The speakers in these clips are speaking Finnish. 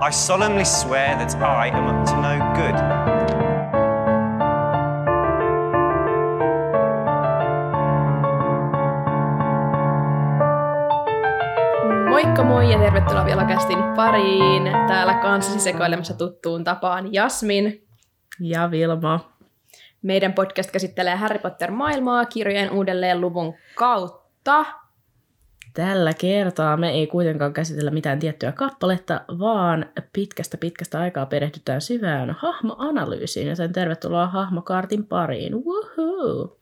I solemnly swear that I am up to no good. Moikka moi ja tervetuloa vielä kästin pariin. Täällä kanssasi sekoilemassa tuttuun tapaan Jasmin. Ja Vilma. Meidän podcast käsittelee Harry Potter-maailmaa kirjojen uudelleen luvun kautta. Tällä kertaa me ei kuitenkaan käsitellä mitään tiettyä kappaletta, vaan pitkästä pitkästä aikaa perehdytään syvään hahmoanalyysiin, joten tervetuloa hahmokaartin pariin. Woohoo!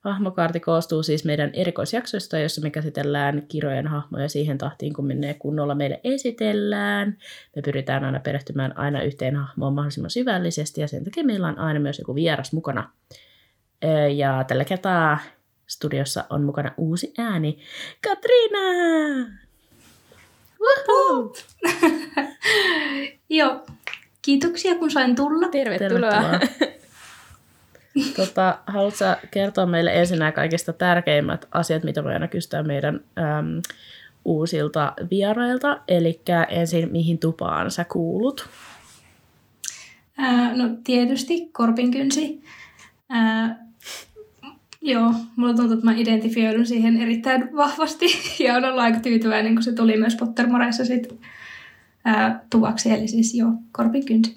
Hahmokaarti koostuu siis meidän erikoisjaksoista, jossa me käsitellään kirjojen hahmoja siihen tahtiin, kun ne kunnolla meille esitellään. Me pyritään aina perehtymään aina yhteen hahmoon mahdollisimman syvällisesti ja sen takia meillä on aina myös joku vieras mukana. Ja tällä kertaa studiossa on mukana uusi ääni, Katriina! Woohoo! Joo, kiitoksia kun sain tulla. Tervetuloa. Tervetuloa. Tota, haluatko kertoa meille ensin nämä kaikista tärkeimmät asiat, mitä me aina kysytään meidän äm, uusilta vierailta? Eli ensin, mihin tupaan sä kuulut? Ää, no tietysti korpinkynsi. Ää, joo, mulla tuntuu, että mä identifioidun siihen erittäin vahvasti ja on ollut aika tyytyväinen, kun se tuli myös Pottermoreissa sit, ää, tuvaksi. Eli siis joo, korpinkynsi.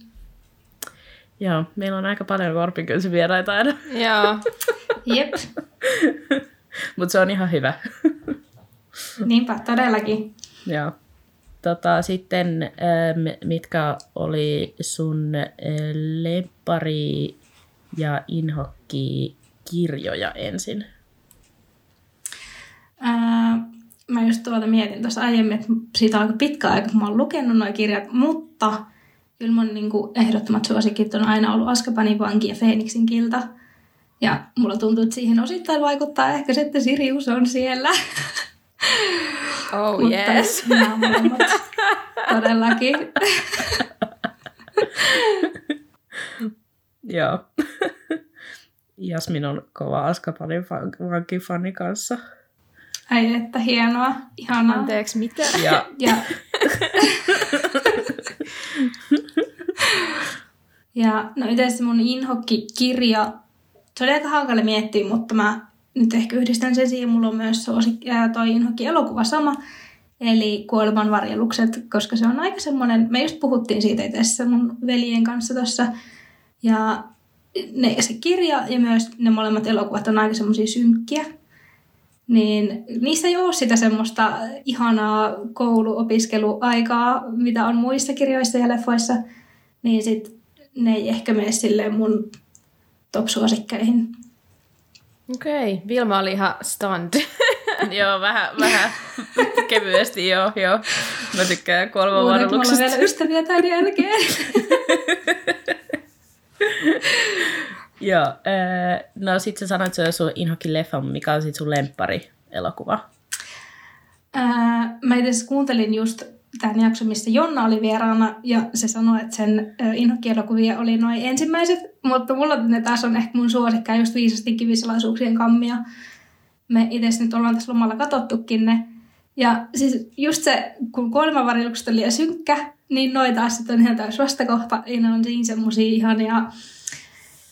Joo, meillä on aika paljon korpikynsivieraita aina. Joo. Jep. Mutta se on ihan hyvä. Niinpä, todellakin. Joo. Tota, sitten ähm, mitkä oli sun äh, lempari ja inhokki kirjoja ensin? Ää, mä just tuota mietin tuossa aiemmin, että siitä on aika pitkä aika, kun mä oon lukenut nuo kirjat, mutta kyllä mun niin kuin, ehdottomat suosikit on aina ollut Askapanin vanki ja Feeniksin kilta. Ja mulla tuntuu, että siihen osittain vaikuttaa ehkä se, että Sirius on siellä. Oh Mutta yes. molemmat todellakin. Joo. Jasmin on kova Askapanin vankifani kanssa. Ai että hienoa, ihanaa. Anteeksi, mitä? Ja, ja ja no itse mun inhokki-kirja, se oli aika hankala miettiä, mutta mä nyt ehkä yhdistän sen siihen. Mulla on myös suosik- ää, toi inhokki-elokuva sama, eli Kuoleman varjelukset, koska se on aika semmoinen, me just puhuttiin siitä itse mun veljen kanssa tuossa, ja ne, se kirja ja myös ne molemmat elokuvat on aika semmoisia synkkiä, niin niissä ei ole sitä semmoista ihanaa kouluopiskeluaikaa, mitä on muissa kirjoissa ja leffoissa, niin sit ne ei ehkä mene silleen mun top-suosikkeihin. Okei, okay. Vilma oli ihan stand. joo, vähän, vähän kevyesti, joo, joo. Mä tykkään kolman varoituksesta. Mulla on vielä ystäviä tämän jälkeen. Joo, äh, no sit sä sanoit, että se on sun inhokin leffa, mikä on sit sun lemppari elokuva? Ää, mä itse kuuntelin just tämän jakson, missä Jonna oli vieraana, ja se sanoi, että sen inhokkielokuvia oli noin ensimmäiset, mutta mulla ne taas on ehkä mun suosikkia just viisasti kivisalaisuuksien kammia. Me itse nyt ollaan tässä lomalla katsottukin ne. Ja siis just se, kun kuolemanvarilukset oli liian synkkä, niin noita taas sitten on ihan täys vastakohta, ja ne on siinä semmosia ihania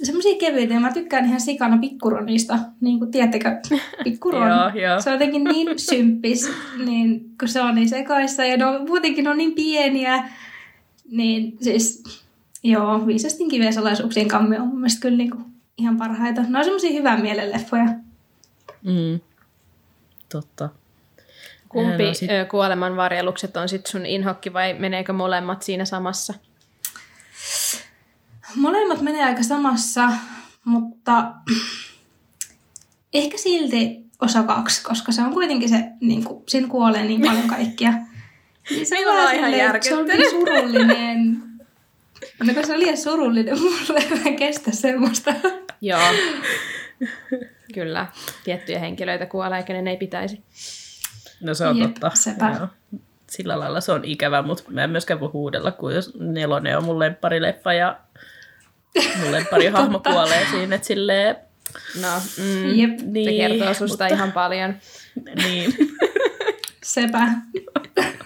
semmoisia kevyitä, ja mä tykkään ihan sikana pikkuronista, niin kuin tiedättekö, pikkuron. joo, joo. Se on jotenkin niin symppis, niin, kun se on niin sekaissa, ja no, muutenkin on niin pieniä, niin siis, joo, viisastin kivien salaisuuksien kammi on mun mielestä kyllä niin kuin ihan parhaita. Ne on semmoisia hyvän mielen leffoja. Mm. Totta. Kumpi sit... kuoleman varjelukset on sitten sun inhokki vai meneekö molemmat siinä samassa? Molemmat menee aika samassa, mutta ehkä silti osa kaksi, koska se on kuitenkin se, niin kuin, siinä kuolee niin paljon kaikkia. Niin se on ihan Se on niin surullinen. No kun se on liian surullinen, mulle en kestä semmoista. Joo. Kyllä. Tiettyjä henkilöitä kuolee, kenen ei pitäisi. No se on Jep, totta. Sepä. Joo. Sillä lailla se on ikävä, mutta mä en myöskään voi huudella, kun jos nelonen on mun lempparileffa ja Mulle pari hahmo kuolee siinä, että silleen... No, mm, Jep. Niin, se kertoo susta mutta... ihan paljon. Niin. Sepä.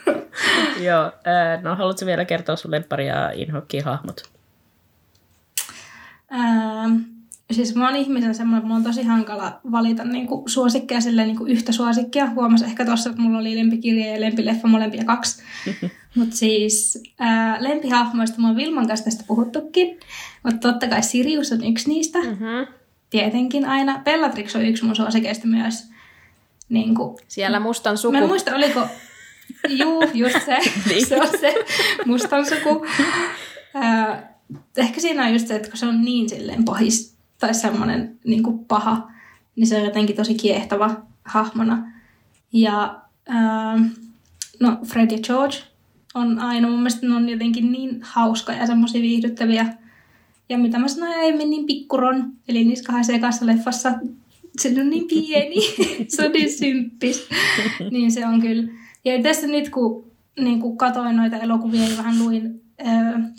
Joo, ää, no haluatko vielä kertoa sun lemppari- ja inhokki-hahmot? Ähm, siis mä oon ihmisen semmoinen, että mulla on tosi hankala valita niinku suosikkeja silleen niinku yhtä suosikkia. Huomasin ehkä tuossa, että mulla oli lempikirja ja lempileffa molempia kaksi. Mutta siis ää, lempihahmoista mä oon Vilman kanssa tästä puhuttukin. Mutta totta kai Sirius on yksi niistä. Mm-hmm. Tietenkin aina. Bellatrix on yksi mun suosikeista myös. Niin kuin, Siellä mustan suku. Mä en muista, oliko... Juu, just se. Niin. se on se mustan suku. Ää, ehkä siinä on just se, että kun se on niin silleen pahis tai semmoinen niin kuin paha, niin se on jotenkin tosi kiehtova hahmona. Ja ää, no Fred ja George on aina, mun mielestä ne on jotenkin niin hauska ja semmoisia viihdyttäviä. Ja mitä mä sanoin aiemmin, niin pikkuron, eli niissä kahdessa ekassa leffassa, se on niin pieni, se on niin symppis. niin se on kyllä. Ja tässä nyt kun niin kun katoin noita elokuvia ja vähän luin ää,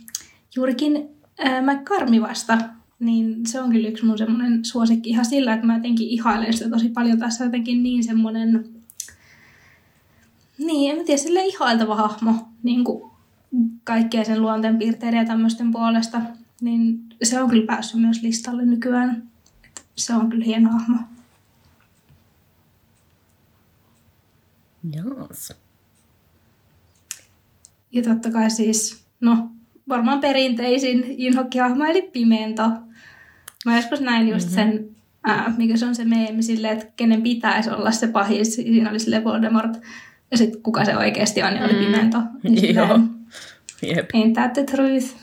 juurikin ää, McCarmivasta, niin se on kyllä yksi mun semmoinen suosikki ihan sillä, että mä jotenkin ihailen sitä tosi paljon. Tässä on jotenkin niin semmoinen, niin en mä tiedä, sille ihailtava hahmo niin kuin kaikkea sen luonteenpiirteiden ja tämmöisten puolesta. Niin se on kyllä päässyt myös listalle nykyään. Se on kyllä hieno hahmo. Jaas. Ja totta kai siis, no varmaan perinteisin inhokkihahmo eli Pimento. Mä joskus näin just sen, ää, mikä se on se meemi silleen, että kenen pitäisi olla se pahis. Siinä oli sille Voldemort. Ja sitten kuka se oikeasti on, niin oli Pimento. Niin Joo. Jep. Ain't that the truth?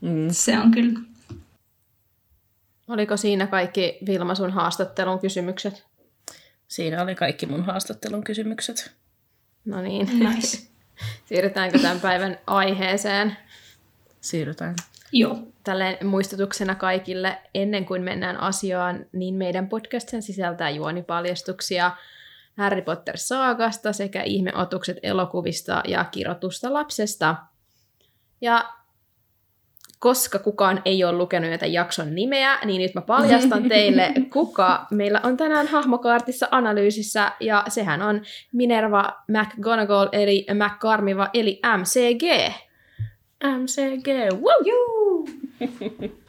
Mm. Se on kyllä. Oliko siinä kaikki Vilma sun haastattelun kysymykset? Siinä oli kaikki mun haastattelun kysymykset. No niin. Nice. Siirrytäänkö tämän päivän aiheeseen? Siirrytään. Joo. Tälleen muistutuksena kaikille, ennen kuin mennään asiaan, niin meidän podcast sisältää juonipaljastuksia Harry Potter-saagasta sekä ihmeotukset elokuvista ja kirjoitusta lapsesta. Ja koska kukaan ei ole lukenut tätä jakson nimeä, niin nyt mä paljastan teille, kuka meillä on tänään hahmokaartissa analyysissä, ja sehän on Minerva McGonagall, eli McCarmiva, eli MCG. MCG, woo! Juu.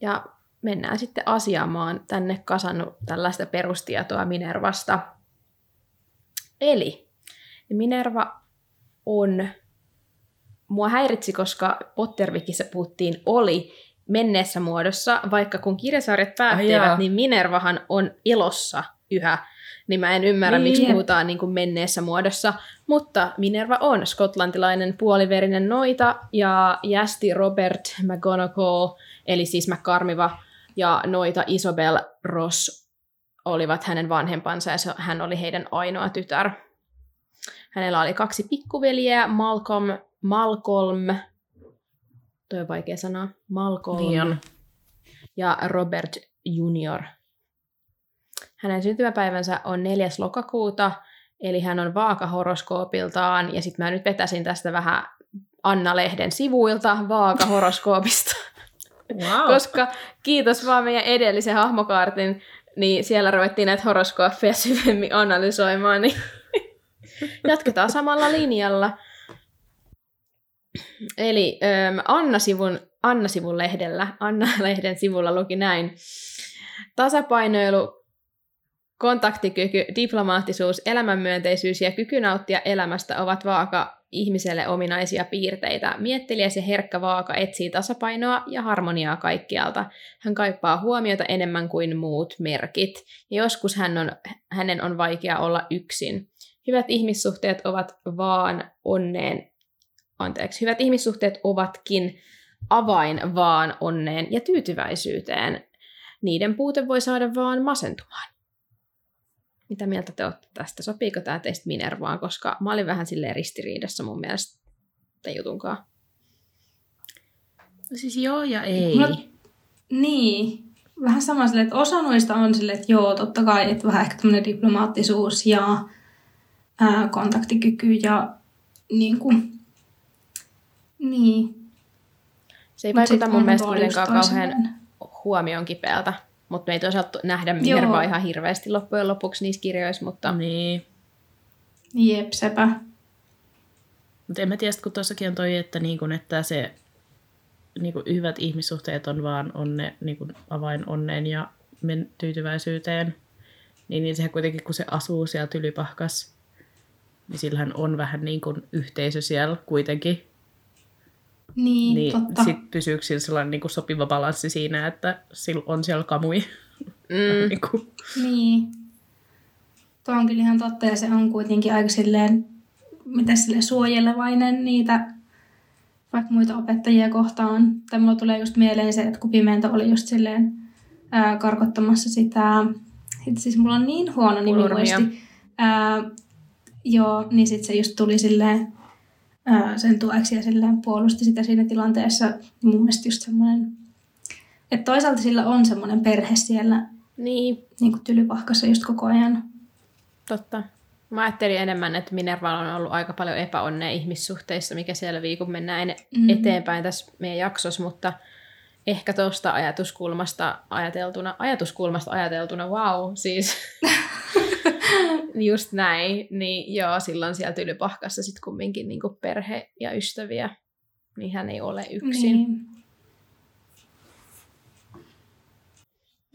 Ja mennään sitten asiaamaan tänne kasannut tällaista perustietoa Minervasta. Eli Minerva on, mua häiritsi, koska Pottervikissä puhuttiin oli menneessä muodossa, vaikka kun kirjasarjat päättyivät, niin Minervahan on elossa yhä. Niin mä en ymmärrä, Niin. miksi puhutaan niin kuin menneessä muodossa. Mutta Minerva on skotlantilainen puoliverinen noita ja jästi Robert McGonagall, eli siis McCarmiva, ja noita Isobel Ross olivat hänen vanhempansa ja hän oli heidän ainoa tytär. Hänellä oli kaksi pikkuveliä, Malcolm, Malcolm, toi on vaikea sana, Malcolm Niin on. ja Robert Junior. Hänen syntymäpäivänsä on 4. lokakuuta, eli hän on vaakahoroskoopiltaan, ja sitten mä nyt vetäsin tästä vähän Anna-lehden sivuilta vaakahoroskoopista, Wow. koska kiitos vaan meidän edellisen hahmokaartin, niin siellä ruvettiin näitä horoskooppeja syvemmin analysoimaan, niin jatketaan samalla linjalla. Eli ähm, Anna-sivun, Anna-sivun lehdellä, Anna-lehden sivulla luki näin. Tasapainoilu, kontaktikyky, diplomaattisuus, elämänmyönteisyys ja kyky nauttia elämästä ovat vaaka ihmiselle ominaisia piirteitä. Mietteliäs ja herkkä vaaka etsii tasapainoa ja harmoniaa kaikkialta. Hän kaipaa huomiota enemmän kuin muut merkit, ja joskus hän on, hänen on vaikea olla yksin. Hyvät ihmissuhteet ovat vaan onneen, anteeksi, hyvät ihmissuhteet ovatkin avain vaan onneen ja tyytyväisyyteen. Niiden puute voi saada vaan masentumaan. Mitä mieltä te olette tästä? Sopiiko tämä teistä Minervaan? Koska mä olin vähän silleen ristiriidassa mun mielestä tämän jutunkaan. Siis joo ja ei. No, niin. Vähän sama silleen, että osa noista on silleen, että joo, totta kai, että vähän ehkä tämmöinen diplomaattisuus ja ää, kontaktikyky ja niin kuin, niin. Se ei Mut vaikuta mun mielestä kuitenkaan kauhean huomion kipeältä. Mutta me ei toisaalta nähdä Minervaa ihan hirveästi loppujen lopuksi niissä kirjoissa, mutta Niin. Jep, sepä. Mutta en mä tiedä, kun tuossakin on toi, että, niin kun, että se niin kun hyvät ihmissuhteet on vaan onne, niin kun avain onneen ja men- tyytyväisyyteen. Niin, niin sehän kuitenkin, kun se asuu siellä tylypahkas, niin sillähän on vähän niin kuin yhteisö siellä kuitenkin. Niin, Niin totta. sit pysyykö sillä sellainen niin kuin sopiva balanssi siinä, että sillä on siellä kamui. Mm. niin kuin. Niin. Tuo on kyllä ihan totta ja se on kuitenkin aika silleen, mitä sille suojelevainen niitä vaikka muita opettajia kohtaan. Tai mulla tulee just mieleen se, että kun Pimento oli just silleen ää, karkottamassa sitä, itse siis mulla on niin huono Kulurmia. nimimuisti. Ää, joo, niin sitten se just tuli silleen ää, sen tueksi ja silleen puolusti sitä siinä tilanteessa. Niin mun mielestä just semmoinen, että toisaalta sillä on semmoinen perhe siellä Niin, niin kuin tylypahkassa just koko ajan. totta. Mä ajattelin enemmän, että Minervalla on ollut aika paljon epäonnea ihmissuhteissa, mikä selvii, kun mennään en- Mhm. eteenpäin tässä meidän jaksossa, mutta ehkä tuosta ajatuskulmasta ajateltuna, ajatuskulmasta ajateltuna, wow, siis just näin, niin joo, silloin siellä Tylypahkassa sitten kumminkin niin perhe ja ystäviä, niin hän ei ole yksin. Niin.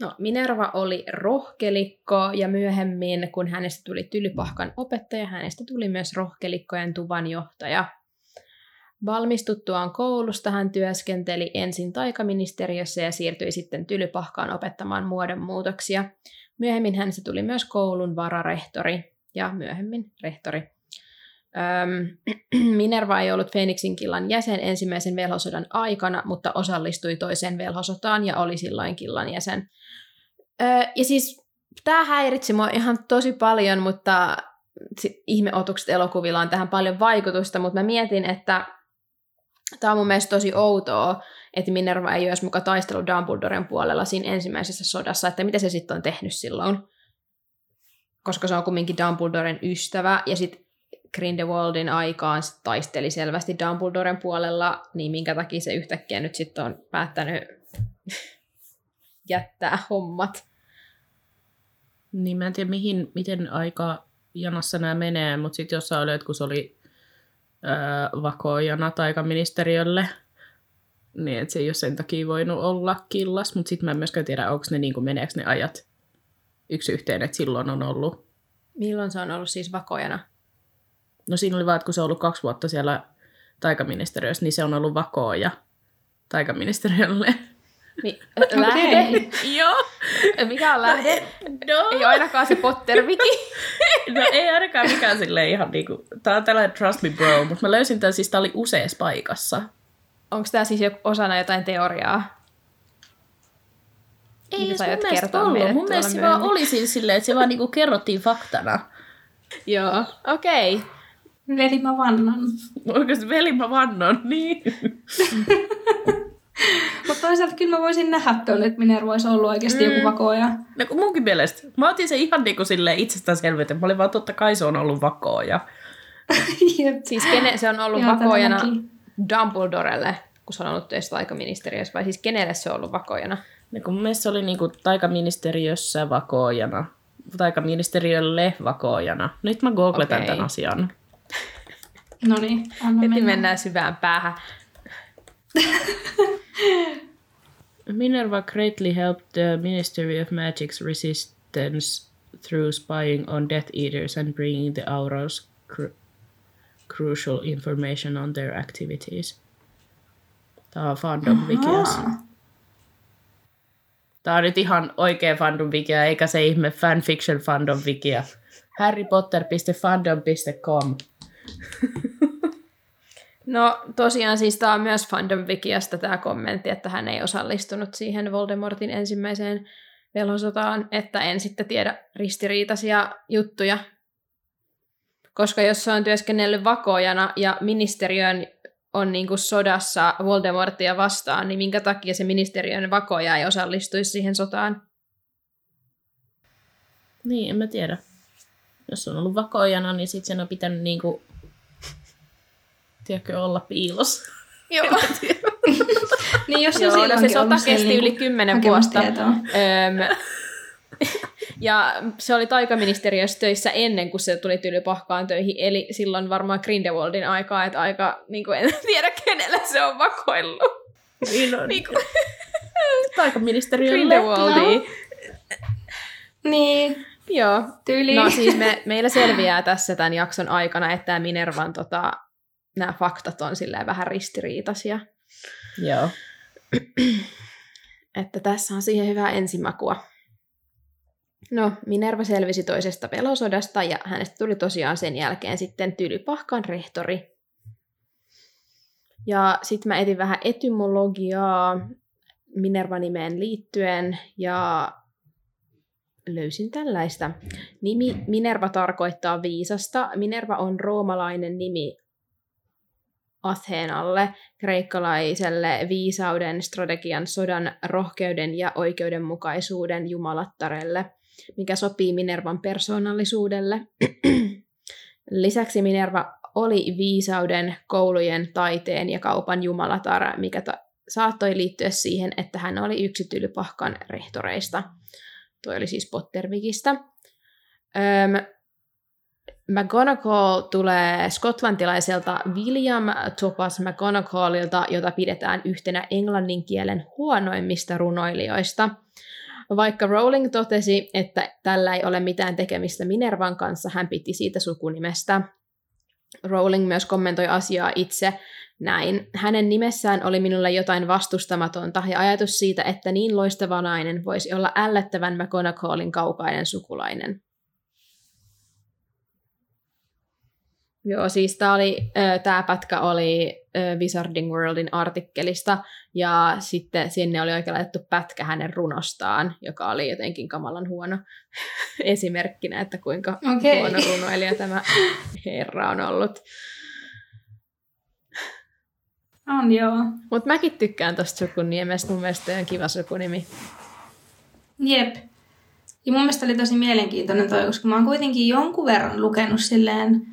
No, Minerva oli rohkelikko ja myöhemmin, kun hänestä tuli Tylypahkan opettaja, hänestä tuli myös rohkelikkojen tuvanjohtaja. Valmistuttuaan koulusta hän työskenteli ensin taikaministeriössä ja siirtyi sitten Tylypahkaan opettamaan muodonmuutoksia. Myöhemmin hänestä tuli myös koulun vararehtori ja myöhemmin rehtori. Öm, Minerva ei ollut Phoenixin killan jäsen ensimmäisen velhosodan aikana, mutta osallistui toiseen velhosotaan ja oli silloin killan jäsen. Ja siis tämä häiritsi mua ihan tosi paljon, mutta ihmeotukset elokuvilla on tähän paljon vaikutusta, mutta mä mietin, että tämä on mun mielestä tosi outoa, että Minerva ei olisi muka taistellut Dumbledoren puolella siinä ensimmäisessä sodassa, että mitä se sitten on tehnyt silloin. Koska se on kumminkin Dumbledoren ystävä, ja sitten Grindelwaldin aikaan sit taisteli selvästi Dumbledoren puolella, niin minkä takia se yhtäkkiä nyt sitten on päättänyt jättää hommat. Niin mä en tiedä, mihin, miten aika janassa nämä menee, mutta sitten jossain oli, että kun se oli öö, vakoojana taikaministeriölle, niin että se ei ole sen takia voinut olla killas, mutta sitten mä en myöskään tiedä, onko ne, niin kuin, meneekö ne ajat yksi yhteen, että silloin on ollut. Milloin se on ollut siis vakojana? No siinä oli vaan, että kun se on ollut kaksi vuotta siellä taikaministeriössä, niin se on ollut vakooja taikaministeriölle. Mi- lähde? Joo. Mikä on lähde? No. Ei ainakaan se Potterviki. No ei ainakaan mikään silleen ihan niinku, tää on tällainen trust me bro, mutta mä löysin tämän siis, tää oli useassa paikassa. Onko tämä siis osana jotain teoriaa? Ei edes sä mun mielestä ollut. Mun mielestä se vaan oli siis silleen, että se vaan niinku kerrottiin faktana. Joo. Okei. Okay. Veli mä vannan. Onko se veli mä vannon? Niin. Mutta toisaalta kyllä mä voisin nähdä tuon, että Minerva olisi ollut oikeasti mm. joku vakooja. No kun munkin mielestä. Mä otin se ihan niinku silleen itsestäänselvyyteen. Mä olin vaan totta kai se on ollut vakooja. Jep. Siis kene se on ollut Joo, vakojana todellakin. Dumbledorelle, kun se on ollut töissä taikaministeriössä, vai siis kenelle se on ollut vakojana? No kun mun mielestä se oli niinku taikaministeriössä vakoojana. Taikaministeriölle vakoojana. Nyt mä googletan Okei. tämän asian. No niin, anna Heti mennä. mennään syvään päähän. Minerva greatly helped the Ministry of Magic's resistance through spying on Death Eaters and bringing the Auros cru- crucial information on their activities. Tämä on fandom wikias. Aa. Tämä on nyt ihan oikea fandom wikia, eikä se ihme fanfiction fandom wikia. harrypotter.fandom.com No tosiaan siis tämä on myös Fandom Wikiasta tämä kommentti, että hän ei osallistunut siihen Voldemortin ensimmäiseen velhosotaan, että en sitten tiedä ristiriitaisia juttuja. Koska jos se on työskennellyt vakojana ja ministeriön on niin kuin sodassa Voldemortia vastaan, niin minkä takia se ministeriön vakoja ei osallistuisi siihen sotaan? Niin, en mä tiedä. Jos on ollut vakoojana, niin sitten sen on pitänyt niinku, tiedätkö, olla piilossa. Joo, Niin jos Joo on no se sota kesti niinku yli kymmenen hakemassa vuosta. tietoa. Ja se oli taikaministeriössä töissä ennen kuin se tuli Tylypahkaan töihin, eli silloin varmaan Grindelwaldin aikaa, että aika, niin kuin en tiedä kenellä se on vakoillut. Niin on. Niin kuin Taikaministeriölle. Grindelwaldi. No. Niin, Joo. tyyli. No siis me, meillä selviää tässä tämän jakson aikana, että tämä Minervan tota, nämä faktat on silleen vähän ristiriitaisia. Joo. Että tässä on siihen hyvää ensimakua. No, Minerva selvisi toisesta pelosodasta ja hänestä tuli tosiaan sen jälkeen sitten Tylypahkan rehtori. Ja sitten mä etin vähän etymologiaa Minerva-nimeen liittyen ja löysin tällaista. Nimi Minerva tarkoittaa viisasta. Minerva on roomalainen nimi Athenalle, kreikkalaiselle viisauden, strategian, sodan, rohkeuden ja oikeudenmukaisuuden jumalattarelle, mikä sopii Minervan persoonallisuudelle. Lisäksi Minerva oli viisauden, koulujen, taiteen ja kaupan jumalatar, mikä ta- saattoi liittyä siihen, että hän oli yksi Tylypahkan rehtoreista. Tuo oli siis Pottervikistä. Öm, McGonagall tulee skotlantilaiselta William Thomas McGonagallilta, jota pidetään yhtenä englannin kielen huonoimmista runoilijoista. Vaikka Rowling totesi, että tällä ei ole mitään tekemistä Minervan kanssa, hän piti siitä sukunimestä. Rowling myös kommentoi asiaa itse näin. Hänen nimessään oli minulle jotain vastustamatonta ja ajatus siitä, että niin loistava nainen voisi olla ällöttävän McGonagallin kaukainen sukulainen. Joo, siis tämä oli, tämä pätkä oli Wizarding Worldin artikkelista, ja sitten sinne oli oikein laitettu pätkä hänen runostaan, joka oli jotenkin kamalan huono esimerkkinä, että kuinka Okei. huono runoilija tämä herra on ollut. On joo. Mutta mäkin tykkään tosta sukuniemestä, mun mielestä on kiva sukunimi. Jep. Ja mun mielestä oli tosi mielenkiintoinen toi, koska mä oon kuitenkin jonkun verran lukenut silleen,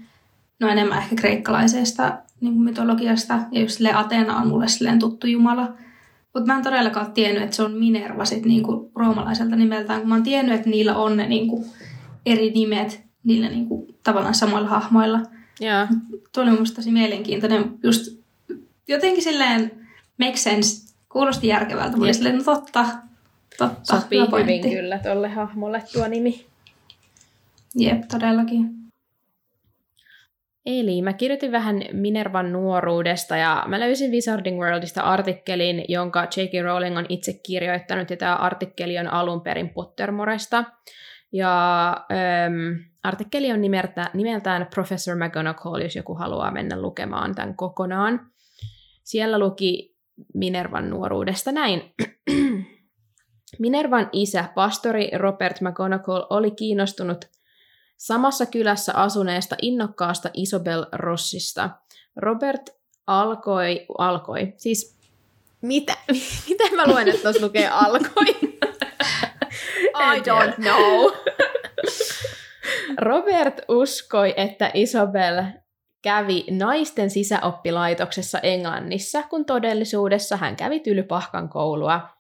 no enemmän ehkä kreikkalaisesta niin kuin mytologiasta, ja just silleen Ateena on mulle silleen tuttu jumala. Mutta mä en todellakaan tiennyt, että se on Minerva sit niin kuin roomalaiselta nimeltään, kun mä oon tiennyt, että niillä on ne niin kuin eri nimet niillä niin kuin tavallaan samoilla hahmoilla. Joo. Tuo oli mun tosi mielenkiintoinen, just jotenkin silleen make sense, kuulosti järkevältä. Jep. silleen, no totta, totta, Sopii hyvin kyllä tolle hahmolle tuo nimi. Jep, todellakin. Eli mä kirjoitin vähän Minervan nuoruudesta ja mä löysin Wizarding Worldista artikkelin, jonka J.K. Rowling on itse kirjoittanut ja tämä artikkeli on alun perin Pottermoresta. Ja äm, artikkeli on nimeltä, nimeltään Professor McGonagall, jos joku haluaa mennä lukemaan tämän kokonaan. Siellä luki Minervan nuoruudesta näin. Minervan isä, pastori Robert McGonagall, oli kiinnostunut samassa kylässä asuneesta innokkaasta Isobel Rossista. Robert alkoi, alkoi, siis mitä, mitä mä luen, että tuossa lukee alkoi? I don't know. Robert uskoi, että Isabel kävi naisten sisäoppilaitoksessa Englannissa, kun todellisuudessa hän kävi Tylypahkan koulua.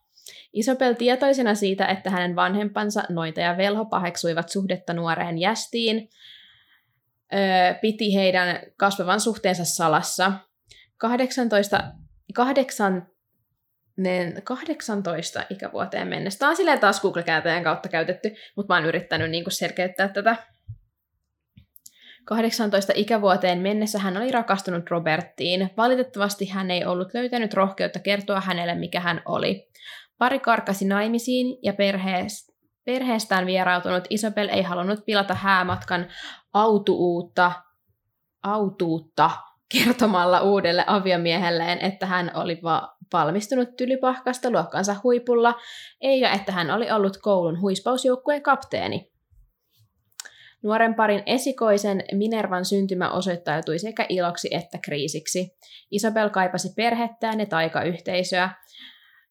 Isabel tietoisena siitä, että hänen vanhempansa noita ja velho paheksuivat suhdetta nuoreen jästiin, öö, piti heidän kasvavan suhteensa salassa. 18, 8, 18 ikävuoteen mennessä. Tämä on silleen taas Google-kääntäjän kautta käytetty, mutta mä oon yrittänyt niin selkeyttää tätä. 18 ikävuoteen mennessä hän oli rakastunut Roberttiin. Valitettavasti hän ei ollut löytänyt rohkeutta kertoa hänelle, mikä hän oli. Pari karkasi naimisiin ja perhees, perheestään vierautunut Isabel ei halunnut pilata häämatkan autuutta, autuutta kertomalla uudelle aviomiehelleen, että hän oli va- valmistunut tylypahkasta luokkansa huipulla, eikä että hän oli ollut koulun huispausjoukkueen kapteeni. Nuoren parin esikoisen Minervan syntymä osoittautui sekä iloksi että kriisiksi. Isabel kaipasi perhettään ja taikayhteisöä,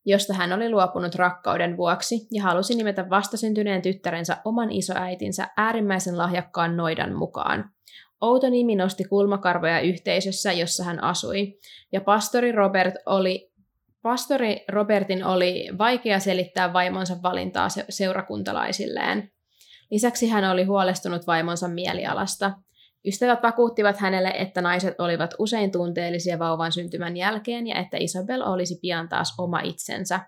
josta hän oli luopunut rakkauden vuoksi ja halusi nimetä vastasyntyneen tyttärensä oman isoäitinsä äärimmäisen lahjakkaan noidan mukaan. Outo nimi nosti kulmakarvoja yhteisössä, jossa hän asui, ja pastori Robert oli Pastori Robertin oli vaikea selittää vaimonsa valintaa se- seurakuntalaisilleen. Lisäksi hän oli huolestunut vaimonsa mielialasta. Ystävät vakuuttivat hänelle, että naiset olivat usein tunteellisia vauvan syntymän jälkeen ja että Isabel olisi pian taas oma itsensä.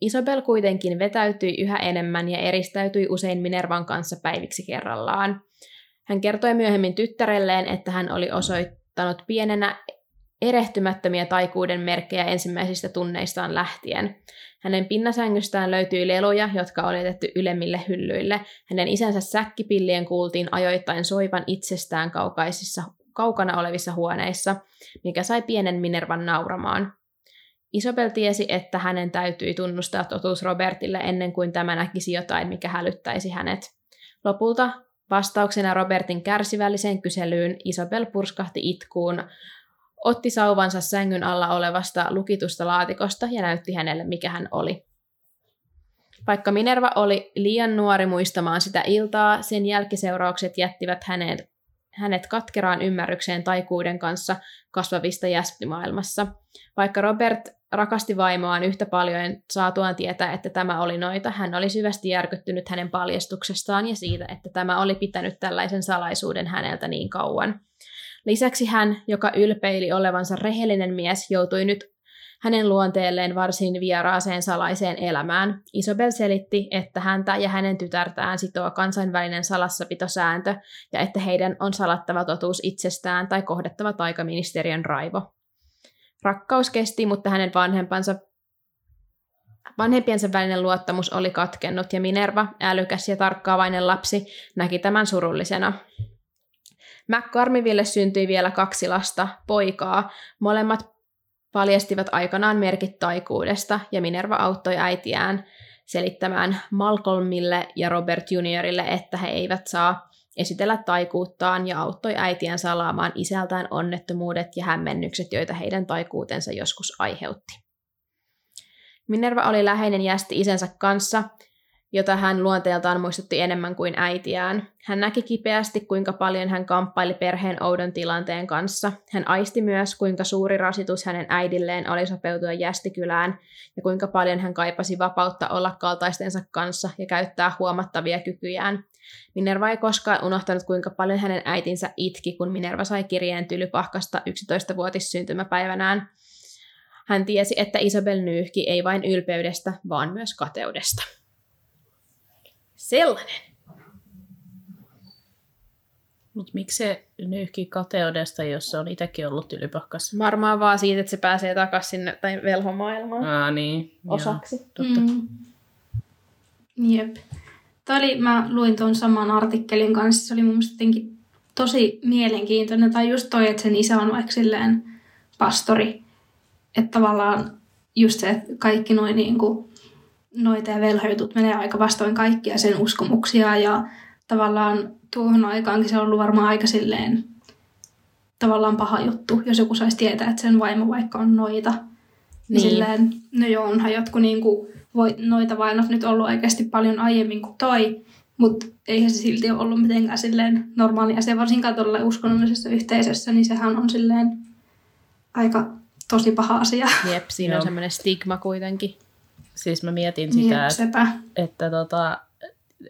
Isabel kuitenkin vetäytyi yhä enemmän ja eristäytyi usein Minervan kanssa päiviksi kerrallaan. Hän kertoi myöhemmin tyttärelleen, että hän oli osoittanut pienenä erehtymättömiä taikuuden merkkejä ensimmäisistä tunneistaan lähtien. Hänen pinnasängystään löytyi leluja, jotka oli jätetty ylemmille hyllyille. Hänen isänsä säkkipillien kuultiin ajoittain soivan itsestään kaukaisissa, kaukana olevissa huoneissa, mikä sai pienen Minervan nauramaan. Isabel tiesi, että hänen täytyi tunnustaa totuus Robertille ennen kuin tämä näkisi jotain, mikä hälyttäisi hänet. Lopulta vastauksena Robertin kärsivälliseen kyselyyn Isabel purskahti itkuun, otti sauvansa sängyn alla olevasta lukitusta laatikosta ja näytti hänelle, mikä hän oli. Vaikka Minerva oli liian nuori muistamaan sitä iltaa, sen jälkiseuraukset jättivät hänet, hänet katkeraan ymmärrykseen taikuuden kanssa kasvavista jäspimaailmassa. Vaikka Robert rakasti vaimoaan yhtä paljon saatuaan tietää, että tämä oli noita, hän oli syvästi järkyttynyt hänen paljastuksestaan ja siitä, että tämä oli pitänyt tällaisen salaisuuden häneltä niin kauan. Lisäksi hän, joka ylpeili olevansa rehellinen mies, joutui nyt hänen luonteelleen varsin vieraaseen salaiseen elämään. Isabel selitti, että häntä ja hänen tytärtään sitoo kansainvälinen salassapitosääntö ja että heidän on salattava totuus itsestään tai kohdattava taikaministeriön raivo. Rakkaus kesti, mutta hänen vanhempansa Vanhempiensa välinen luottamus oli katkennut ja Minerva, älykäs ja tarkkaavainen lapsi, näki tämän surullisena. McCarmiville syntyi vielä kaksi lasta, poikaa. Molemmat paljastivat aikanaan merkit taikuudesta ja Minerva auttoi äitiään selittämään Malcolmille ja Robert Juniorille, että he eivät saa esitellä taikuuttaan ja auttoi äitiään salaamaan isältään onnettomuudet ja hämmennykset, joita heidän taikuutensa joskus aiheutti. Minerva oli läheinen jästi isänsä kanssa jota hän luonteeltaan muistutti enemmän kuin äitiään. Hän näki kipeästi, kuinka paljon hän kamppaili perheen oudon tilanteen kanssa. Hän aisti myös, kuinka suuri rasitus hänen äidilleen oli sopeutua jästikylään, ja kuinka paljon hän kaipasi vapautta olla kaltaistensa kanssa ja käyttää huomattavia kykyjään. Minerva ei koskaan unohtanut, kuinka paljon hänen äitinsä itki, kun Minerva sai kirjeen tylypahkasta 11-vuotis syntymäpäivänään. Hän tiesi, että Isabel nyyhki ei vain ylpeydestä, vaan myös kateudesta. Sellainen. Mutta miksi se nyyhki kateudesta, jos se on itsekin ollut tylypahkassa? Varmaan vaan siitä, että se pääsee takaisin sinne tai velhomaailmaan Aa, niin. osaksi. Joo, totta. Mm. Jep. Tämä oli, mä luin tuon saman artikkelin kanssa, se oli mun mielestä tosi mielenkiintoinen. Tai just toi, että sen isä on vaikka silleen pastori. Että tavallaan just se, että kaikki noin niin kuin noita ja velhoitut menee aika vastoin kaikkia sen uskomuksia ja tavallaan tuohon aikaankin se on ollut varmaan aika silleen tavallaan paha juttu, jos joku saisi tietää, että sen vaimo vaikka on noita. Niin. niin silleen, no joo, onhan jotkut niinku, voi, noita vainot nyt ollut oikeasti paljon aiemmin kuin toi, mutta eihän se silti ole ollut mitenkään silleen normaali asia, varsinkaan tuolla uskonnollisessa yhteisössä, niin sehän on silleen aika tosi paha asia. Jep, siinä Joo. on semmoinen stigma kuitenkin siis mä mietin sitä, että, että tota,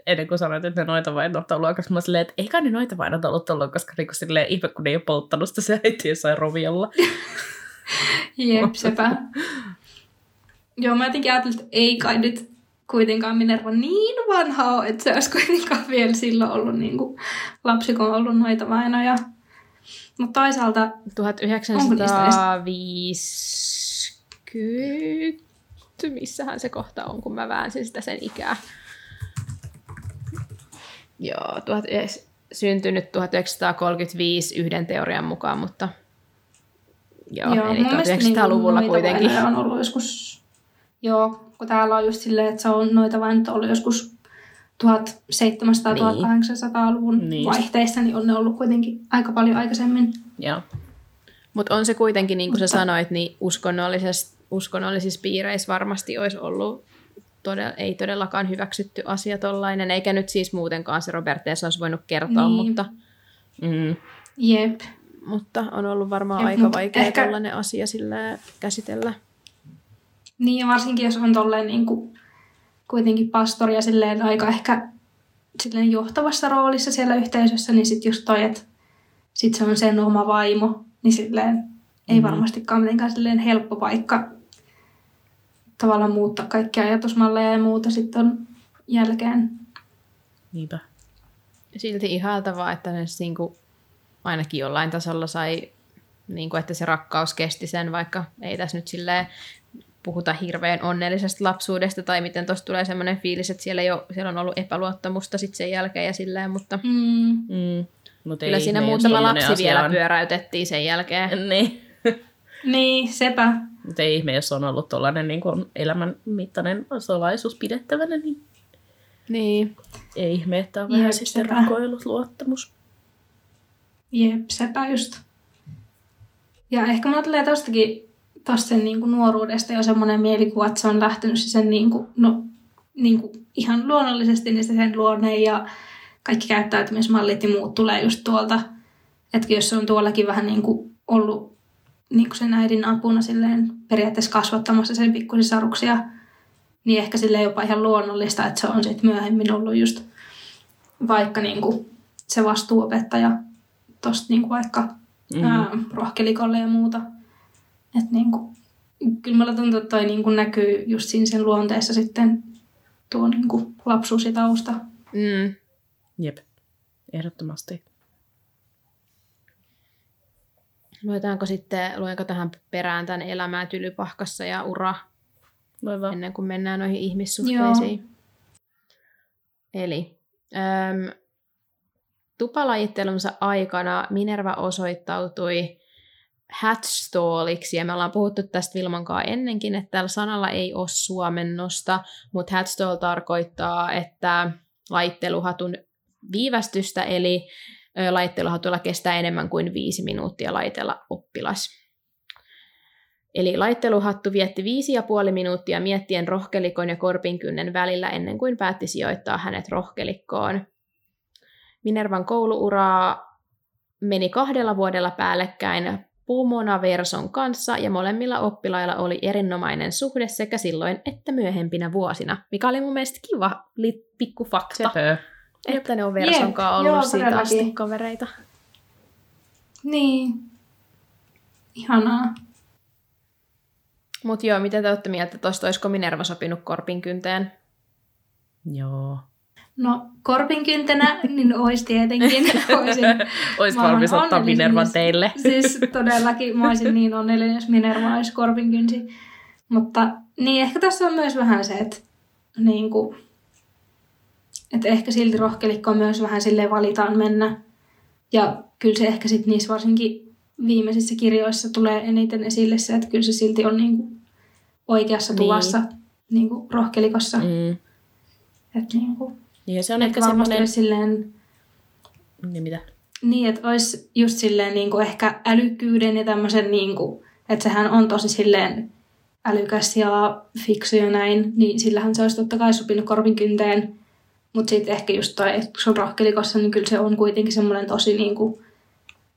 ennen kuin sanoit, että ne noita vainot on ollut aika mä silleen, että eikä ne noita vainot ollut ollut, koska niinku silleen ihme, kun ne ei ole polttanut sitä se äiti jossain roviolla. Jep, sepä. Joo, mä jotenkin ajattelin, että ei kai nyt kuitenkaan Minerva niin vanha ole, että se olisi kuitenkaan vielä silloin ollut niin kuin lapsi, kun on ollut noita vainoja. Mutta toisaalta... 1950 missähän se kohta on, kun mä väänsin sitä sen ikää. Joo, tuhat, syntynyt 1935 yhden teorian mukaan, mutta joo, joo eli 1900-luvulla niin kuitenkin. on ollut joskus, joo, kun täällä on just silleen, että se on noita vain ollut joskus 1700-1800-luvun niin. vaihteissa, niin on ne ollut kuitenkin aika paljon aikaisemmin. Joo. Mutta on se kuitenkin, niin kuin Mutta... sä sanoit, niin uskonnollisesta uskonnollisissa piireissä varmasti olisi ollut todella, ei todellakaan hyväksytty asia tollainen, eikä nyt siis muutenkaan se Robert Tess olisi voinut kertoa, niin. mutta... Mm. Jep. Mutta on ollut varmaan Jep, aika vaikea ehkä... tällainen asia sillä käsitellä. Niin, ja varsinkin jos on tolleen niin kuin, kuitenkin pastori ja silleen aika ehkä silleen johtavassa roolissa siellä yhteisössä, niin sitten just toi, että sit se on sen oma vaimo, niin silleen ei varmastikaan mitenkään silleen helppo paikka tavallaan muuttaa kaikkia ajatusmalleja ja muuta sitten on jälkeen. Niinpä. Silti ihaltavaa, että ne niin kuin, ainakin jollain tasolla sai, niin kuin, että se rakkaus kesti sen, vaikka ei tässä nyt silleen puhuta hirveän onnellisesta lapsuudesta, tai miten tuosta tulee semmoinen fiilis, että siellä, jo, siellä on ollut epäluottamusta sitten sen jälkeen ja silleen, mutta Mm. Mm. Mut kyllä ei siinä muutama lapsi vielä on- pyöräytettiin sen jälkeen. Niin. Niin, sepä. Mutta ei ihme, jos on ollut tuollainen niin elämän mittainen salaisuus pidettävänä, niin Niin. ei ihme, että on Jep, vähän sitten sepä. rakoillut luottamus. Jep, sepä just. Ja ehkä mulla tulee tostakin tosta sen niin kuin nuoruudesta jo semmoinen mielikuva, että se on lähtenyt se sen niin kuin, no, niin kuin ihan luonnollisesti niin se sen luonne ja kaikki käyttäytymismallit ja muut tulee just tuolta. Että jos se on tuollakin vähän niin kuin ollut niin sen äidin apuna silleen periaatteessa kasvattamassa sen pikkusisaruksia, niin ehkä sille jopa ihan luonnollista, että se on sitten myöhemmin ollut just vaikka niin kuin se vastuuopettaja tosta niin kuin vaikka Mhm. mm. ää, rohkelikolle ja muuta. Että niin kuin, kyllä mulla tuntuu, että toi niin kuin näkyy just siinä sen luonteessa sitten tuo niin kuin lapsuus ja tausta. Mm. Jep, ehdottomasti. Luetaanko sitten, luenko tähän perään tämän elämää tylypahkassa ja ura Voi vaan. ennen kuin mennään noihin ihmissuhteisiin. Joo. Eli äm, tupalajittelunsa aikana Minerva osoittautui hatstalliksi, ja me ollaan puhuttu tästä Vilmankaa ennenkin, että tällä sanalla ei ole suomennosta, mutta hatstall tarkoittaa, että laitteluhatun viivästystä, eli ö, laitteluhatulla kestää enemmän kuin viisi minuuttia laitella oppilas. Eli laitteluhattu vietti viisi ja puoli minuuttia miettien rohkelikon ja korpinkynnen välillä ennen kuin päätti sijoittaa hänet rohkelikkoon. Minervan kouluuraa meni kahdella vuodella päällekkäin Pumona Verson kanssa ja molemmilla oppilailla oli erinomainen suhde sekä silloin että myöhempinä vuosina, mikä oli mun mielestä kiva li- pikku fakta, Sepö. Että ne on Verson Jep, kanssa ollut joo, siitä todellakin. asti kavereita. Niin. Ihanaa. Mutta joo, mitä te olette mieltä tuosta, olisiko Minerva sopinut korpinkynteen? Joo. No, korpinkyntenä, niin olisi tietenkin. Olisin, oon valmis ottaa Minervan jos- teille. Siis todellakin mä olisin niin onnellinen, jos Minerva olisi korpinkynsi. Mutta niin ehkä tässä on myös vähän se, että, niin kuin, että ehkä silti rohkelikko myös vähän silleen valitaan mennä. Ja kyllä se ehkä sitten niissä varsinkin viimeisissä kirjoissa tulee eniten esille se, että kyllä se silti on niin kuin oikeassa Niin. tuvassa niin kuin rohkelikossa. Mm. Että niin kuin, Niin se on ehkä semmoinen... silleen Niin mitä? niin, että olisi just silleen niin kuin ehkä älykkyyden ja tämmöisen, niin kuin, että sehän on tosi silleen älykäs ja fiksu ja näin, niin sillähän se olisi totta kai sopinut korvinkynteen. Mutta sitten ehkä just toi, että kun se on rohkelikossa, niin kyllä se on kuitenkin semmoinen tosi niin kuin,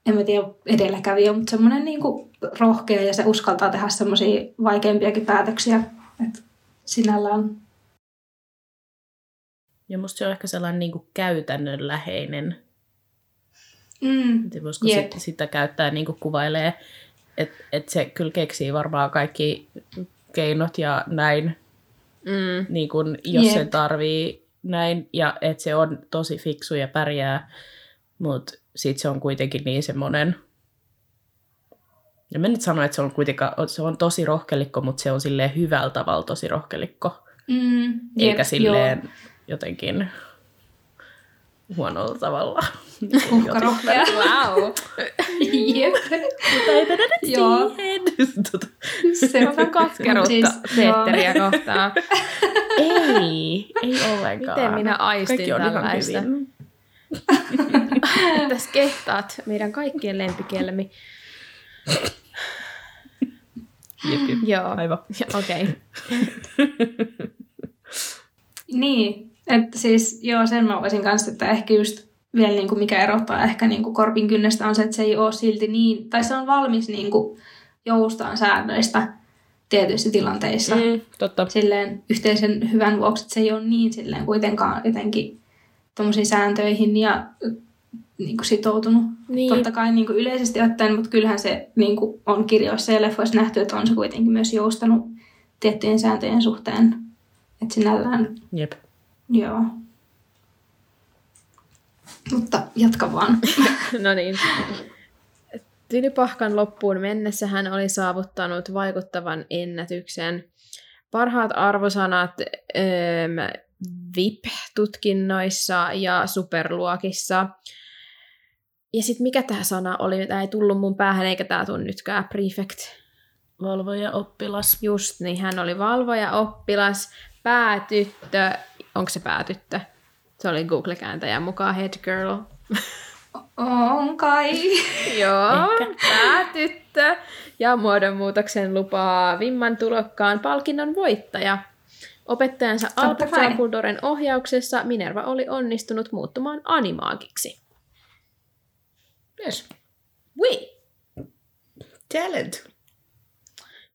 en mä tiedä edelläkävijä, mutta semmoinen niin kuin rohkea ja se uskaltaa tehdä semmoisia vaikeampiakin päätöksiä. Että sinällään Ja musta se on ehkä sellainen niin kuin käytännönläheinen. mm, Että voisiko Jep. sit, sitä käyttää niin kuin kuvailee, että et se kyllä keksii varmaan kaikki keinot ja näin, Mm. niin kuin, jos Jep. se tarvii näin, ja että se on tosi fiksu ja pärjää, mutta sitten se on kuitenkin niin semmoinen, ja mä nyt sanoin, että se on kuitenkaan, se on tosi rohkelikko, mutta se on silleen hyvällä tavalla tosi rohkelikko, mm, jep, eikä joo. silleen jotenkin huonolla tavalla. Uhkarohkea. Wow. Jep. Mutta ei mennä nyt Joo. siihen. Tota, Se on Katkeruutta Siis, Peetteriä kohtaan. ei, ei ollenkaan. Miten minä aistin Kaikki on ihan tällaista? Tässä kehtaat meidän kaikkien lempikielemi. Jep, jep. Joo, Aivan. okei. Okay. Niin, että siis joo, sen mä voisin kanssa, että ehkä just vielä niin kuin mikä erottaa ehkä niin kuin korpin kynnestä on se, että se ei ole silti niin, tai se on valmis niin kuin joustaan säännöistä tietyissä tilanteissa. Mm, totta. Silleen yhteisen hyvän vuoksi, että se ei ole niin silleen kuitenkaan jotenkin tuommoisiin sääntöihin ja niin kuin sitoutunut. Niin. Totta kai niin kuin yleisesti ottaen, mutta kyllähän se niin kuin on kirjoissa ja leffoissa nähty, että on se kuitenkin myös joustanut tiettyjen sääntöjen suhteen. Että sinällään, Jep. Joo. Mutta jatka vaan. No niin. Tylypahkan loppuun mennessä hän oli saavuttanut vaikuttavan ennätyksen. Parhaat arvosanat ähm, VIP-tutkinnoissa ja superluokissa. Ja sitten mikä tämä sana oli? Tämä ei tullut mun päähän, eikä tämä tule nytkään. Prefect. Valvoja oppilas. Just niin, hän oli valvoja, oppilas, päätyttö. Onko se päätyttö? Se oli Google-kääntäjän mukaan head girl. On kai. Joo, päätyttö. Ja muodonmuutoksen lupaa Vimman tulokkaan palkinnon voittaja. Opettajansa Albert. Dumbledoren ohjauksessa Minerva oli onnistunut muuttumaan animaagiksi. Yes. Oui. Talent.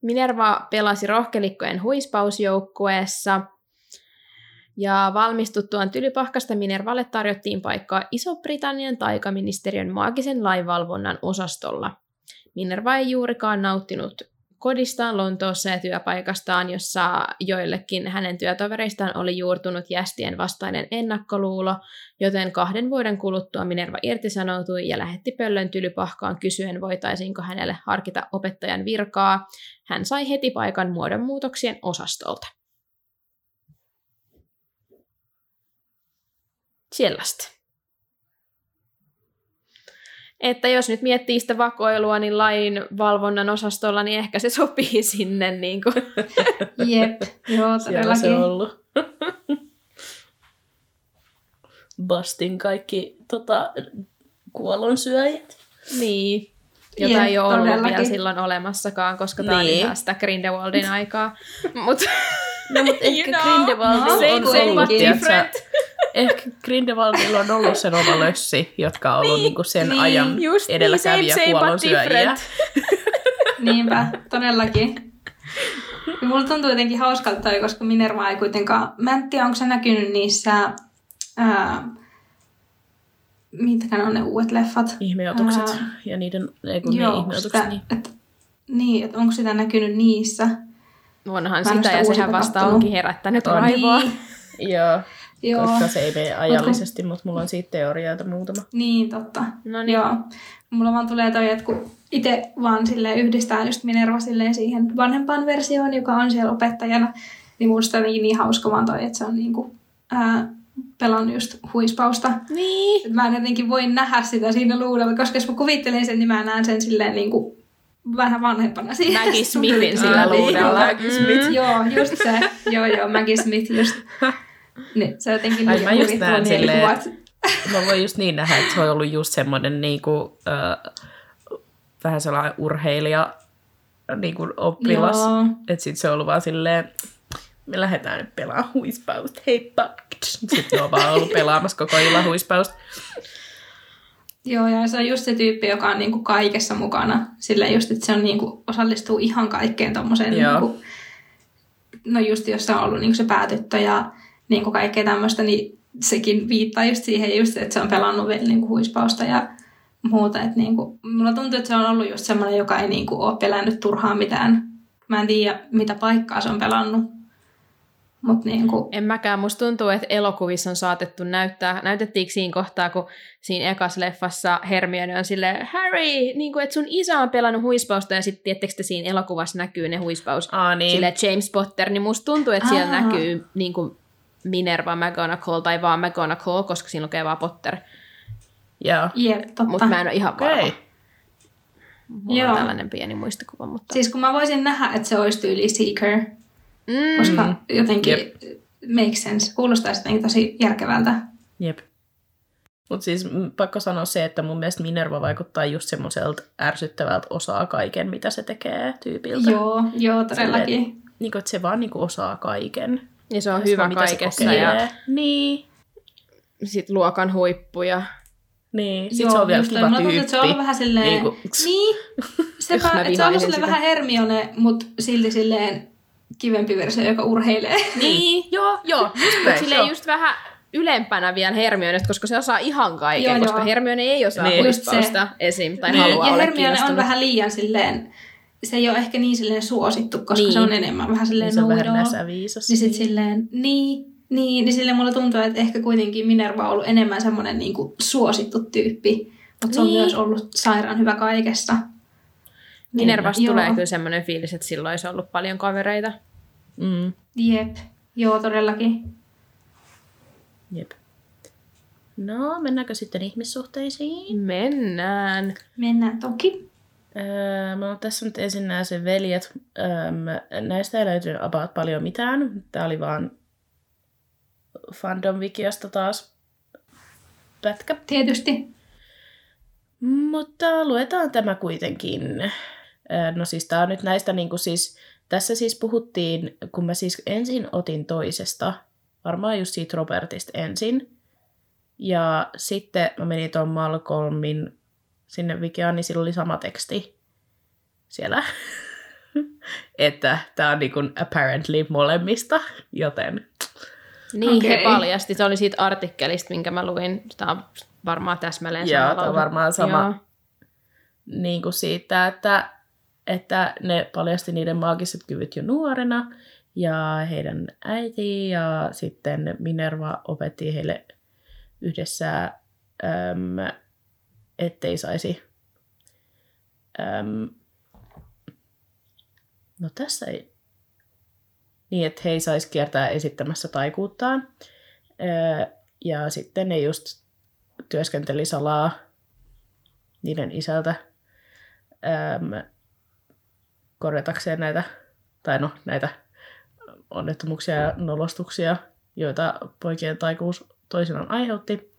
Minerva pelasi rohkelikkojen huispausjoukkueessa. Ja valmistuttuaan Tylypahkasta Minervalle tarjottiin paikkaa Iso-Britannian taikaministeriön maagisen lainvalvonnan osastolla. Minerva ei juurikaan nauttinut kodistaan Lontoossa ja työpaikastaan, jossa joillekin hänen työtovereistaan oli juurtunut jästien vastainen ennakkoluulo, joten kahden vuoden kuluttua Minerva irtisanoutui ja lähetti pöllön tylypahkaan kysyen, voitaisiinko hänelle harkita opettajan virkaa. Hän sai heti paikan muodonmuutoksien osastolta. Sellaista. Että jos nyt miettii sitä vakoilua, niin lain valvonnan osastolla, niin ehkä se sopii sinne. Niin kuin. Jep, joo Siellä se on ollut. Bastin kaikki tota, kuollonsyöjät. Niin. Jota Jep, ei ole ollut vielä silloin olemassakaan, koska tämä on Niin. ihan sitä Grindelwaldin aikaa. Mut, No, mutta ehkä You know, Grindelwaldilla same, on same, ollut, tiedätkö. Ehkä Grindelwaldilla on ollut sen oma lössi, jotka on ollut niinku sen niin, ajan just niin, edelläkävijä kuollonsyöjiä. different. Niinpä, todellakin. Ja mulla tuntuu jotenkin hauskalta toi, koska Minerva ei kuitenkaan... Mä en tiedä, onko se näkynyt niissä... Ää, mitkä ne on ne uudet leffat? Ihmeotukset Ää, ja niiden, ei kun ne Joo, ihmeotukset, sitä, niin. et, niin, että onko sitä näkynyt niissä? Onhan sitä, sitä ja sehän vasta onkin herättänyt On. raivoa. Niin, Joo, joo, koska se ei mene ajallisesti, mutta mulla on siitä teorioita muutama. niin totta. No niin. Joo. Mulla vaan tulee toi, että kun itse vaan sille yhdistää just Minerva silleen siihen vanhempaan versioon, joka on siellä opettajana, niin musta jotenkin niin hauska vaan toi, että se on niinku, ää, pelannut just huispausta. Niin. Et mä en jotenkin voi nähdä sitä siinä luudella, koska jos mä kuvittelen sen, niin mä näen sen silleen niinku vähän vanhempana siinä. Maggie Smithin sillä niin, luudella. Maggie Smith. Mm. Joo, just se. joo, joo, Maggie Smith just. Niin, se on jotenkin Ai, liian mä just näen silleen, että- Mä voin just niin nähdä, että se on ollut just semmoinen niinku, äh, vähän sellainen urheilija niinku oppilas. Joo. Että sit se on ollut vaan silleen, me lähdetään nyt pelaamaan huispausta, heippa. Sitten on vaan ollut pelaamassa koko illan huispausta. Joo, ja se on just se tyyppi, joka on niinku kaikessa mukana. Sillä just, että se on niinku, osallistuu ihan kaikkeen tommoseen. Niinku, no just, jos se on ollut niinku se päätyttö ja niinku kaikkea tämmöistä, niin sekin viittaa just siihen, just, että se on pelannut vielä niinku huispausta ja muuta. Et niinku, mulla tuntuu, että se on ollut just semmoinen, joka ei niinku ole pelännyt turhaan mitään. Mä en tiedä, mitä paikkaa se on pelannut. Mutta niinku, En mäkään. Musta tuntuu, että elokuvissa on saatettu näyttää, näytettiinkö siinä kohtaa, kun siinä ekas leffassa Hermione on silleen, Harry, niin kuin, että sun isä on pelannut huispausta, ja sitten tiettekö te siinä elokuvassa näkyy ne huispaus, Aa niin. silleen James Potter, niin musta tuntuu, että siellä Aa. näkyy niin kuin Minerva McGonagall tai vaan McGonagall, koska siinä lukee vaan Potter. Joo. jep, totta. Mutta mä en ole ihan varma. Okei. Mulla Joo. on tällainen pieni muistikuva, mutta... Siis kun mä voisin nähdä, että se olisi tyyli Seeker, mm, koska jotenkin Jep. makes sense. Kuulostaisi jotenkin tosi järkevältä. Jep. Mutta siis pakko sanoa se, että mun mielestä Minerva vaikuttaa just semmoiselta ärsyttävältä osaa kaiken, mitä se tekee tyypiltä. Joo, joo, todellakin. Niin kuin, että se vaan niin kuin osaa kaiken. Ja se on hyvä mitä se kaikessa kokeilee. ja Niin. sit luokan huippuja. Niin, sit joo, se on vielä kiva Mulla tuntuu, tyyppi. että se on ollut vähän silleen... Niin Niin, kuin- niin sepä, että se on ollut silleen sitä. vähän Hermione, mutta silti silleen kivempi versio, joka urheilee. Niin, joo, joo, just. Silleen just vähän ylempänä vielä Hermione, koska se osaa ihan kaiken, Joo, koska joo. Hermione ei osaa Niin. niin. Huispausta esim. tai Niin. haluaa ja olla Hermione on vähän liian silleen, se ei ole ehkä niin silleen suosittu, koska Niin. se on enemmän vähän silleen se on vähän näissä viisas. Niin sit silleen, niin, niin, niin silleen mulla tuntuu, että ehkä kuitenkin Minerva on ollut enemmän semmoinen niinku suosittu tyyppi, mutta se on Niin. myös ollut sairaan hyvä kaikessa. Minervasta Joo. tulee kyllä semmoinen fiilis, että silloin olisi ollut paljon kavereita. Mm, Jep, joo todellakin. jep. No, mennäänkö sitten ihmissuhteisiin? Mennään. Mennään toki. Öö, tässä nyt ensin nämä sen veljet. Öö, näistä ei löytynyt about paljon mitään. Tää oli vaan fandom wikiasta taas pätkä. Tietysti. Mutta luetaan tämä kuitenkin. Öö, No siis tää on nyt näistä niinku siis, tässä siis puhuttiin, kun mä siis ensin otin toisesta, varmaan just siitä Robertista ensin. Ja sitten mä menin tuon Malcolmin sinne Wikiaan, niin sillä oli sama teksti siellä. että tää on niinku apparently molemmista, joten Niin, okay. he paljasti. Se oli siitä artikkelista, minkä mä luin. Tämä on varmaan täsmälleen Joo, sama tää on lause. varmaan sama. Joo. niin kuin siitä, että, että ne paljasti niiden maagiset kyvyt jo nuorena ja heidän äiti ja sitten Minerva opetti heille yhdessä, äm, ettei saisi äm, no tässä ei niin, että he ei saisi kiertää esittämässä taikuuttaan. Ja sitten ne just työskenteli salaa niiden isältä äm, korjatakseen näitä, tai no näitä onnettomuuksia ja nolostuksia, joita poikien taikuus toisinaan aiheutti.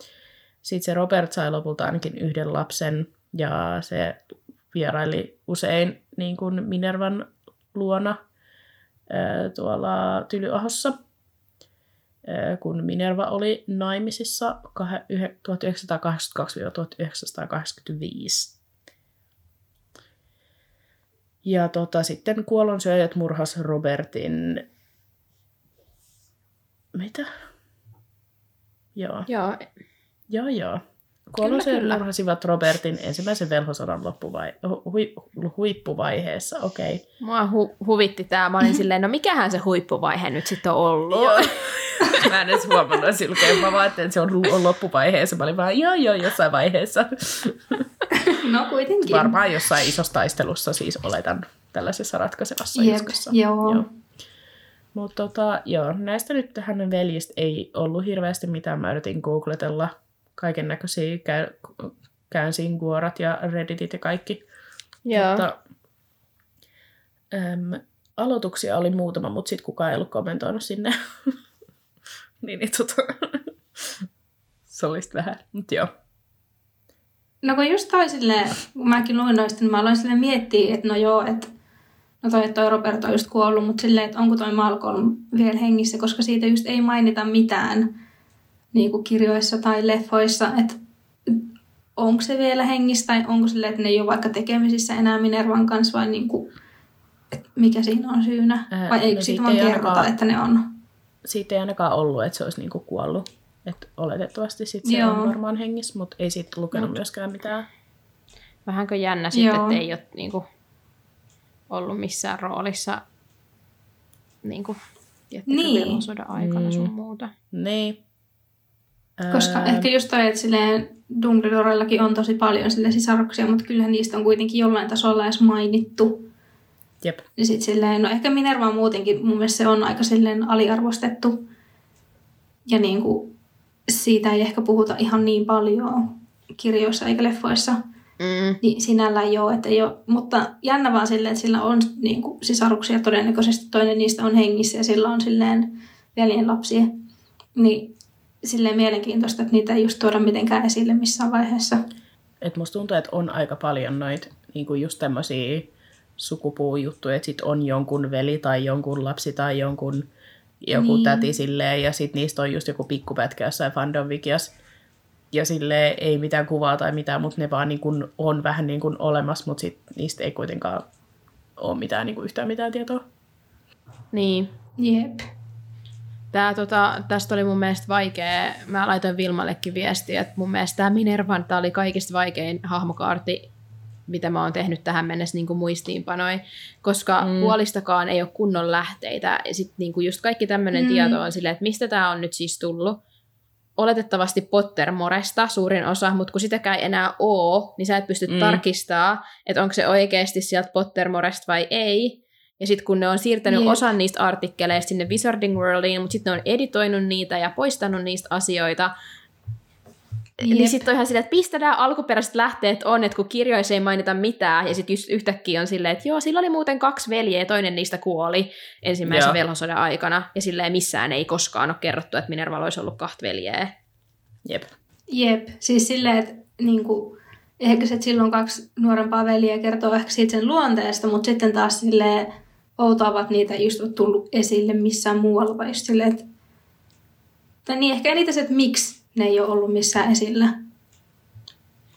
Sitten se Robert sai lopulta ainakin yhden lapsen, ja se vieraili usein niin kuin Minervan luona tuolla Tylyahossa, kun Minerva oli naimisissa kah- yhe- 1982-1985. Ja tota, sitten kuolonsyöjät murhas Robertin... Mitä? Joo. Joo, Joo, joo. Kuolonsyöjät kyllä. murhasivat Robertin ensimmäisen velhosodan loppuvai- hu- hui- huippuvaiheessa. Okei. Okay. mua hu- huvitti tämä. Mä olin silleen, no mikähän se huippuvaihe nyt sitten on ollut? Joo. Mä en edes huomannut silkeen. Mä vaan, että se on on loppuvaiheessa. Mä olin vaan, joo, joo, jossain vaiheessa. No kuitenkin. Varmaan jossain isossa taistelussa siis oletan tällaisessa ratkaisevassa Jep, juskassa. joo. joo. Mutta tota, joo, näistä nyt hänen veljistä ei ollut hirveästi mitään. Mä yritin googletella kaiken näköisiä käy, käänsin kuorat ja redditit ja kaikki. Joo. Mutta, äm, aloituksia oli muutama, mutta sitten kukaan ei ollut kommentoinut sinne. niin, niin tota, se oli vähän, mutta joo. No kun just toi silleen, kun mäkin luin noista, niin mä aloin silleen miettiä, että no joo, että no toi, toi Robert on just kuollut, mutta silleen, että onko toi Malcolm vielä hengissä, koska siitä just ei mainita mitään niin kuin kirjoissa tai leffoissa, että onko se vielä hengissä tai onko silleen, että ne ei ole vaikka tekemisissä enää Minervan kanssa vai niin kuin, että mikä siinä on syynä. Ää, vai eikö no siitä siitä vaan ei kerrota, ainakaan- että ne on? Siitä ei ainakaan ollut, että se olisi niinku kuollut. Et oletettavasti sit se Joo. on varmaan hengissä, mutta ei siitä lukenut Mut- myöskään mitään. Vähänkö jännä sitten, että ei ole niinku, ollut missään roolissa niinku, tiettikö, Niin. velhosodan aikana sun Mm. muuta. Niin. Koska Ää, ehkä just toi, että silleen Dumbledorellakin on tosi paljon sille sisaruksia, mutta kyllähän niistä on kuitenkin jollain tasolla edes mainittu. Jep. Ja sit silleen, no ehkä Minerva muutenkin, mun mielestä se on aika silleen aliarvostettu. Ja niin kuin, siitä ei ehkä puhuta ihan niin paljon kirjoissa eikä leffoissa. Mm. Niin sinällään joo, että ole, mutta jännä vaan silleen, että sillä on niin kuin, sisaruksia todennäköisesti, toinen niistä on hengissä ja sillä on silleen veljen lapsia. Niin silleen mielenkiintoista, että niitä ei just tuoda mitenkään esille missään vaiheessa. Et musta tuntuu, että on aika paljon noita niinku just tämmöisiä sukupuujuttuja, että sit on jonkun veli tai jonkun lapsi tai jonkun joku Niin. täti silleen, ja sit niistä on just joku pikkupätkä jossain fandom wikias. Ja sille ei mitään kuvaa tai mitään, mutta ne vaan niin kun on vähän niin kun olemassa, mutta sit niistä ei kuitenkaan ole mitään niin kun yhtään mitään tietoa. Niin. Jep. Tää, tota, tästä oli mun mielestä vaikea, mä laitoin Vilmallekin viestiä, että mun mielestä tämä Minervan tää oli kaikista vaikein hahmokaarti, mitä mä oon tehnyt tähän mennessä niin muistiinpanoi, koska mm. puolistakaan ei ole kunnon lähteitä. Ja sit niin kuin just kaikki tämmöinen mm. tieto on silleen, että mistä tämä on nyt siis tullut. Oletettavasti Pottermoresta suurin osa, mutta kun sitäkään ei enää oo, niin sä et pysty mm. tarkistaa, että onko se oikeasti sieltä Pottermoresta vai ei. Ja sitten kun ne on siirtänyt yep. osan niistä artikkeleista sinne Wizarding Worldiin, mutta sitten ne on editoinut niitä ja poistanut niistä asioita, Jep. Niin sitten on ihan silleen, että pistä nämä alkuperäiset lähteet on, että kun kirjoissa ei mainita mitään, ja sitten just yhtäkkiä on silleen, että joo, sillä oli muuten kaksi veljeä, toinen niistä kuoli ensimmäisen velhosodan aikana, ja silleen missään ei koskaan ole kerrottu, että Minerva olisi ollut kahta veljeä. Jep. Jep, siis silleen, että niin kuin, ehkä se, että silloin kaksi nuorempaa veljeä kertoo ehkä siitä sen luonteesta, mutta sitten taas silleen, outoa ovat niitä just on tullut esille missään muualla, vai just silleen, että... Tai niin, ehkä eniten se, että miksi ne ei ole ollut missään esillä.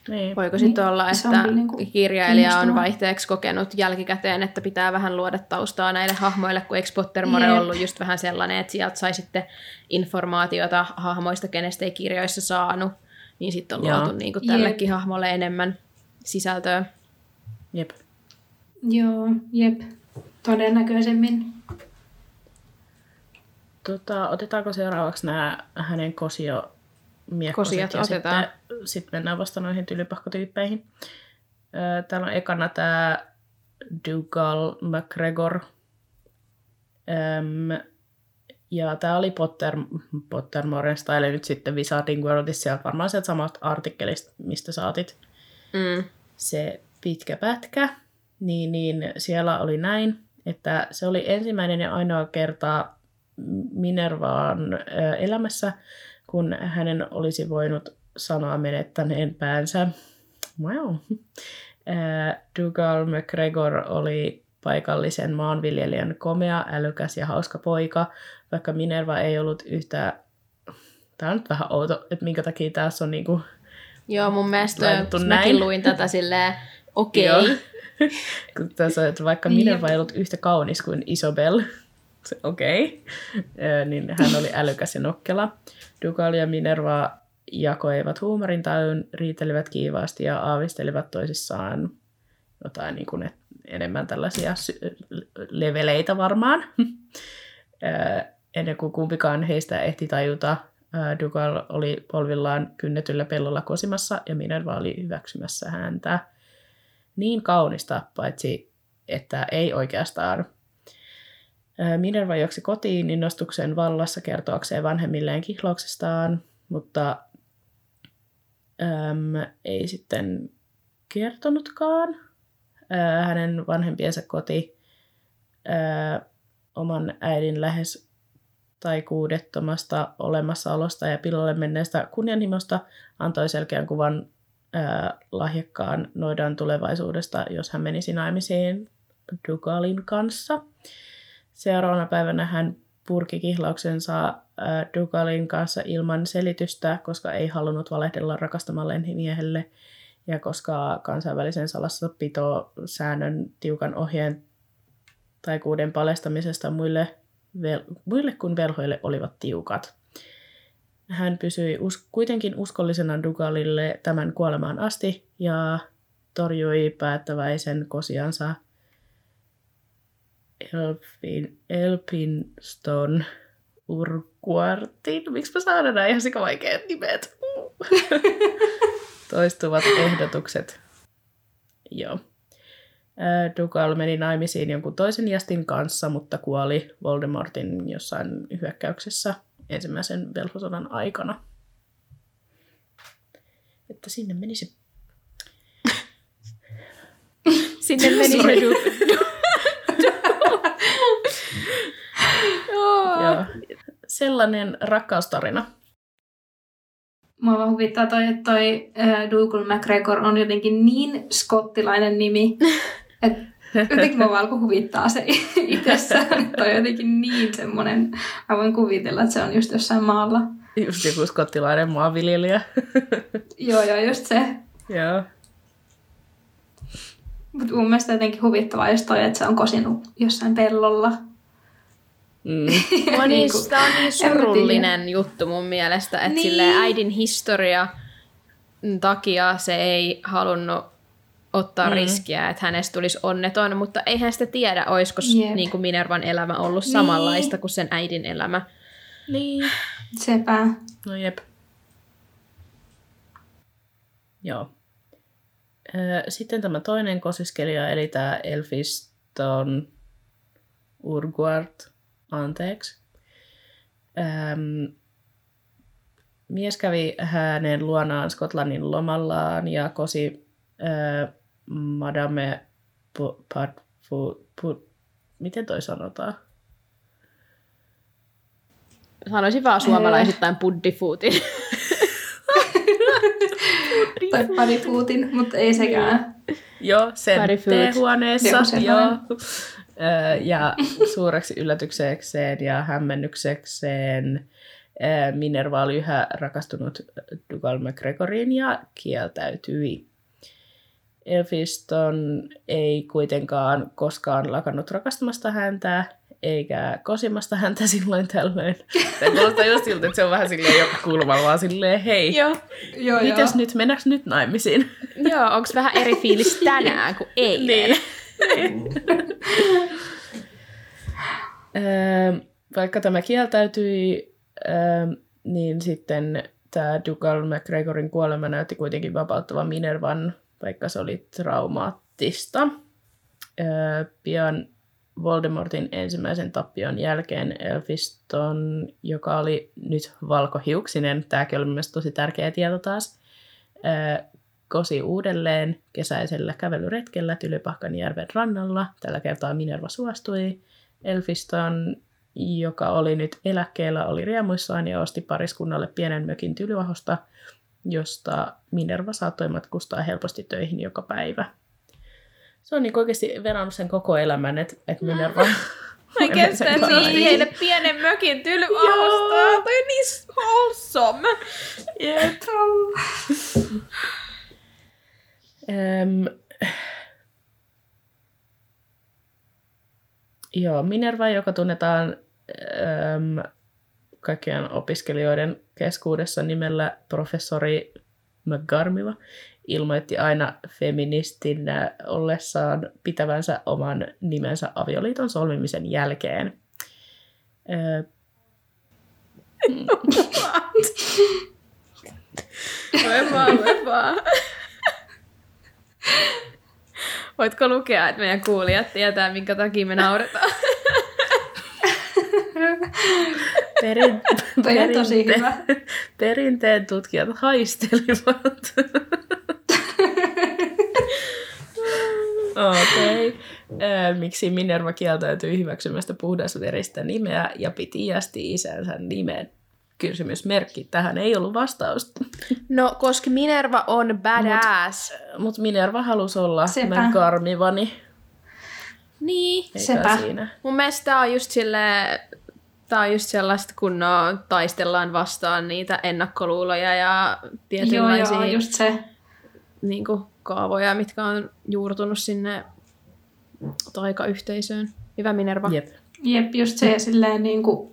Niin. Voiko sitten niin, olla, että on niinku kirjailija on vaihteeksi kokenut jälkikäteen, että pitää vähän luoda taustaa näille hahmoille, kun eikö Pottermore Jep. ollut just vähän sellainen, että sieltä sai sitten informaatiota hahmoista, kenestä ei kirjoissa saanut, niin sitten on Joo. luotu niinku tällekin jep. hahmolle enemmän sisältöä. Jep. Joo, jep. Todennäköisemmin. Tota, otetaanko seuraavaksi nämä hänen kosio Kosiat ja otetaan. sitten, sitten mennään vasta noihin tylypahkotyyppeihin. Täällä on ekana tämä Dougal McGregor. Öm, ja tämä oli Potter, Pottermoren eli nyt sitten Wizarding Worldissa, ja varmaan sieltä samasta artikkelista, mistä saatit mm. se pitkä pätkä. Niin, niin siellä oli näin, että se oli ensimmäinen ja ainoa kerta Minervaan elämässä, kun hänen olisi voinut sanoa menettäneen päänsä. Wow. Dougal McGregor oli paikallisen maanviljelijän komea, älykäs ja hauska poika, vaikka Minerva ei ollut yhtä... Tämä on nyt vähän outo, että minkä takia tässä on niinku Joo, mun mielestä mäkin näin. luin tätä silleen, okei. Okay. Kun tässä, että vaikka Minerva ei ollut yhtä kaunis kuin Isobel, okei, okay. niin hän oli älykäs ja nokkela. Dugal ja Minerva jakoivat huumorin tajun, riitelivät kiivaasti ja aavistelivat toisissaan jotain niin kuin enemmän tällaisia sy- leveleitä varmaan. Ennen kuin kumpikaan heistä ehti tajuta, Dugal oli polvillaan kynnetyllä pellolla kosimassa ja Minerva oli hyväksymässä häntä. Niin kaunista, paitsi että ei oikeastaan Minerva juoksi kotiin innostuksen vallassa kertoakseen vanhemmilleen kihlauksestaan, mutta äm, ei sitten kertonutkaan. Ää, hänen vanhempiensa koti ää, oman äidin lähes tai kuudettomasta olemassaolosta ja pilalle menneestä kunnianhimosta antoi selkeän kuvan lahjakkaan noidan tulevaisuudesta, jos hän menisi naimisiin Dugalin kanssa. Seuraavana päivänä hän purki kihlauksensa Dugalin kanssa ilman selitystä, koska ei halunnut valehdella rakastamalle miehelle ja koska kansainvälisen salassapito-säännön tiukan ohjeen tai kuuden paljastamisesta muille, vel- muille kuin velhoille olivat tiukat. Hän pysyi us- kuitenkin uskollisena Dugalille tämän kuolemaan asti ja torjui päättäväisen kosiansa Elpin, Elpinston Urquartin. Miksi mä saan nämä ihan vaikeat nimet? Toistuvat ehdotukset. Joo. Dugal meni naimisiin jonkun toisen jästin kanssa, mutta kuoli Voldemortin jossain hyökkäyksessä ensimmäisen velhosodan aikana. Että sinne meni se... sinne meni se Joo. Sellainen rakkaustarina. Mua vaan huvittaa toi, että toi äh, Dougal McGregor on jotenkin niin skottilainen nimi, että jotenkin mua vaan huvittaa se itsessään. toi on jotenkin niin semmoinen, mä voin kuvitella, että se on just jossain maalla. Just joku skottilainen maanviljelijä. joo, joo, just se. Joo. Mutta mun mielestä jotenkin huvittavaa just toi, että se on kosinut jossain pellolla. Mm. Niin, Niinku, tämä on niin en mä surullinen juttu mun mielestä, että Niin. niin. äidin historia takia se ei halunnut ottaa Mm. riskiä, että hänestä tulisi onneton, mutta eihän sitä tiedä, olisiko Jep. niin kuin Minervan elämä ollut Niin. samanlaista kuin sen äidin elämä. Niin. Sepä. No jep. Joo. Sitten tämä toinen kosiskelija, eli tämä Elfiston Urguard, anteeksi. Öm, mies kävi hänen luonaan Skotlannin lomallaan ja kosi ö, Madame Pu- miten toi sanotaan? Sanoisin vaan suomalaisittain buddifuutin. Tai parifuutin, mutta ei sekään. Joo, sen teehuoneessa. Joo. Ja suureksi yllätyksekseen ja hämmennyksekseen Minerva oli yhä rakastunut Dougal McGregoriin ja kieltäytyi. Elphiston ei kuitenkaan koskaan lakannut rakastamasta häntä, eikä kosimasta häntä silloin tällöin. Se kuulostaa just siltä, että se on vähän silleen joka kulmalla, vaan silleen, hei, Joo. Joo, mites joo. nyt, mennäänkö nyt naimisiin? Joo, onko vähän eri fiilis tänään kuin eilen? Niin. Öö, vaikka tämä kieltäytyi, öö, niin sitten tämä Dougal McGregorin kuolema näytti kuitenkin vapauttavan Minervan, vaikka se oli traumaattista. Pian Voldemortin ensimmäisen tappion jälkeen Elphiston, joka oli nyt valkohiuksinen, tämäkin oli mielestäni tosi tärkeä tieto taas, kosi uudelleen kesäisellä kävelyretkellä Tylypahkanjärven rannalla. Tällä kertaa Minerva suostui. Elfiston, joka oli nyt eläkkeellä, oli riemuissaan ja osti pariskunnalle pienen mökin Tylyvahosta, josta Minerva saattoi matkustaa helposti töihin joka päivä. Se on niin oikeasti verrannut sen koko elämän, että, että Minerva... Mä kestän Sen niin pienen mökin tylyvahostaa. Toi on niin wholesome. Jep. Joo, Minerva, joka tunnetaan öm, kaikkien opiskelijoiden keskuudessa nimellä professori McGarmiva, ilmoitti aina feministinä ollessaan pitävänsä oman nimensä avioliiton solmimisen jälkeen. Ö, Lue vaan, lue vaan. Voitko lukea, että meidän kuulijat tietää, minkä takia me nauretaan? Perin, on tosi hyvä. Perinteen tutkijat haistelivat. Okei. Okay. Miksi Minerva kieltäytyi hyväksymästä puhdasveristä nimeä ja piti iästi isänsä nimen? Kysymysmerkki. Tähän ei ollut vastausta. No, koska Minerva on badass. Mutta Minerva halusi olla Sepä. karmivani. Niin. Eikä Sepä. siinä. Mun mielestä on just silleen, tää on just sellaista, kun no, taistellaan vastaan niitä ennakkoluuloja ja Joo, tietynlaisia joo, just se. niin kuin, kaavoja, mitkä on juurtunut sinne taikayhteisöön. Hyvä Minerva. Jep. Jep, just se silleen niin kuin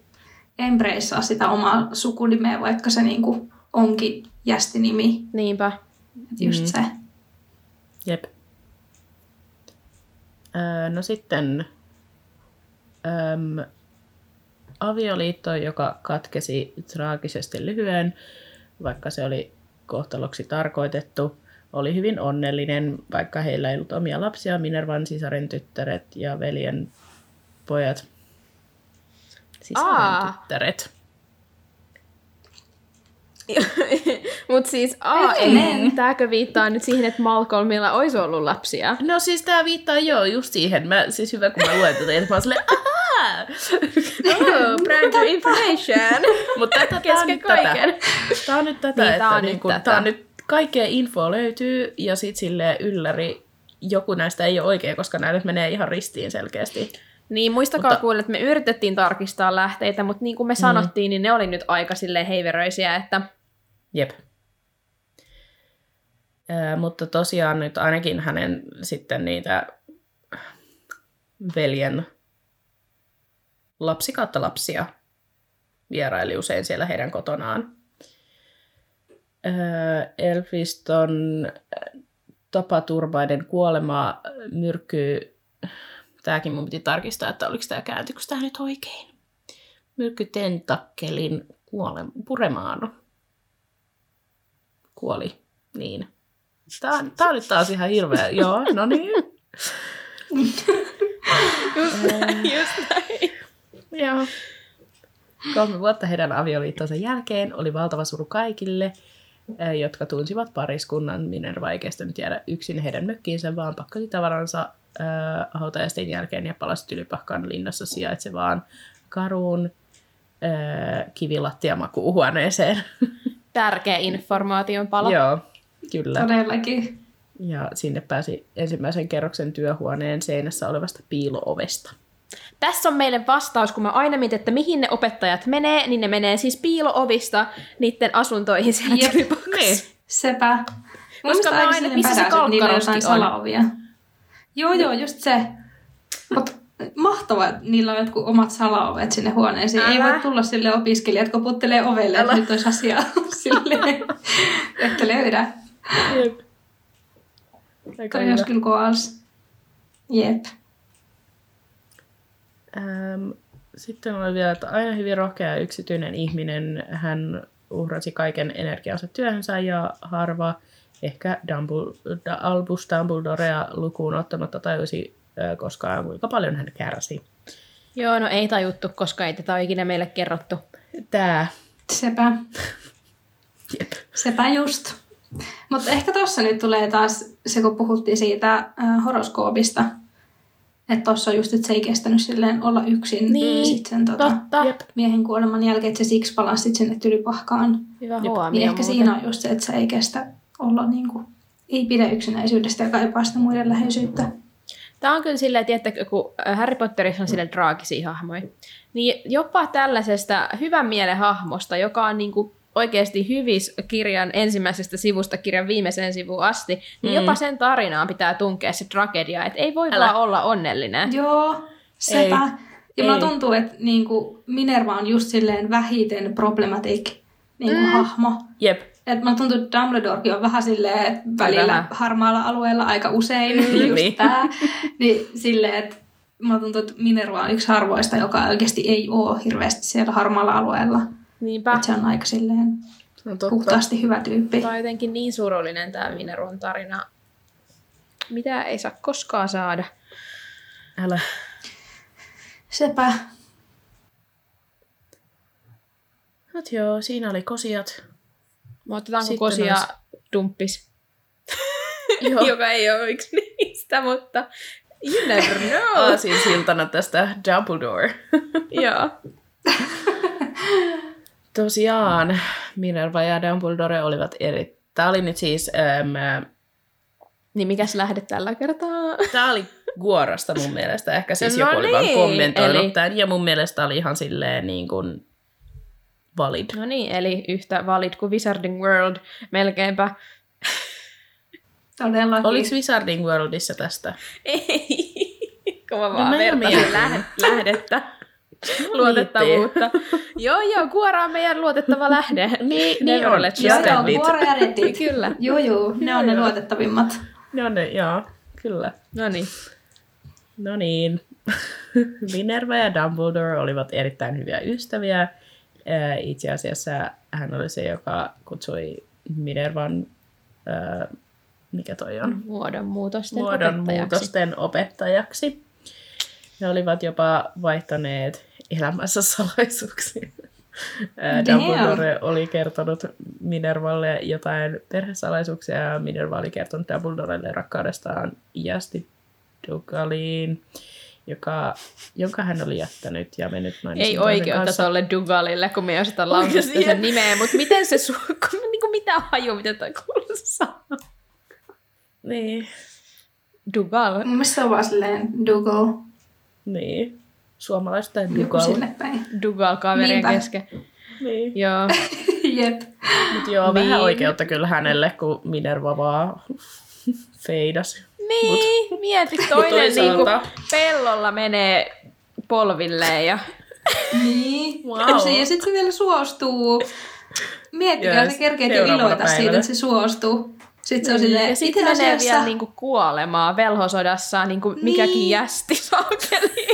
embraceaa sitä omaa sukunimeä, vaikka se niin kuin onkin jästinimi. Niinpä. Et just Mm. se. Jep. Öö, no sitten öm, avioliitto, joka katkesi traagisesti lyhyen, vaikka se oli kohtaloksi tarkoitettu, oli hyvin onnellinen, vaikka heillä ei ollut omia lapsia, Minervan sisaren tyttäret ja veljen pojat. Sisaren Aa. tyttäret. Mut siis, ei, Edelleen. tääkö viittaa nyt siihen, että Malcolmilla olisi ollut lapsia? No siis tää viittaa joo just siihen. Mä, siis hyvä kun mä luen tätä, että mä oon silleen! Oh, brand new information. Mutta tätä, on Kesken nyt tätä. kaiken. Tää on nyt tätä, Niin, että tää on niin nyt kun, tätä. tää on nyt kaikkea infoa löytyy ja sit sille ylläri joku näistä ei ole oikein, koska nämä nyt menee ihan ristiin selkeästi. Niin, muistakaa Mutta- kuulla, että me yritettiin tarkistaa lähteitä, mutta niin kuin me sanottiin, niin ne oli nyt aika silleen heiveröisiä, että Jep. Ö, mutta tosiaan nyt ainakin hänen sitten niitä veljen lapsi kautta lapsia vieraili usein siellä heidän kotonaan. Elfiston tapaturmainen kuolema myrkky, tämäkin mun piti tarkistaa, että oliko tämä kääntyykö tämä nyt oikein. Myrkky tentakkelin kuolem, puremaan kuoli, niin. Tämä, tämä on nyt taas ihan hirveä, joo, no niin. Just näin, just näin. Joo. Kolme vuotta heidän avioliittonsa jälkeen oli valtava suru kaikille, jotka tunsivat pariskunnan. Minerva ei kestänyt jäädä yksin heidän mökkiinsä, vaan pakkasi tavaransa äh, hautajaisten jälkeen ja palasi Tylypahkan linnassa sijaitsevaan karuun äh, kivilattiamakuuhuoneeseen. Tärkeä informaation pala. Joo, kyllä. Todellakin. Ja sinne pääsi ensimmäisen kerroksen työhuoneen seinässä olevasta piiloovesta. Tässä on meille vastaus, kun mä aina mietin, että mihin ne opettajat menee, niin ne menee siis piiloovista niiden asuntoihin siellä Jep. Niin. Sepä. Koska mä aina, missä se niillä on kalkkaroski jotain on. salaovia. Joo, joo, just se. Mutta mahtavaa, että niillä on jotkut omat salaovet sinne huoneeseen. Ei Älä. voi tulla sille opiskelijat, kun puttelee ovelle, että Älä. nyt olisi asiaa silleen, että löydä. Jep. Toi olisi kyllä koals. Jep. Ähm, sitten oli vielä, että aina hyvin rohkea ja yksityinen ihminen. Hän uhrasi kaiken energiansa työhönsä ja harva, ehkä Dumbledore, Albus Dumbledorea lukuun ottamatta tajusi äh, koskaan, kuinka paljon hän kärsi. Joo, no ei tajuttu, koska ei tätä ole ikinä meille kerrottu. Tää. Sepä. Jep. Sepä just. Mutta ehkä tuossa nyt tulee taas se, kun puhuttiin siitä äh, horoskoopista. Että tuossa on just, että se ei kestänyt silleen olla yksin Niin, sit sen tota, Totta. Miehen kuoleman jälkeen, että se siksi palasi sit sinne tylypahkaan. Hyvä huomio Niin ehkä muuten. siinä on just se, että se ei kestä olla niinku, ei pidä yksinäisyydestä ja kaipaa sitä muiden läheisyyttä. Tämä on kyllä silleen, tiettäkö, kun Harry Potterissa on silleen draagisia hahmoja, niin jopa tällaisesta hyvän mielen hahmosta, joka on niinku oikeasti hyvis kirjan ensimmäisestä sivusta kirjan viimeiseen sivuun asti, niin Mm. jopa sen tarinaan pitää tunkea se tragedia, että ei voi Älä. vaan olla onnellinen. Joo, sepä. Ei. Ja mulla tuntuu, että niinku Minerva on just silleen vähiten problematic niinku mm. hahmo. Jep. Et mulla tuntuu, että Dumbledorekin on vähän silleen, että välillä Vähän. harmaalla alueella aika usein, Mm, just niin. tää. Niin silleen, että mulla tuntuu, että Minerva on yksi harvoista, joka oikeasti ei ole hirveästi siellä harmaalla alueella. Niinpä. Että se on aika silleen No totta. puhtaasti hyvä tyyppi. Tämä on jotenkin niin surullinen tämä Minervan tarina. Mitä ei saa koskaan saada. Älä. Sepä. Mut joo, siinä oli kosiat. Mä otetaanko Sitten kosia olisi- dumppis? Joo. Joka ei ole yksi niistä, mutta you never know. Aasin siltana tästä Dumbledore. Joo. Tosiaan, Minerva ja Dumbledore olivat eri... Tämä oli nyt siis... Ähm, Niin mikäs lähde tällä kertaa? Tämä oli Guorasta mun mielestä. Ehkä siis No joku oli vaan niin, kommentoinut eli- tämän. Ja mun mielestä oli ihan silleen niin kuin valid. No niin, eli yhtä valid kuin Wizarding World melkeinpä. Todellakin. Oliko Wizarding Worldissa tästä? Ei, kun mä No vaan mä vertasin mietin. lähde, lähdettä. Luotettavuutta. joo, joo, Kuora on meidän luotettava lähde. Niin, niin on. Joo, joo. Kuora ja Reddit. Kyllä. Joo, joo, ne on ne luotettavimmat. No ne, joo, kyllä. No niin. No niin. Minerva ja Dumbledore olivat erittäin hyviä ystäviä. Ää, Itse asiassa hän oli se, joka kutsui Minervan, ää, mikä toi on, Muodonmuutosten muodon opettajaksi. opettajaksi. He olivat jopa vaihtaneet elämässä salaisuuksia. Dumbledore oli kertonut Minervalle jotain perhesalaisuuksia ja Minerva oli kertonut Dumbledorelle rakkaudestaan iästi Dugaliin, joka, jonka hän oli jättänyt ja mennyt naimisiin Ei oikeutta kanssa. tuolle Dugalille, kun me ei osata sitä sen nimeä, mutta miten se su... niin kuin mitä haju, mitä toi kuulostaa? Niin, Dugal. Mun mielestä se on vaan silleen Dougal. niin. Suomalaista Dugal. sinne päin. Dugal kaverien Niinpä. kesken. Niin. Joo. Jep. Mut joo, Niin. vähän oikeutta kyllä hänelle, kun Minerva vaan feidasi. Niin, mieti toinen toisaalta- niinku pellolla menee polvilleen ja Niin. Wow. Se, ja sitten se vielä suostuu. Miettikää, Yes, se seuraavana iloita siitä, päivänä. että se suostuu. Sitten se on silleen, Ja sitten menee asiassa, vielä niinku kuolemaan velhosodassa, niinku Niin. niin. jästi saakeli.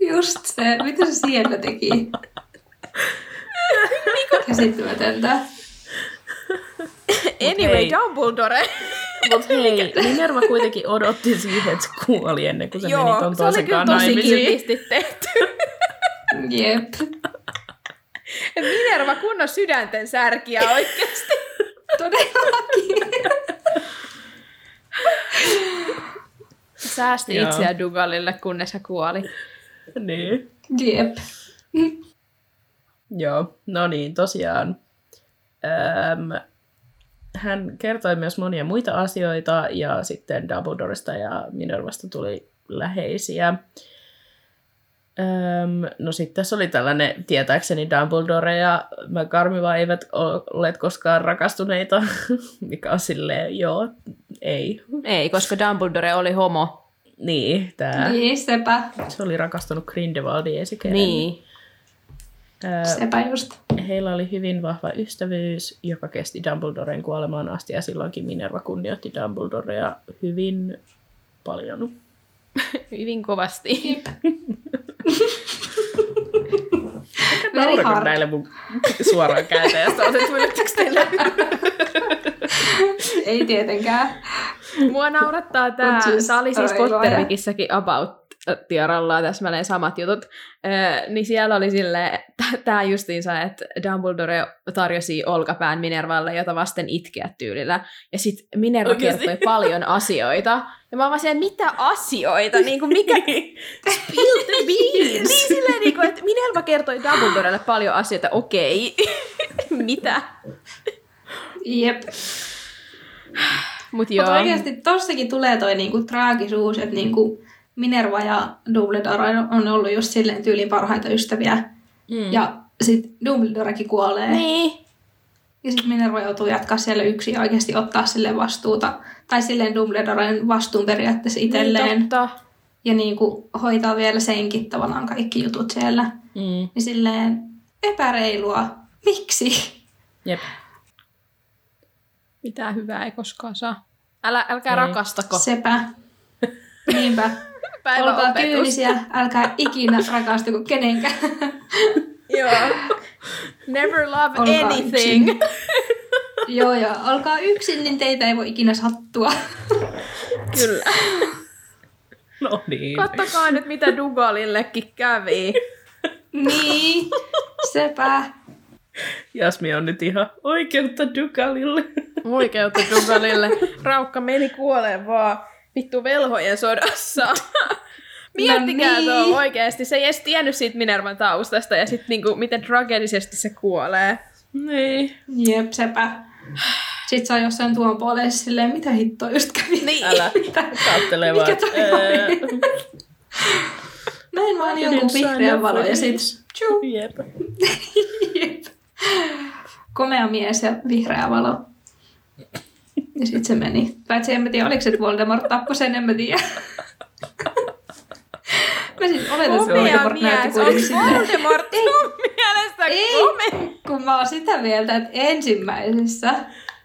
Just se, mitä se siellä teki? Käsittämätöntä. Anyway, hei. Dumbledore. Mutta hei, Minerva kuitenkin odotti siihen, että se kuoli ennen kuin se meni Joo, ton se oli toisen kyllä kanssa tosi kiltisti tehty. Jep. Minerva kunnon sydänten särkiä oikeasti. Todellakin. Säästi Joo. itseä Dugalille, kunnes hän kuoli. Niin. Jep. Joo, no niin, tosiaan. Öm, hän kertoi myös monia muita asioita ja sitten Dumbledoresta ja Minervasta tuli läheisiä. Öm, no sitten tässä oli tällainen, tietääkseni Dumbledore ja McGarmiva eivät olleet koskaan rakastuneita, mikä on silleen, joo, ei. Ei, koska Dumbledore oli homo. Niin, tää. Niin, sepä. Se oli rakastunut Grindelwaldiin esikerran. Niin. Öö, Sepä just. Heillä oli hyvin vahva ystävyys, joka kesti Dumbledoren kuolemaan asti, ja silloinkin Minerva kunnioitti Dumbledorea hyvin paljon. Hyvin kovasti. Naurako näille mun suoraan kääntäjästä otettu teille? Ei tietenkään. Mua naurattaa siis, tää oli siis oi luoja. Pottervikissäkin About Tiaralla täsmälleen samat jutut, öö, niin siellä oli silleen, tää justiinsa, että Dumbledore tarjosi olkapään Minervalle, jota vasten itkeä tyylillä, ja sit Minerva Oikeesti? kertoi paljon asioita, ja mä oon vaan silleen, mitä asioita, niin kuin mikä, spill the beans, niin silleen, niin kuin, että Minerva kertoi Dumbledorelle paljon asioita, okei, mitä? Jep. Mut joo, Mutta oikeasti tossakin tulee toi niinku traagisuus, että niinku Minerva ja Dumbledore on ollut just silleen tyylin parhaita ystäviä. Mm. Ja sit Dumbledorekin kuolee. niin, Ja sitten Minerva joutuu jatkaa siellä yksin ja oikeasti ottaa sille vastuuta. Tai silleen Dumbledoren vastuun periaatteessa itselleen. niin totta. ja niinku hoitaa vielä senkin tavallaan kaikki jutut siellä. Mm. Niin silleen epäreilua. Miksi? Jep. Mitään hyvää ei koskaan saa. Älä, älkää Ei. rakastako. Sepä. Niinpä. Olkaa kyynisiä, älkää ikinä rakastuko kenenkään. Joo. Never love Olkaa anything. yksin. Joo, ja olkaa yksin, niin teitä ei voi ikinä sattua. Kyllä. No niin. Kattokaa nyt, mitä Dugalillekin kävi. niin, sepä. Jasmi on nyt ihan oikeutta Dugalille. Oikeutta Dugalille. Raukka meni kuoleen vaan vittu velhojen sodassa. Miettikää niin. tuo oikeesti. Se ei edes tiennyt siitä Minervan taustasta ja sitten niinku, miten tragedisesti se kuolee. niin. Jep, sepä. Sitten se on jossain tuon puolella silleen, mitä hittoa just kävi. Niin. Älä Mitä? kattele Mikä vaan. toi Ää, oli? Näin vaan jonkun vihreän valo ja sit tjuu. Jep. Jep. Komea mies ja vihreä valo. Ja sit se meni. Paitsi en mä tiedä, oliko se Voldemort tappoi sen, en mä tiedä. Mä siis oletan, että Komea Voldemort näytti kuitenkin silleen. Voldemort sun mielestä Ei, komea? kun mä oon sitä mieltä, että ensimmäisessä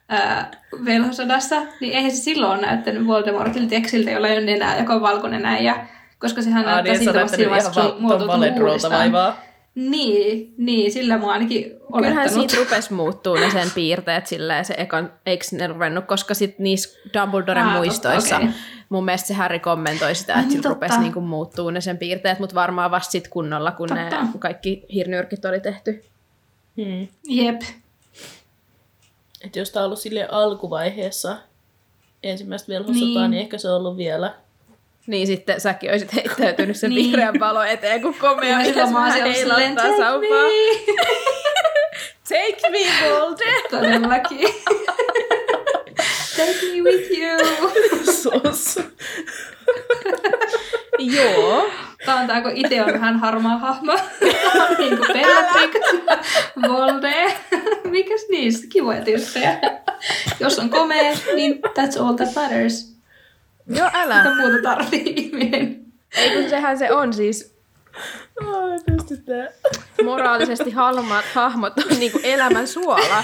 ää, velhosodassa, niin eihän se silloin näyttänyt Voldemortilta teksiltä, jolla ei ole nenää, joka on valkonenä. Ja, koska sehän Aa, näyttää niin siltä vasta siinä vaiheessa, se muotoutunut uudestaan. vaivaa. Niin, niin, sillä mä ainakin Kyllähän olettanut. siitä rupes muuttuu ne sen piirteet silleen, se ekan, eikö ne ruvennut, koska sit niissä Dumbledoren totta, muistoissa okei. Mun mielestä se Harry kommentoi sitä, että niin, sillä rupesi totta. niinku muuttuu ne sen piirteet, mutta varmaan vasta sit kunnolla, kun ne Totta. kaikki hirnyrkit oli tehty. Hmm. Jep. Että jos tämä on ollut sille alkuvaiheessa ensimmäistä velhosotaa, Niin. niin. niin ehkä se on ollut vielä. Niin sitten säkin olisit heittäytynyt sen Niin. vihreän valo eteen, kun komea Ja mies heilottaa take saupaa. me. Take me, Volde! Todellakin. Take me with you. Sos. Joo. Tää on tää, kun itse on vähän harmaa hahmo. niin kuin Bellatrix Volde. Mikäs niistä? Kivoja tyyppejä. Jos on komea, niin that's all that matters. Joo, älä. Mitä muuta tarvii ihminen? Ei kun sehän se on siis Oh, pystytään. moraalisesti halmat, hahmot on niinku elämän suola.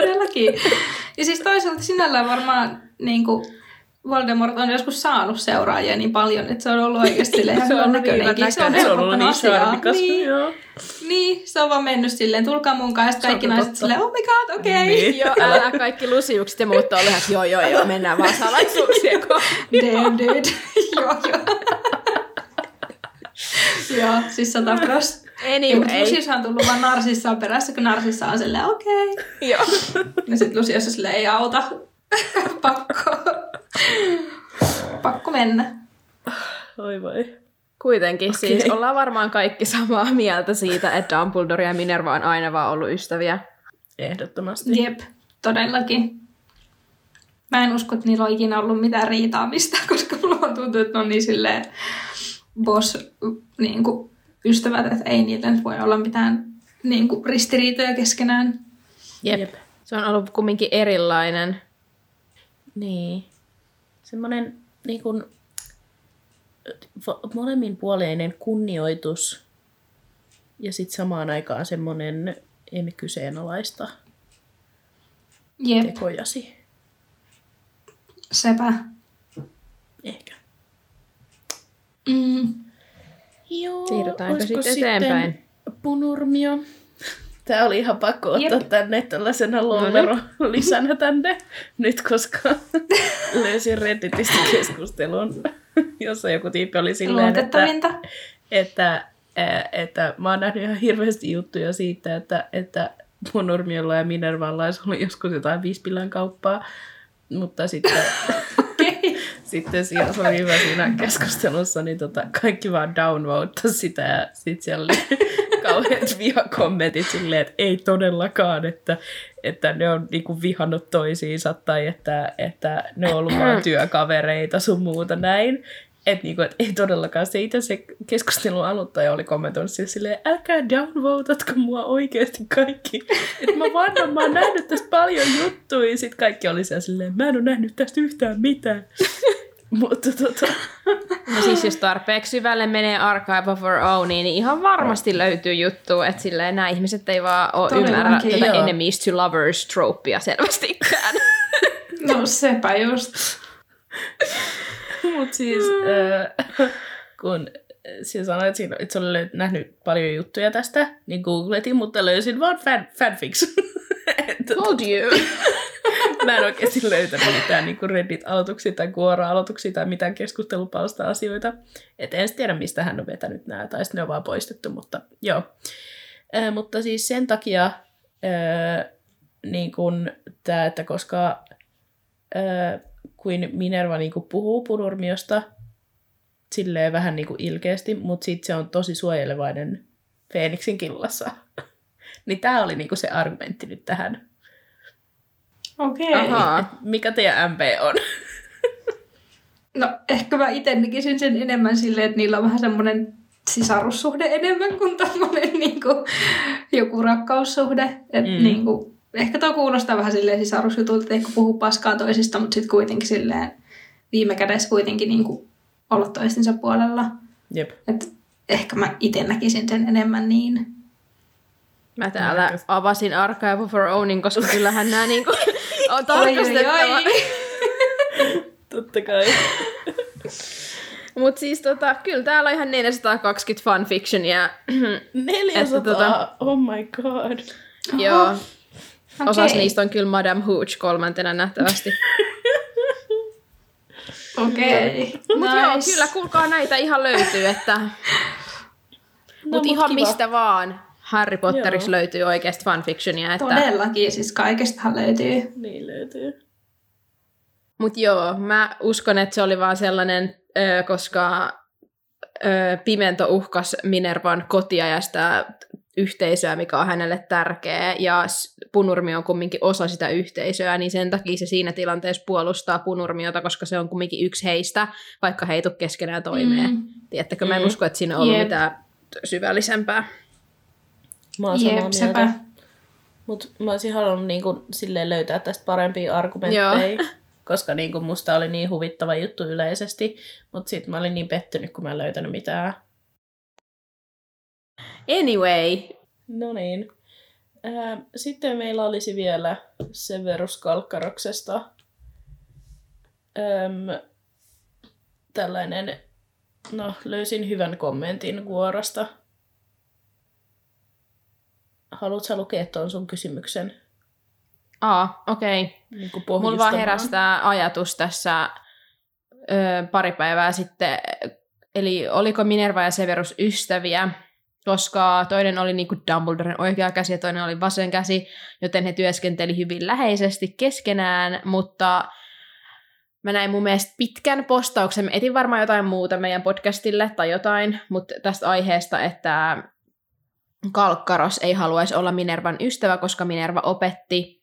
Todellakin. Ja siis toisaalta sinällään varmaan niin kuin Voldemort on joskus saanut seuraajia niin paljon, että se on ollut oikeasti silleen ihan Se on näköinenkin. Se on näköinen. Se on ollut niin charmikas. Niin, Joo. niin, se on vaan mennyt silleen, tulkaa mun kanssa, kaikki naiset totta. silleen, oh my god, okei. Okay. Niin. Joo, älä kaikki lusiukset ja muut on että joo, joo, joo, mennään vaan salaisuuksien kohtaan. Damn, dude. joo, joo. joo, siis sata pros. Ei, mutta Anyway. Lucius on tullut vaan Narsissaan perässä, kun Narsissa on silleen, okei. Okay. Joo. Ja sit Lucius on silleen, ei auta. Pakko. Pakko mennä. Oi voi. Kuitenkin okay. siis ollaan varmaan kaikki samaa mieltä siitä, että Dumbledore ja Minerva on aina vaan ollut ystäviä. Ehdottomasti. Jep, todellakin. Mä en usko, että niillä on ikinä ollut mitään riitaamista, koska mulla on tuntuu, että ne on niin silleen boss niin kuin, ystävät, että ei niillä nyt voi olla mitään niin kuin, ristiriitoja keskenään. Jep. Jep. Se on ollut kumminkin erilainen. Niin. Semmoinen niin kuin, molemminpuoleinen kunnioitus ja sitten samaan aikaan semmoinen emme kyseenalaista Jep, tekojasi. sepä. Ehkä. Mm. Joo, Siirrytäänkö olisiko sitten eteenpäin? Punurmio. Tämä oli ihan pakko ottaa Jep. tänne tällaisena lolvero lisänä tänne nyt, koska löysin Redditistä keskustelun, jossa joku tyyppi oli silleen, että, että, ää, että mä oon nähnyt ihan hirveästi juttuja siitä, että, että Punurmiolla ja Minervalla olisi ollut joskus jotain viispilän kauppaa, mutta sitten, sitten siinä se oli hyvä siinä keskustelussa, niin tota, kaikki vaan downvote sitä ja sitten siellä oli kauheat vihakommentit silleen, että ei todellakaan, että, että ne on niinku vihannut toisiinsa tai että, että ne on ollut vaan työkavereita sun muuta näin. Että niinku, et ei todellakaan. Se itse se keskustelun aloittaja oli kommentoinut siis silleen, älkää downvotatko mua oikeasti kaikki. Että mä vannan, mä oon nähnyt tästä paljon juttuja. Sitten kaikki oli siellä silleen, mä en ole nähnyt tästä yhtään mitään. Mutta tota, No siis jos tarpeeksi syvälle menee Archive of Our Own, niin ihan varmasti löytyy juttu, että silleen nämä ihmiset ei vaan ole ymmärrä tätä joo. enemies to lovers tropea selvästikään. No sepä just. Mutta siis, äh, kun sinä sanoit, että siinä- sä olet nähnyt paljon juttuja tästä, niin googletin, mutta löysin vaan fan, fanfics. Told you. Mä en oikeasti löytänyt mitään niin Reddit-aloituksia tai Quora-aloituksia tai mitään keskustelupalsta-asioita. Et en tiedä, mistä hän on vetänyt nämä, tai sitten ne on vaan poistettu, mutta joo. Äh, mutta siis sen takia äh, niin kun tää, että koska äh, kuin Minerva niin kun puhuu Punurmiosta silleen vähän niin kuin ilkeästi, mutta sitten se on tosi suojelevainen Feeniksin killassa. niin tämä oli niin kuin se argumentti nyt tähän. Okei. Ahaa. Mikä teidän MP on? No ehkä mä itse näkisin sen enemmän silleen, että niillä on vähän semmoinen sisarussuhde enemmän kuin tämmöinen niin kuin, joku rakkaussuhde. Et, Mm. mm. niin kuin, ehkä tuo kuulostaa vähän silleen sisarusjutulta, että ehkä puhuu paskaa toisista, mutta sitten kuitenkin silleen viime kädessä kuitenkin niin kuin, olla toistensa puolella. Jep. Et ehkä mä itse näkisin sen enemmän niin. Mä täällä avasin Archive of Our Ownin, koska kyllähän nämä niinku on Oi, oi, tarkastettava. oi. Totta kai. Mutta siis tota, kyllä täällä on ihan 420 fanfictionia. 400, Että tota- oh my god. Joo. Okei. Osas niistä on kyllä Madame Hooch kolmantena nähtävästi. Okei. Mutta Nice. joo, kyllä kuulkaa näitä ihan löytyy, että... No, Mut mut ihan kiva. mistä vaan Harry Potteriksi Joo. löytyy oikeasti fanfictionia. Että... Todellakin, siis kaikestahan löytyy. Niin löytyy. Mut joo, mä uskon, että se oli vaan sellainen, ö, koska ö, Pimento uhkas Minervan kotia ja sitä yhteisöä, mikä on hänelle tärkeä, ja Punurmi on kumminkin osa sitä yhteisöä, niin sen takia se siinä tilanteessa puolustaa Punurmiota, koska se on kumminkin yksi heistä, vaikka he ei tule keskenään toimeen. Mm. Mm. Tiedättekö, mä en Mm. usko, että siinä on ollut Jep. mitään syvällisempää. Mä oon samaa Jep, mieltä. sepä. Mut mä olisin halunnut niin kun, silleen löytää tästä parempia argumentteja. koska niin kuin musta oli niin huvittava juttu yleisesti, mutta sitten mä olin niin pettynyt, kun mä en löytänyt mitään. Anyway, No niin. Ää, Sitten meillä olisi vielä Severus Kalkkaroksesta Öm, tällainen, no löysin hyvän kommentin Kuorasta. Haluatko lukea tuon sun kysymyksen? aa, okei. Okay. Niin Mulla vaan herästää ajatus tässä ö, pari päivää sitten, eli oliko Minerva ja Severus ystäviä, koska toinen oli niinku Dumbledoren oikea käsi ja toinen oli vasen käsi, joten he työskenteli hyvin läheisesti keskenään, mutta mä näin mun mielestä pitkän postauksen, mä etin varmaan jotain muuta meidän podcastille tai jotain, mutta tästä aiheesta, että Kalkkaros ei haluaisi olla Minervan ystävä, koska Minerva opetti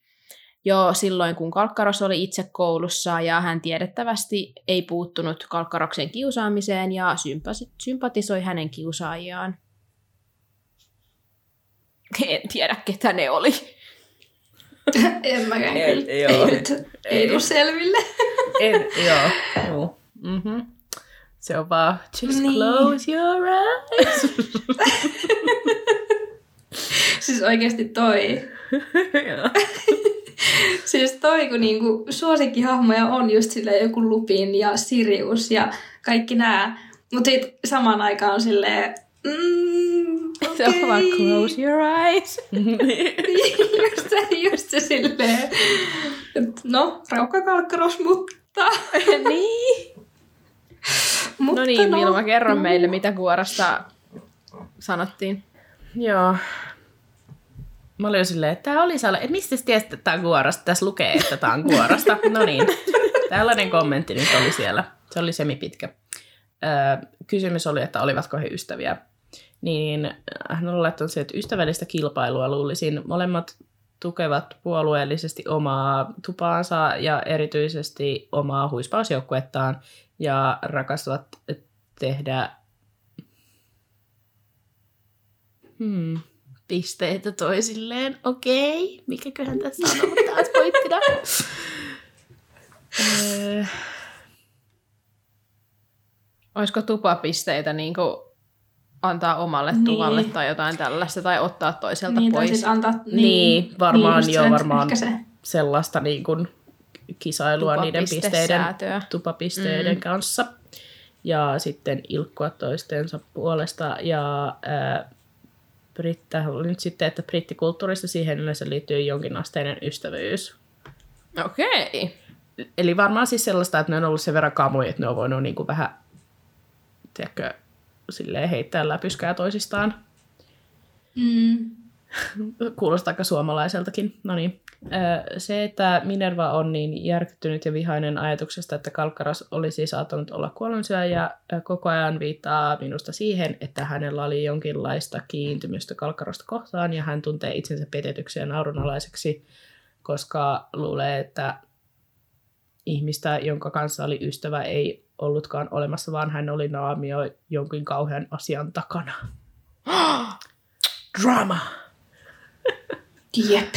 jo silloin, kun Kalkkaros oli itse koulussa, ja hän tiedettävästi ei puuttunut Kalkkaroksen kiusaamiseen ja sympa- sympatisoi hänen kiusaajiaan. En tiedä, ketä ne oli. en mäkään Ei, kyllä. joo. Ei, nyt, ei, Ei. selville. En, joo. joo. Mm-hmm. Se on vaan, just Niin. close your eyes. siis oikeasti toi. Siis toi, kun niinku suosikkihahmoja on just silleen joku Lupin ja Sirius ja kaikki nää. Mutta sit samaan aikaan on silleen, mm, Se on vaan okei. close your eyes. just, se, just se silleen, et no, raukkakalkkaros, mutta... niin. mutta No niin, no, Milma, kerro no. meille, mitä kuorasta sanottiin. Joo. Mä olin jo silleen, että tää oli sellainen, että mistä sä tiesit, että tää on kuorasta? Tässä lukee, että tää on kuorasta. No niin, tällainen kommentti nyt oli siellä. Se oli semipitkä. Öö, kysymys oli, että olivatko he ystäviä. Niin hän on laittanut se, että ystävällistä kilpailua luulisin. Molemmat tukevat puolueellisesti omaa tupaansa ja erityisesti omaa huispausjoukkuettaan ja rakastavat tehdä hmm, pisteitä toisilleen. Okei, mikäköhän tässä on ollut taas pointtina? Öö, Olisiko tupapisteitä niin kuin antaa omalle Niin. tuvalle tai jotain tällaista, tai ottaa toiselta Niin, tai pois? sit antaa, niin, Niin, varmaan just joo, varmaan. Se. sellaista niin kuin kisailua niiden pisteiden, Tupapistesäätöä. tupapisteiden Mm. mm. kanssa. Ja sitten ilkkua toistensa puolesta. Ja ää, Britta oli nyt sitten, että brittikulttuurista siihen yleensä liittyy jonkinasteinen ystävyys. Okei. Eli varmaan siis sellaista, että ne on ollut sen verran kamoja, että ne on voinut niin kuin vähän tiedätkö, silleen heittää läpyskää toisistaan. Mm. Kuulostaa aika suomalaiseltakin. No niin. Se, että Minerva on niin järkyttynyt ja vihainen ajatuksesta, että Kalkkaras olisi saattanut olla kuollonsyöjä, koko ajan viittaa minusta siihen, että hänellä oli jonkinlaista kiintymystä Kalkkarosta kohtaan ja hän tuntee itsensä petetyksi ja naurunalaiseksi, koska luulee, että ihmistä, jonka kanssa oli ystävä, ei ollutkaan olemassa, vaan hän oli naamio jonkin kauhean asian takana. Drama! Jep.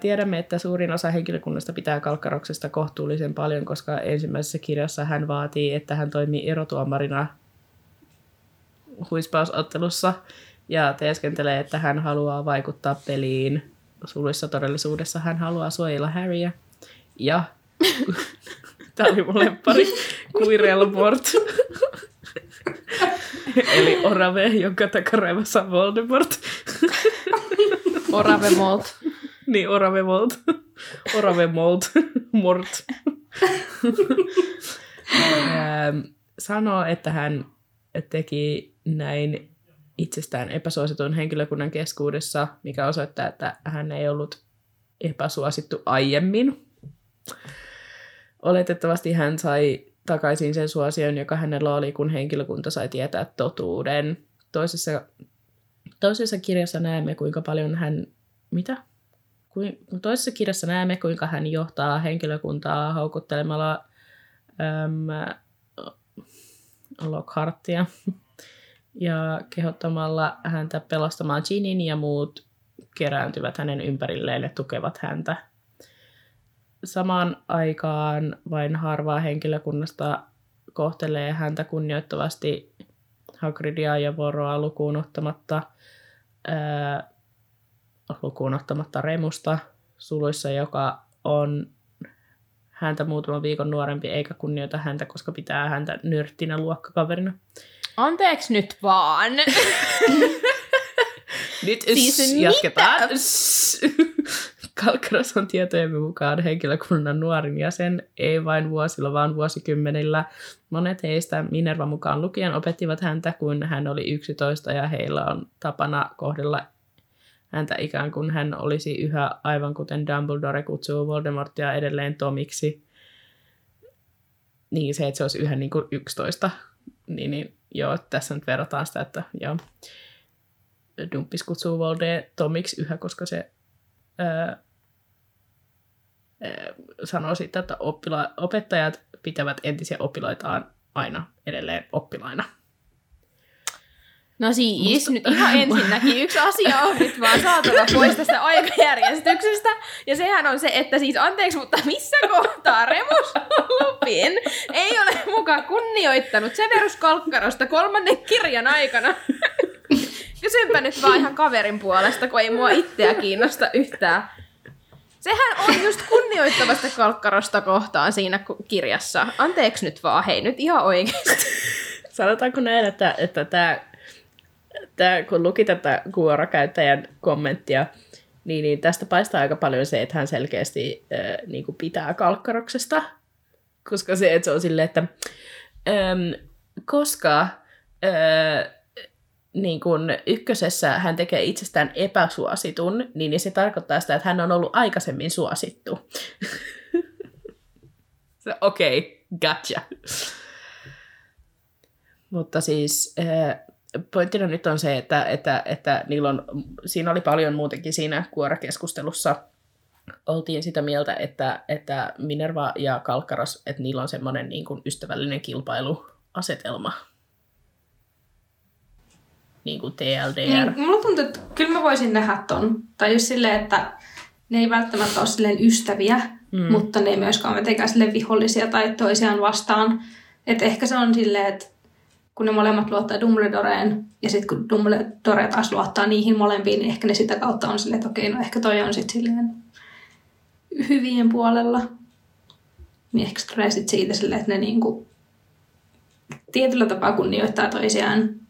Tiedämme, että suurin osa henkilökunnasta pitää Kalkkaroksesta kohtuullisen paljon, koska ensimmäisessä kirjassa hän vaatii, että hän toimii erotuomarina huispausottelussa ja teeskentelee, että hän haluaa vaikuttaa peliin. Suluissa todellisuudessa hän haluaa suojella Harryä. Ja tämä oli mun lemppari, Quirrell-Mort. Eli orave, jonka takaraivossa on Voldemort. Orave Molt. Niin, Orave Molt. Orave Molt. Mort. Ähm, Sanoo, että hän teki näin itsestään epäsuositun henkilökunnan keskuudessa, mikä osoittaa, että hän ei ollut epäsuosittu aiemmin. Oletettavasti hän sai takaisin sen suosion, joka hänellä oli, kun henkilökunta sai tietää totuuden. Toisessa, toisessa kirjassa näemme, kuinka paljon hän... Mitä? Kuin, toisessa kirjassa näemme, kuinka hän johtaa henkilökuntaa houkuttelemalla äm, Lockhartia ja kehottamalla häntä pelastamaan Ginin ja muut kerääntyvät hänen ympärilleen ja tukevat häntä. Samaan aikaan vain harvaa henkilökunnasta kohtelee häntä kunnioittavasti Hagridia ja Voroa lukuun ottamatta, ää, lukuun ottamatta Remusta suluissa, joka on häntä muutaman viikon nuorempi eikä kunnioita häntä, koska pitää häntä nyrttinä luokkakaverina. Anteeksi nyt vaan. Nyt Siis jatketaan. Kalkkaros on tietojemme mukaan henkilökunnan nuorin jäsen, ei vain vuosilla, vaan vuosikymmenillä. Monet heistä Minerva mukaan lukien opettivat häntä, kun hän oli 11 ja heillä on tapana kohdella häntä ikään kuin hän olisi yhä, aivan kuten Dumbledore kutsuu Voldemortia edelleen Tomiksi. Niin se, että se olisi yhä niin kuin 11. Niin, niin joo, tässä nyt verrataan sitä, että joo. Dumppis kutsuu Volde Tomiksi yhä, koska se ää, ää, sanoo sitten, että oppila- opettajat pitävät entisiä oppilaitaan aina edelleen oppilaina. No siis, nyt ihan ensinnäkin yksi asia on nyt vaan saatava pois tästä aikajärjestyksestä. Ja sehän on se, että siis anteeksi, mutta missä kohtaa Remus Lupin ei ole mukaan kunnioittanut Severus Kalkkarosta kolmannen kirjan aikana. Kysynpä nyt vaan ihan kaverin puolesta, kun ei mua itseä kiinnosta yhtään. Sehän on just kunnioittavasta kalkkarosta kohtaan siinä kirjassa. Anteeksi nyt vaan, hei nyt ihan oikeasti. Sanotaanko näin, että, että tämä, tämä, kun luki tätä Kuora-käyttäjän kommenttia, niin, niin tästä paistaa aika paljon se, että hän selkeästi äh, niin kuin pitää kalkkaroksesta. Koska se, että se on silleen, että ähm, koska äh, niin kun ykkösessä hän tekee itsestään epäsuositun, niin, se tarkoittaa sitä, että hän on ollut aikaisemmin suosittu. Okei, okay, gotcha. Mutta siis äh, pointtina nyt on se, että, että, että niillä on, siinä oli paljon muutenkin siinä kuorakeskustelussa, oltiin sitä mieltä, että, että Minerva ja Kalkkaros, että niillä on semmoinen niin kuin ystävällinen kilpailuasetelma. Niin kuin TLDR. Niin, mulla tuntuu, että kyllä mä voisin nähdä ton. Tai just silleen, että ne ei välttämättä ole silleen ystäviä, mm. mutta ne ei myöskään ole mitenkään silleen vihollisia tai toisiaan vastaan. Että ehkä se on silleen, että kun ne molemmat luottaa Dumbledoreen, ja sitten kun Dumbledore taas luottaa niihin molempiin, niin ehkä ne sitä kautta on silleen, että okei, no ehkä toi on sitten silleen hyvien puolella. Niin ehkä se tulee sitten siitä silleen, että ne niinku tietyllä tapaa kunnioittaa toisiaan.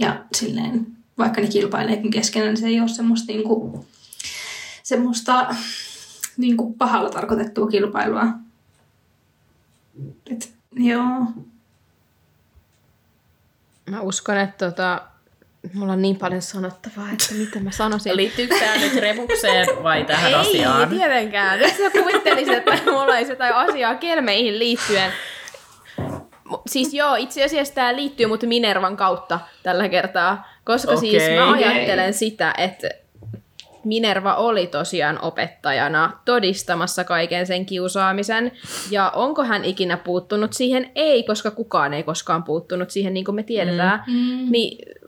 Ja silleen, vaikka ne kilpaileekin keskenään, niin se ei ole semmoista, niinku, semmoista niinku pahalla tarkoitettua kilpailua. Et, joo. Mä uskon, että tota, mulla on niin paljon sanottavaa, että mitä mä sanoisin. Liittyykö tämä nyt remukseen vai tähän ei, asiaan? tietenkään. Nyt sä kuvittelisit, että mulla olisi jotain asiaa kelmeihin liittyen. Siis joo, itse asiassa tämä liittyy mutta Minervan kautta tällä kertaa, koska okay. siis mä ajattelen sitä, että Minerva oli tosiaan opettajana todistamassa kaiken sen kiusaamisen. Ja onko hän ikinä puuttunut siihen? Ei, koska kukaan ei koskaan puuttunut siihen, niin kuin me tiedetään. Mm. Niin äh,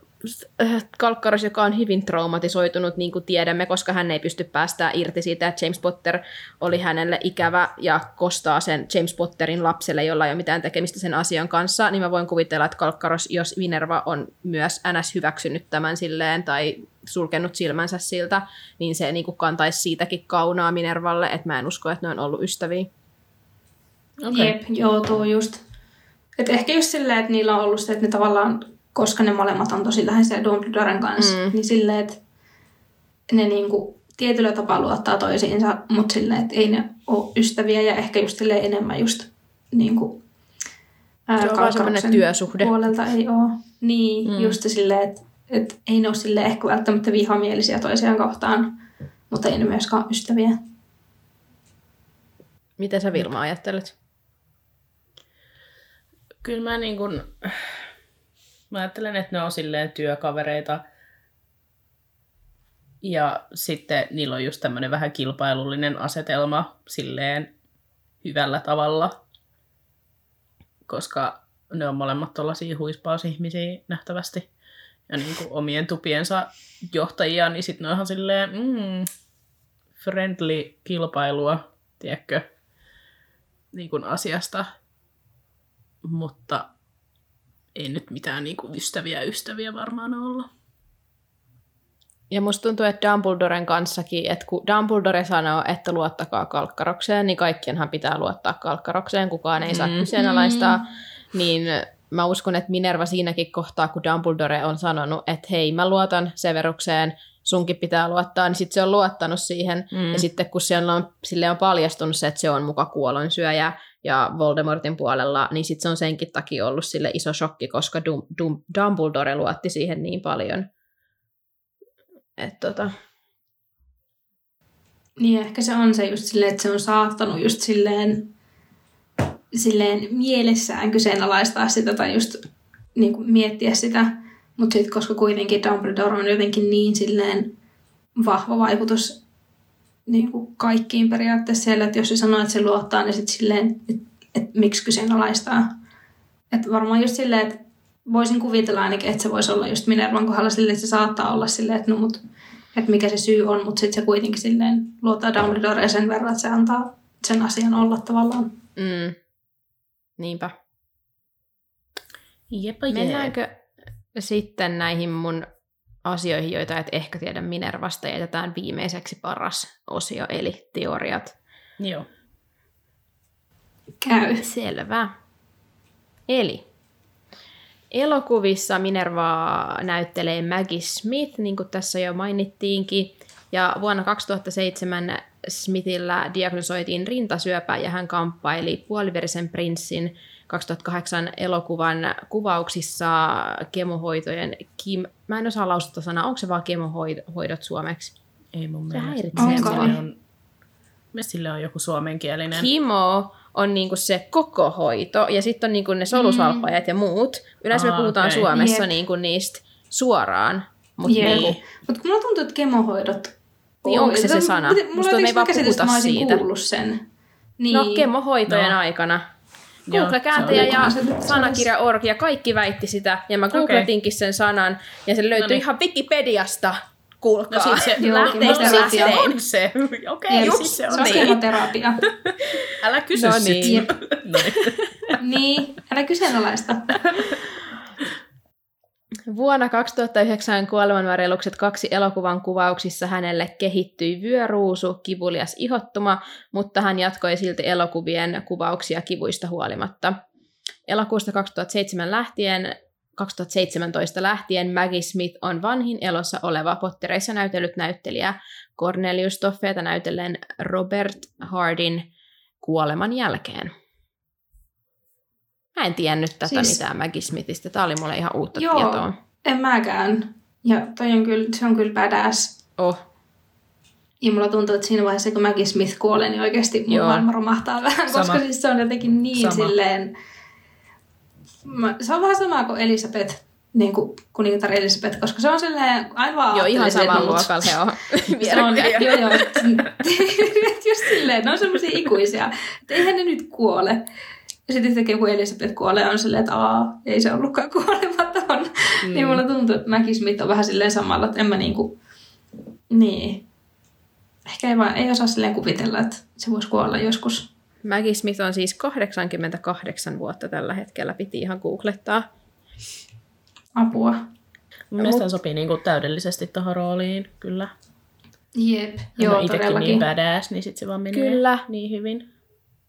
Kalkkaros, joka on hyvin traumatisoitunut, niin kuin tiedämme, koska hän ei pysty päästää irti siitä, että James Potter oli hänelle ikävä ja kostaa sen James Potterin lapselle, jolla ei ole mitään tekemistä sen asian kanssa, niin mä voin kuvitella, että Kalkkaros, jos Minerva on myös NS hyväksynyt tämän silleen tai sulkenut silmänsä siltä, niin se niin kuin kantaisi siitäkin kaunaa Minervalle, että mä en usko, että ne on ollut ystäviä. Okei. Jep, joutuu just. Et ehkä just silleen, että niillä on ollut se, että ne tavallaan, koska ne molemmat on tosi läheisiä Dumbledoren kanssa, Mm. niin silleen, että ne niinku tietyllä tapaa luottaa toisiinsa, mutta silleen, että ei ne ole ystäviä ja ehkä just silleen enemmän just niinku ää, Se on vaan työsuhde. Puolelta ei ole. Niin, Mm. just silleen, että et ei ne ole silleen ehkä välttämättä vihamielisiä toisiaan kohtaan, mutta ei ne myöskään ystäviä. Mitä sä Vilma ajattelet? Kyllä mä niin kun, mä ajattelen, että ne on silleen työkavereita. Ja sitten niillä on just tämmöinen vähän kilpailullinen asetelma silleen hyvällä tavalla. Koska ne on molemmat tollasia huispausihmisiä nähtävästi. Ja niin kuin omien tupiensa johtajia, niin sitten ne on ihan silleen mm, friendly kilpailua tiedätkö, niin kuin asiasta. Mutta ei nyt mitään niin kuin ystäviä ystäviä varmaan olla. Ja musta tuntuu, että Dumbledoren kanssakin, että kun Dumbledore sanoo, että luottakaa kalkkarokseen, niin kaikkienhan pitää luottaa kalkkarokseen, kukaan ei saa Mm. kyseenalaistaa. Niin mä uskon, että Minerva siinäkin kohtaa, kun Dumbledore on sanonut, että hei, mä luotan Severukseen, sunkin pitää luottaa, niin sitten se on luottanut siihen. Mm. Ja sitten kun siellä on, sille on paljastunut se, että se on muka kuolonsyöjä ja Voldemortin puolella, niin sitten se on senkin takia ollut sille iso shokki, koska Dum, Dum, Dumbledore luotti siihen niin paljon. Että tota, Niin ehkä se on se just silleen, että se on saattanut just silleen, silleen mielessään kyseenalaistaa sitä tai just niin kuin miettiä sitä. Mutta sitten koska kuitenkin Dumbledore on jotenkin niin silleen vahva vaikutus niin kuin kaikkiin periaatteessa siellä, että jos se sanoo, että se luottaa, niin sitten silleen, että et miksi kyseenalaistaa. Että varmaan just silleen, että voisin kuvitella ainakin, että se voisi olla just Minervan kohdalla silleen, että se saattaa olla silleen, että no mut että mikä se syy on, mutta sitten se kuitenkin silleen luottaa Dumbledoreen sen verran, että se antaa sen asian olla tavallaan. mm, niinpä. Jepa jee. Mennäänkö sitten näihin mun asioihin, joita et ehkä tiedä Minervasta, ja jätetään viimeiseksi paras osio, eli teoriat. Joo. Käy. Selvä. Eli elokuvissa Minervaa näyttelee Maggie Smith, niin kuin tässä jo mainittiinkin. Ja vuonna 2007 Smithillä diagnosoitiin rintasyöpä ja hän kamppaili puoliverisen prinssin 2008 elokuvan kuvauksissa kemohoitojen kim... Mä en osaa lausuttaa sanaa, onko se vaan kemohoidot suomeksi? Ei mun Se mielestä. häiritsee Onko? on, sille on joku suomenkielinen. Kimo on niinku se koko hoito, ja sitten on niinku ne solusalppajat ja muut. Yleensä me Aa, puhutaan okei. Suomessa Jep. niinku niistä suoraan. Mutta Jep. niin, Mutta kun mulla tuntuu, että kemohoidot... Niin onko se se sana? Mulla Musta on me ei vaan puhuta siitä. kuullut sen. Niin. no kemohoitojen No. aikana. Google-kääntäjä ja sanakirja.org ja kaikki väitti sitä. Ja mä googletinkin sen sanan ja se löytyi No niin. ihan Wikipediasta. Kuulkaa. No sit se, Joo, no, no, sit se on se. Okei, Jep, siis se on se on. Älä kysy No niin. Niin. niin, älä kyseenalaista. Vuonna 2009 Kuolemanvarjelukset kaksi elokuvan kuvauksissa hänelle kehittyi vyöruusu, kivulias ihottuma, mutta hän jatkoi silti elokuvien kuvauksia kivuista huolimatta. Elokuusta 2007 lähtien 2017 lähtien Maggie Smith on vanhin elossa oleva Pottereissa näytellyt näyttelijä Cornelius Toffeeta näytellen Robert Hardin kuoleman jälkeen. Mä en tiennyt tätä siis... Mitään Maggie Smithistä. Tämä oli mulle ihan uutta Joo. tietoa. En mäkään. Ja toi on kyllä, se on kyllä badass. Oh. Ja mulla tuntuu, että siinä vaiheessa, kun Maggie Smith kuolee, niin oikeasti mun Joo. maailma romahtaa vähän, Sama. koska siis se on jotenkin niin Sama. silleen... Mä, se on vähän sama kuin Elisabeth, niin kuin kuningatar Elisabeth, koska se on silleen aivan Joo, ihan samalla mut luokalla he on Se on, vierekkäin. joo, joo. Just silleen, ne on semmoisia ikuisia. Että eihän ne nyt kuole. Ja sitten yhtäkkiä kun Elisabeth kuolee, on silleen, että aa, ei se ollutkaan kuolematon. Mm. Niin mulla tuntuu, että Maggie Smith on vähän silleen samalla, että en mä niinku... Niin. Ehkä ei, vaan, ei osaa silleen kuvitella, että se voisi kuolla joskus. Maggie Smith on siis 88 vuotta tällä hetkellä, piti ihan googlettaa. Apua. Mun mielestä sopii niinku täydellisesti tuohon rooliin, kyllä. Jep, Hän joo, on itsekin todellakin. niin badass, niin sit se vaan menee Kyllä. niin hyvin.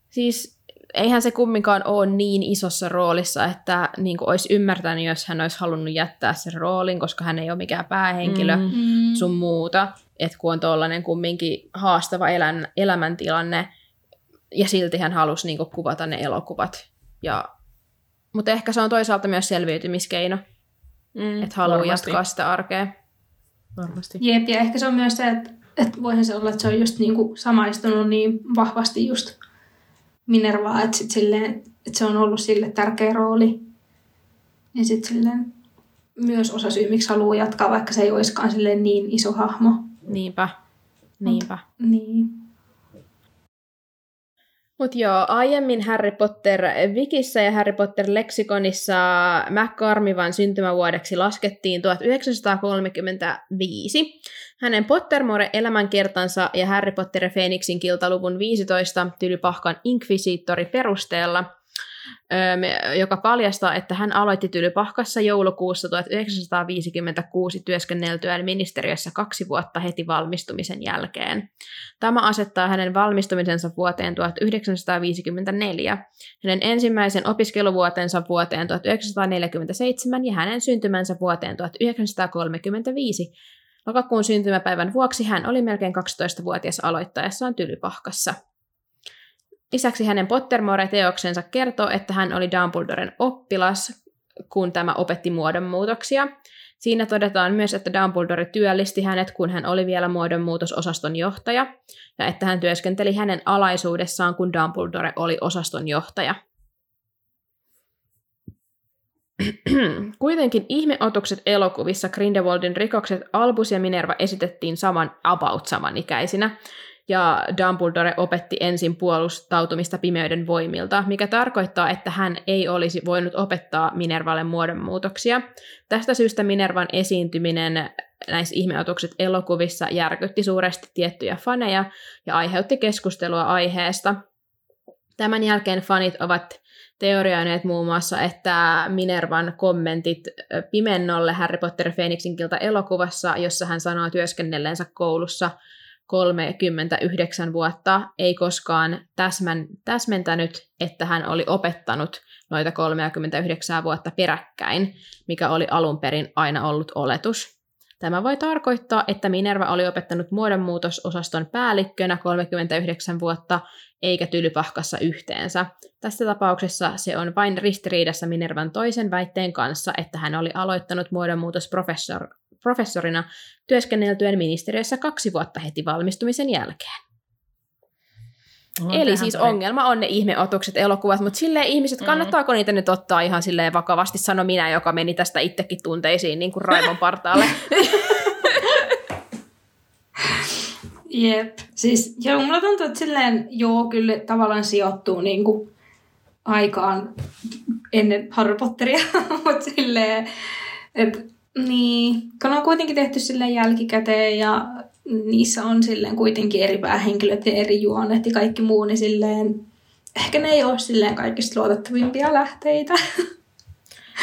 Siis eihän se kumminkaan ole niin isossa roolissa, että niin kuin olisi ymmärtänyt, jos hän olisi halunnut jättää sen roolin, koska hän ei ole mikään päähenkilö Mm. mm. sun muuta. Että kun on tuollainen kumminkin haastava elän, elämäntilanne, ja silti hän halusi niin kuin, kuvata ne elokuvat. Ja, mutta ehkä se on toisaalta myös selviytymiskeino, Mm, että haluaa varmasti, jatkaa sitä arkea. Varmasti. Jep, ja ehkä se on myös se, että, että voihan se olla, että se on just niinku samaistunut niin vahvasti just Minervaa, että, sit silleen, että se on ollut sille tärkeä rooli. Ja sitten silleen myös osa syy, miksi haluaa jatkaa, vaikka se ei olisikaan silleen niin iso hahmo. Niinpä, niinpä. Niin. Mutta joo, aiemmin Harry Potter Wikissä ja Harry Potter Lexikonissa McCormivan syntymävuodeksi laskettiin 1935. Hänen Pottermore-elämänkertansa ja Harry Potter ja Phoenixin kiltaluvun 15 Tylypahkan Inquisitori perusteella – joka paljastaa, että hän aloitti Tylypahkassa joulukuussa 1956 työskenneltyään ministeriössä kaksi vuotta heti valmistumisen jälkeen. Tämä asettaa hänen valmistumisensa vuoteen 1954, hänen ensimmäisen opiskeluvuotensa vuoteen 1947 ja hänen syntymänsä vuoteen 1935. Lokakuun syntymäpäivän vuoksi hän oli melkein 12-vuotias aloittaessaan Tylypahkassa. Lisäksi hänen Pottermore-teoksensa kertoo, että hän oli Dumbledoren oppilas, kun tämä opetti muodonmuutoksia. Siinä todetaan myös, että Dumbledore työllisti hänet, kun hän oli vielä muodonmuutososaston johtaja, ja että hän työskenteli hänen alaisuudessaan, kun Dumbledore oli osaston johtaja. Kuitenkin ihmeotukset elokuvissa Grindelwaldin rikokset Albus ja Minerva esitettiin saman about samanikäisinä, ja Dumbledore opetti ensin puolustautumista pimeyden voimilta, mikä tarkoittaa, että hän ei olisi voinut opettaa Minervalle muodonmuutoksia. Tästä syystä Minervan esiintyminen näissä ihmeotukset elokuvissa järkytti suuresti tiettyjä faneja ja aiheutti keskustelua aiheesta. Tämän jälkeen fanit ovat teorioineet muun muassa, että Minervan kommentit Pimennolle Harry Potter Phoenixin kilta elokuvassa, jossa hän sanoo työskennelleensä koulussa – 39 vuotta, ei koskaan täsmän, täsmentänyt, että hän oli opettanut noita 39 vuotta peräkkäin, mikä oli alun perin aina ollut oletus. Tämä voi tarkoittaa, että Minerva oli opettanut muodonmuutososaston päällikkönä 39 vuotta, eikä tylypahkassa yhteensä. Tässä tapauksessa se on vain ristiriidassa Minervan toisen väitteen kanssa, että hän oli aloittanut muodonmuutosprofessor professorina työskenneltyään ministeriössä kaksi vuotta heti valmistumisen jälkeen. No, Eli siis pari. ongelma on ne ihmeotukset elokuvat, mutta silleen ihmiset, mm. kannattaako niitä nyt ottaa ihan silleen vakavasti, sano minä, joka meni tästä itsekin tunteisiin niin kuin Raimon partaalle. Jep, siis joo, mulla tuntuu, että silleen joo, kyllä tavallaan sijoittuu niin kuin aikaan ennen Harry Potteria, mutta silleen, että niin, kun on kuitenkin tehty sille jälkikäteen ja niissä on silleen kuitenkin eri päähenkilöt ja eri juonet ja kaikki muu, niin silleen ehkä ne ei ole silleen kaikista luotettavimpia lähteitä.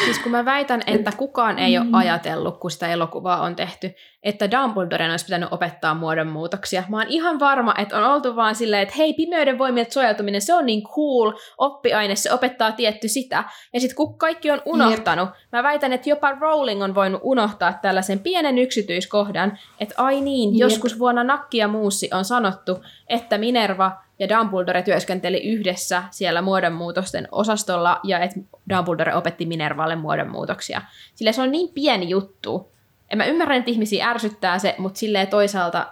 Siis kun mä väitän, että kukaan ei ole mm. ajatellut, kun sitä elokuvaa on tehty, että Dumbledoren olisi pitänyt opettaa muodonmuutoksia. Mä oon ihan varma, että on oltu vaan silleen, että hei, pimeyden voimilta suojautuminen, se on niin cool oppiaine, se opettaa tietty sitä. Ja sitten kun kaikki on unohtanut, Jep. mä väitän, että jopa Rowling on voinut unohtaa tällaisen pienen yksityiskohdan, että ai niin, Jep. joskus vuonna Nakki ja Muussi on sanottu, että Minerva ja Dumbledore työskenteli yhdessä siellä muodonmuutosten osastolla ja että Dumbledore opetti Minervalle muodonmuutoksia. Sillä se on niin pieni juttu. En mä ymmärrä, että ihmisiä ärsyttää se, mutta silleen toisaalta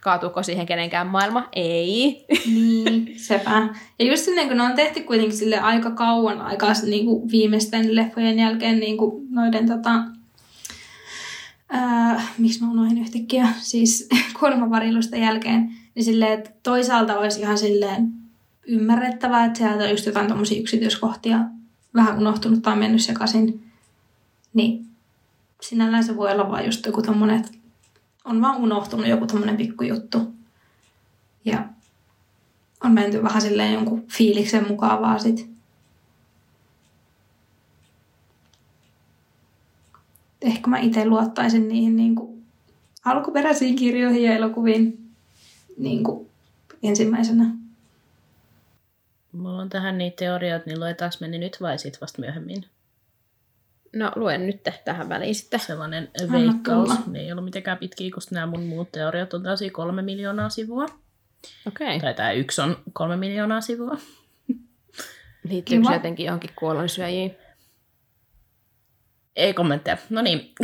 kaatuuko siihen kenenkään maailma? Ei. Niin, sepä. Ja just silleen, kun ne on tehty kuitenkin sille aika kauan aikaa niin kuin viimeisten leffojen jälkeen niin kuin noiden tota, ää, miksi mä unohdin yhtäkkiä, siis kuolemavarilusta jälkeen, niin silleen, että toisaalta olisi ihan silleen ymmärrettävää, että sieltä on just jotain tommosia yksityiskohtia vähän unohtunut tai mennyt sekaisin. Niin sinällään se voi olla vaan just joku tommonen, että on vaan unohtunut joku tommonen pikkujuttu. Ja on menty vähän silleen jonkun fiiliksen mukaan vaan sit. Ehkä mä itse luottaisin niihin niin kuin alkuperäisiin kirjoihin ja elokuviin niin kuin ensimmäisenä. Mulla on tähän niitä teorioita, niin luetaanko me nyt vai sit vasta myöhemmin? No luen nyt tähän väliin sitten. Sellainen veikkaus. Ne ei ollut mitenkään pitkiä, koska nämä mun muut teoriat on täysin kolme miljoonaa sivua. Okei. Okay. Tai tämä yksi on kolme miljoonaa sivua. Liittyykö se jotenkin johonkin kuollonsyöjiin? Ei kommentteja. No niin.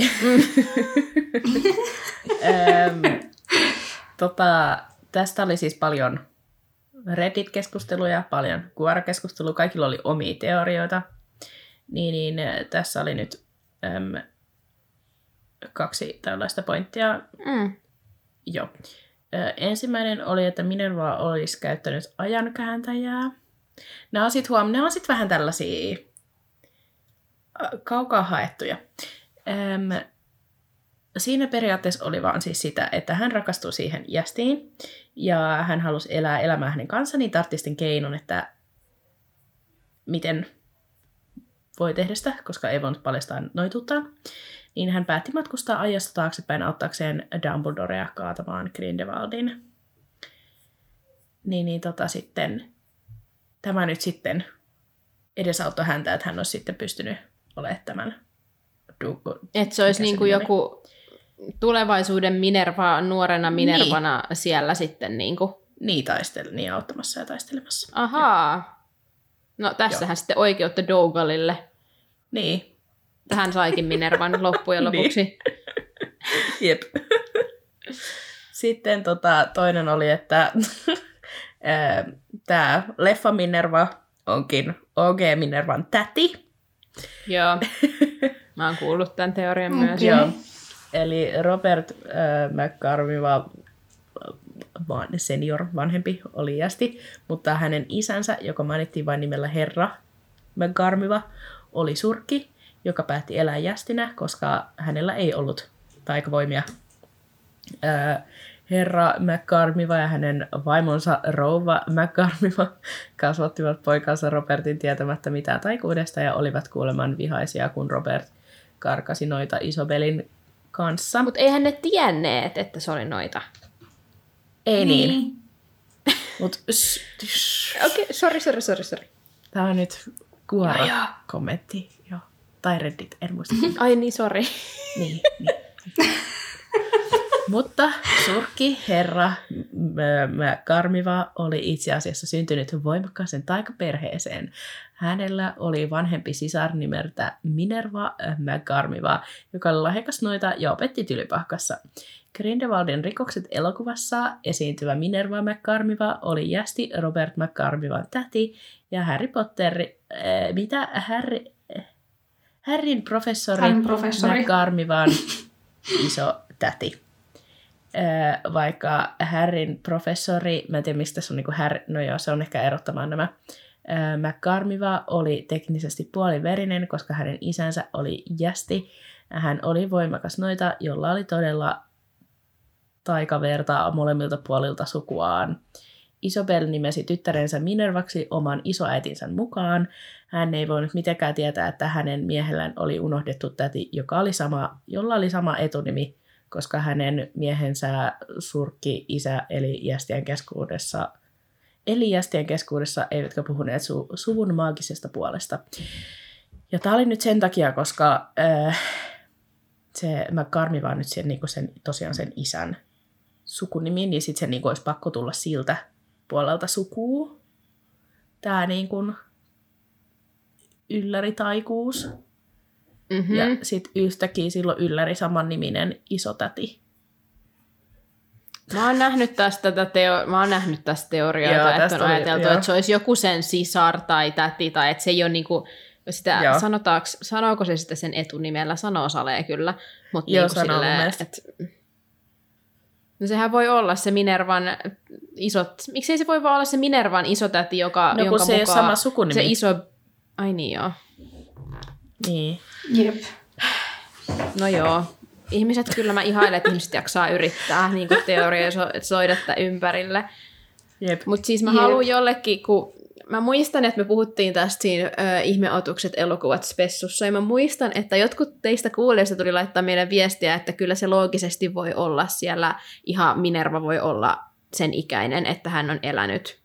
tota, tästä oli siis paljon Reddit-keskusteluja, paljon QR-keskustelua, kaikilla oli omia teorioita. Niin, niin tässä oli nyt äm, kaksi tällaista pointtia. Mm. Joo. Ö, ensimmäinen oli, että Minerva olisi käyttänyt ajankääntäjää. Nämä on sitten huom... sit vähän tällaisia ö, kaukaa haettuja. Öm, siinä periaatteessa oli vaan siis sitä, että hän rakastui siihen jästiin ja hän halusi elää elämää hänen kanssaan, niin tartti sitten keinon, että miten voi tehdä sitä, koska ei voinut paljastaa noituuttaan. Niin hän päätti matkustaa ajasta taaksepäin auttaakseen Dumbledorea kaatamaan Grindelwaldin. Niin, niin tota sitten, tämä nyt sitten edesauttoi häntä, että hän olisi sitten pystynyt olemaan tämän Että se olisi niin kuin joku tulevaisuuden Minerva, nuorena Minervana niin. siellä sitten niin kuin. niin taisteli, niin auttamassa ja taistelemassa. Ahaa. No tässähän sitten oikeutta Dougalille. Niin, Hän saikin Minervan loppujen Niin. lopuksi. Jep. Sitten tota, toinen oli, että tämä Leffa Minerva onkin OG Minervan täti. Joo. Mä oon kuullut tämän teorian Okei. myös. Joo. Eli Robert äh, McCarmiva vaan senior, vanhempi, oli jästi, mutta hänen isänsä, joka mainittiin vain nimellä Herra McCarmiva, oli surkki, joka päätti elää jästinä, koska hänellä ei ollut taikavoimia. Ää, Herra McCarmiva ja hänen vaimonsa Rouva McCarmiva kasvattivat poikansa Robertin tietämättä mitään taikuudesta ja olivat kuuleman vihaisia, kun Robert karkasi noita Isobelin kanssa. Mutta eihän ne tienneet, että se oli noita. ei niin. Mut, Okei, okay, sori, sori, sori, sori. Tämä on nyt kuora Joo, joo. kommentti. Joo. Tai reddit, en muista. Ai niin, sori. niin, niin. Mutta surkki herra M- M- Karmiva oli itse asiassa syntynyt voimakkaaseen taikaperheeseen. Hänellä oli vanhempi sisar nimeltä Minerva McCarmiva, joka oli lahjakas noita ja opetti tylypahkassa. Grindelwaldin rikokset elokuvassa esiintyvä Minerva McCarmiva oli jästi Robert McCarmivan täti ja Harry Potter, äh, mitä Harry, äh, Harryn professori, Harryn professori. McCarmivan iso täti. Ö, vaikka Harryn professori, mä en tiedä mistä se on niinku Harry, no joo, se on ehkä erottamaan nämä. Ö, McCarmiva oli teknisesti puoliverinen, koska hänen isänsä oli jästi. Hän oli voimakas noita, jolla oli todella taikaverta molemmilta puolilta sukuaan. Isobel nimesi tyttärensä Minervaksi oman isoäitinsä mukaan. Hän ei voinut mitenkään tietää, että hänen miehellään oli unohdettu täti, joka oli sama, jolla oli sama etunimi, koska hänen miehensä surkki isä eli jästien keskuudessa, eli jästien keskuudessa eivätkä puhuneet su, suvun maagisesta puolesta. Ja tämä oli nyt sen takia, koska äh, se McCarmi vaan nyt sen, niin sen, tosiaan sen isän sukunimi, niin sitten se niin olisi pakko tulla siltä puolelta sukuu. Tämä niin kuin ylläritaikuus. Mm-hmm. Ja sitten yhtäkkiä silloin ylläri saman niminen isotäti. Mä oon nähnyt tästä, tätä teo- mä oon nähnyt tästä teorioita, Joo, että tästä on oli- ajateltu, joo. että se olisi joku sen sisar tai täti, tai että se ei ole niinku, sitä, Joo. sanotaanko, sanooko se sitä sen etunimellä? Sanoo Salee kyllä. Mutta Joo, niinku silleen, mielestä. et, no sehän voi olla se Minervan isot, miksei se voi vaan olla se Minervan isotäti, joka, No jonka se mukaan sama sukunimi. se iso, ai niin joo. Niin. Jep. No joo. Ihmiset, kyllä mä ihailen, että ihmiset jaksaa yrittää niin teorioida tätä ympärille. Jep. Mutta siis mä Jep. haluan jollekin, kun mä muistan, että me puhuttiin tästä siinä ö, ihmeotukset elokuvat spessussa, ja mä muistan, että jotkut teistä kuulijoista tuli laittaa meille viestiä, että kyllä se loogisesti voi olla siellä, ihan Minerva voi olla sen ikäinen, että hän on elänyt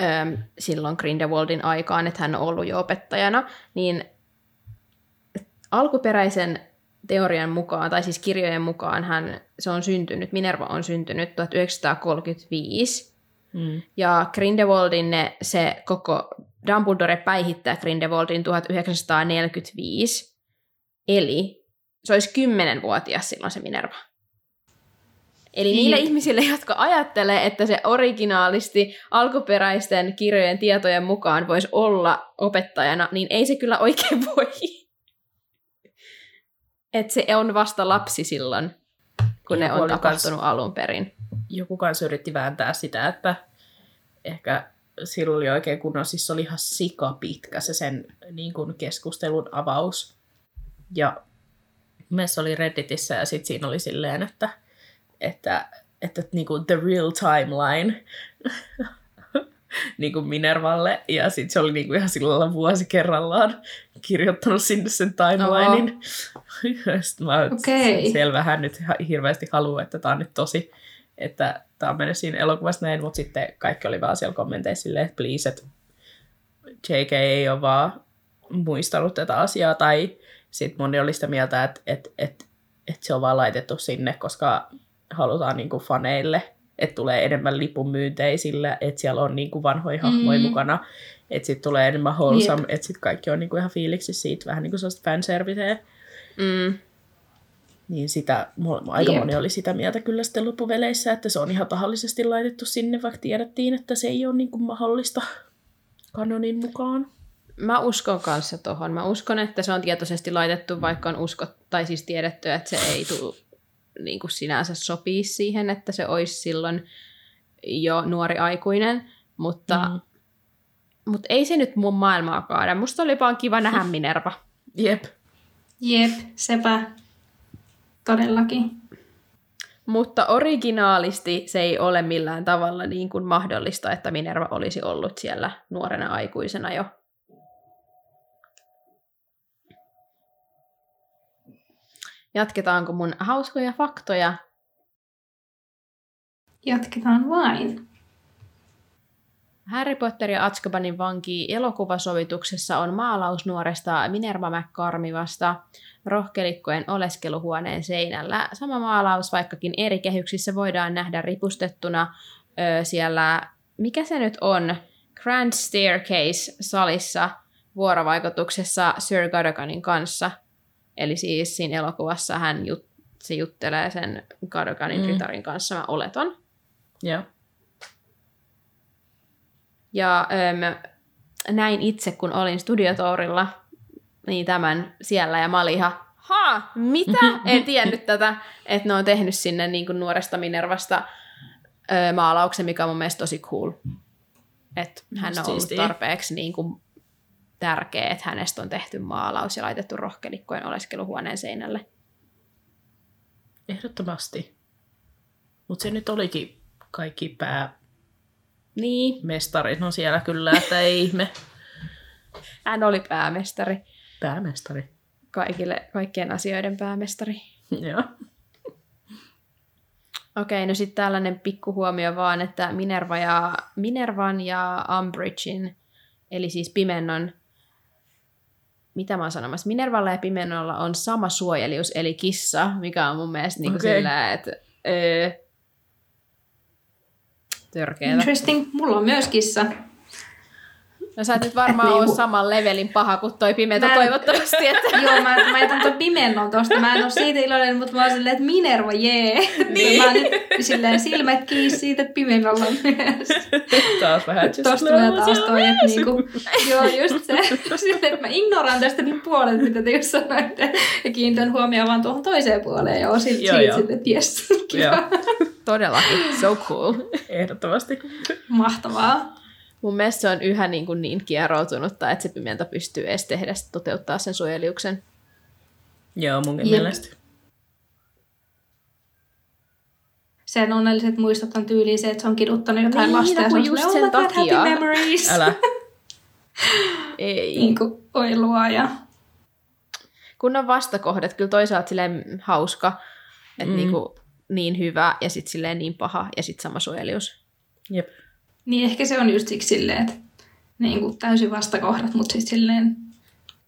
ö, silloin Grindelwaldin aikaan, että hän on ollut jo opettajana, niin alkuperäisen teorian mukaan, tai siis kirjojen mukaan, hän, se on syntynyt, Minerva on syntynyt 1935, Mm. ja Grindelwaldin ne, se koko Dumbledore päihittää Grindelwaldin 1945. Eli se olisi 10-vuotias silloin se Minerva. Eli niille Jep. ihmisille, jotka ajattelee, että se originaalisti alkuperäisten kirjojen tietojen mukaan voisi olla opettajana, niin ei se kyllä oikein voi. Että se on vasta lapsi silloin, kun ne Joku on oli tapahtunut alun perin. joku kanssa yritti vääntää sitä, että ehkä sillä oli oikein kunnon, siis se oli ihan sika pitkä se sen niin kuin keskustelun avaus. Ja meissä oli Redditissä ja sitten siinä oli silleen, että, että, että niin kuin the real timeline niin kuin Minervalle. Ja sitten se oli niin kuin ihan sillä lailla vuosi kerrallaan kirjoittanut sinne sen timelinein. Sitten mä Okei. selvä, hän nyt hirveästi haluaa, että tämä on nyt tosi, että tämä on mennyt siinä elokuvassa näin, mutta sitten kaikki oli vaan siellä kommenteissa silleen, että please, että JK ei ole vaan muistanut tätä asiaa, tai sitten moni oli sitä mieltä, että, että, että, että se on vaan laitettu sinne, koska halutaan niin kuin faneille, että tulee enemmän lipunmyynteisillä, että siellä on niin kuin vanhoja hahmoja Mm. mukana, että sitten tulee enemmän wholesome, että sitten kaikki on niin kuin ihan fiiliksi siitä, vähän niin kuin sellaista fanserviceä. Mm. Niin sitä, aika Jep. moni oli sitä mieltä kyllä sitten loppuveleissä, että se on ihan tahallisesti laitettu sinne, vaikka tiedettiin, että se ei ole niin kuin mahdollista kanonin mukaan. Mä uskon kanssa tohon. Mä uskon, että se on tietoisesti laitettu, vaikka on uskot, tai siis tiedetty, että se ei tule niin kuin sinänsä sopii siihen, että se olisi silloin jo nuori aikuinen, mutta, Mm. mutta ei se nyt mun maailmaa kaada. Musta oli vaan kiva nähdä Minerva. Jep. Jep, sepä. Todellakin. Mutta originaalisti se ei ole millään tavalla niin kuin mahdollista, että Minerva olisi ollut siellä nuorena aikuisena jo. Jatketaanko mun hauskoja faktoja? Jatketaan vain. Harry Potter ja Azkabanin vanki elokuvasovituksessa on maalaus nuoresta Minerva McCormivasta rohkelikkojen oleskeluhuoneen seinällä. Sama maalaus, vaikkakin eri kehyksissä voidaan nähdä ripustettuna ö, siellä, mikä se nyt on, Grand Staircase-salissa vuorovaikutuksessa Sir Cadoganin kanssa. Eli siis siinä elokuvassa hän jut, se juttelee sen Cadoganin Mm. ritarin kanssa, mä oletan. Joo. Ja öm, näin itse, kun olin studiotourilla, niin tämän siellä, ja mä olin ihan, ha, mitä? En tiennyt tätä, että ne on tehnyt sinne niin kuin nuoresta Minervasta ö, maalauksen, mikä on mun mielestä tosi cool. Että hän on ollut tarpeeksi niin kuin tärkeä, että hänestä on tehty maalaus ja laitettu rohkelikkojen oleskeluhuoneen seinälle. Ehdottomasti. Mutta se nyt olikin kaikki Niin, päämestarit on siellä kyllä, että ei ihme. hän oli päämestari. Päämestari. Kaikille, kaikkien asioiden päämestari. Joo. Okei, no sitten tällainen pikkuhuomio vaan, että Minerva ja, Minervan ja Umbridgein, eli siis Pimennon, mitä mä oon sanomassa, Minervalla ja Pimennolla on sama suojelius, eli kissa, mikä on mun mielestä Okei. okay. sillä, että öö, törkeetä. Interesting. Mulla on myös kissa. No sä et nyt varmaan Niinku- ole saman levelin paha kuin toi Pimento Mä en- toivottavasti, että Joo, mä, mä jätän ton pimennon tosta. Mä en oo siitä iloinen, mutta mä oon silleen, että Minerva, jee. Niin. Mä oon nyt silleen silmät kiinni siitä, että pimennolla on myös. Taas vähän just Tosta tulee taas toi, että niinku, joo, just se. Silleen, että mä ignoraan tästä nyt puolet, mitä te just sanoitte. Ja kiinnitän huomioon vaan tuohon toiseen puoleen. Ja oon silti Joo, siitä joo. silleen, että jes, kiva. Todellakin so cool. ehdottomasti. Mahtavaa. Mun mielestä se on yhä niin, kuin niin kieroutunutta, että se Pimento pystyy edes tehdä toteuttaa sen suojeliuksen. Joo, munkin Jep. mielestä. Sen onnelliset muistot on tyyliin se, että se on kiduttanut jotain Niin, lasta. Ja no se kun on just sen oh God, takia. happy memories. Älä. Ei. Niin kuin, oi luoja. Kun on vastakohdat, kyllä toisaalta silleen hauska, että mm. niin, kuin, niin hyvä ja sitten silleen niin paha ja sitten sama suojelius. Jep. Niin ehkä se on just siksi silleen, että niin kuin täysin vastakohdat, mutta sitten silleen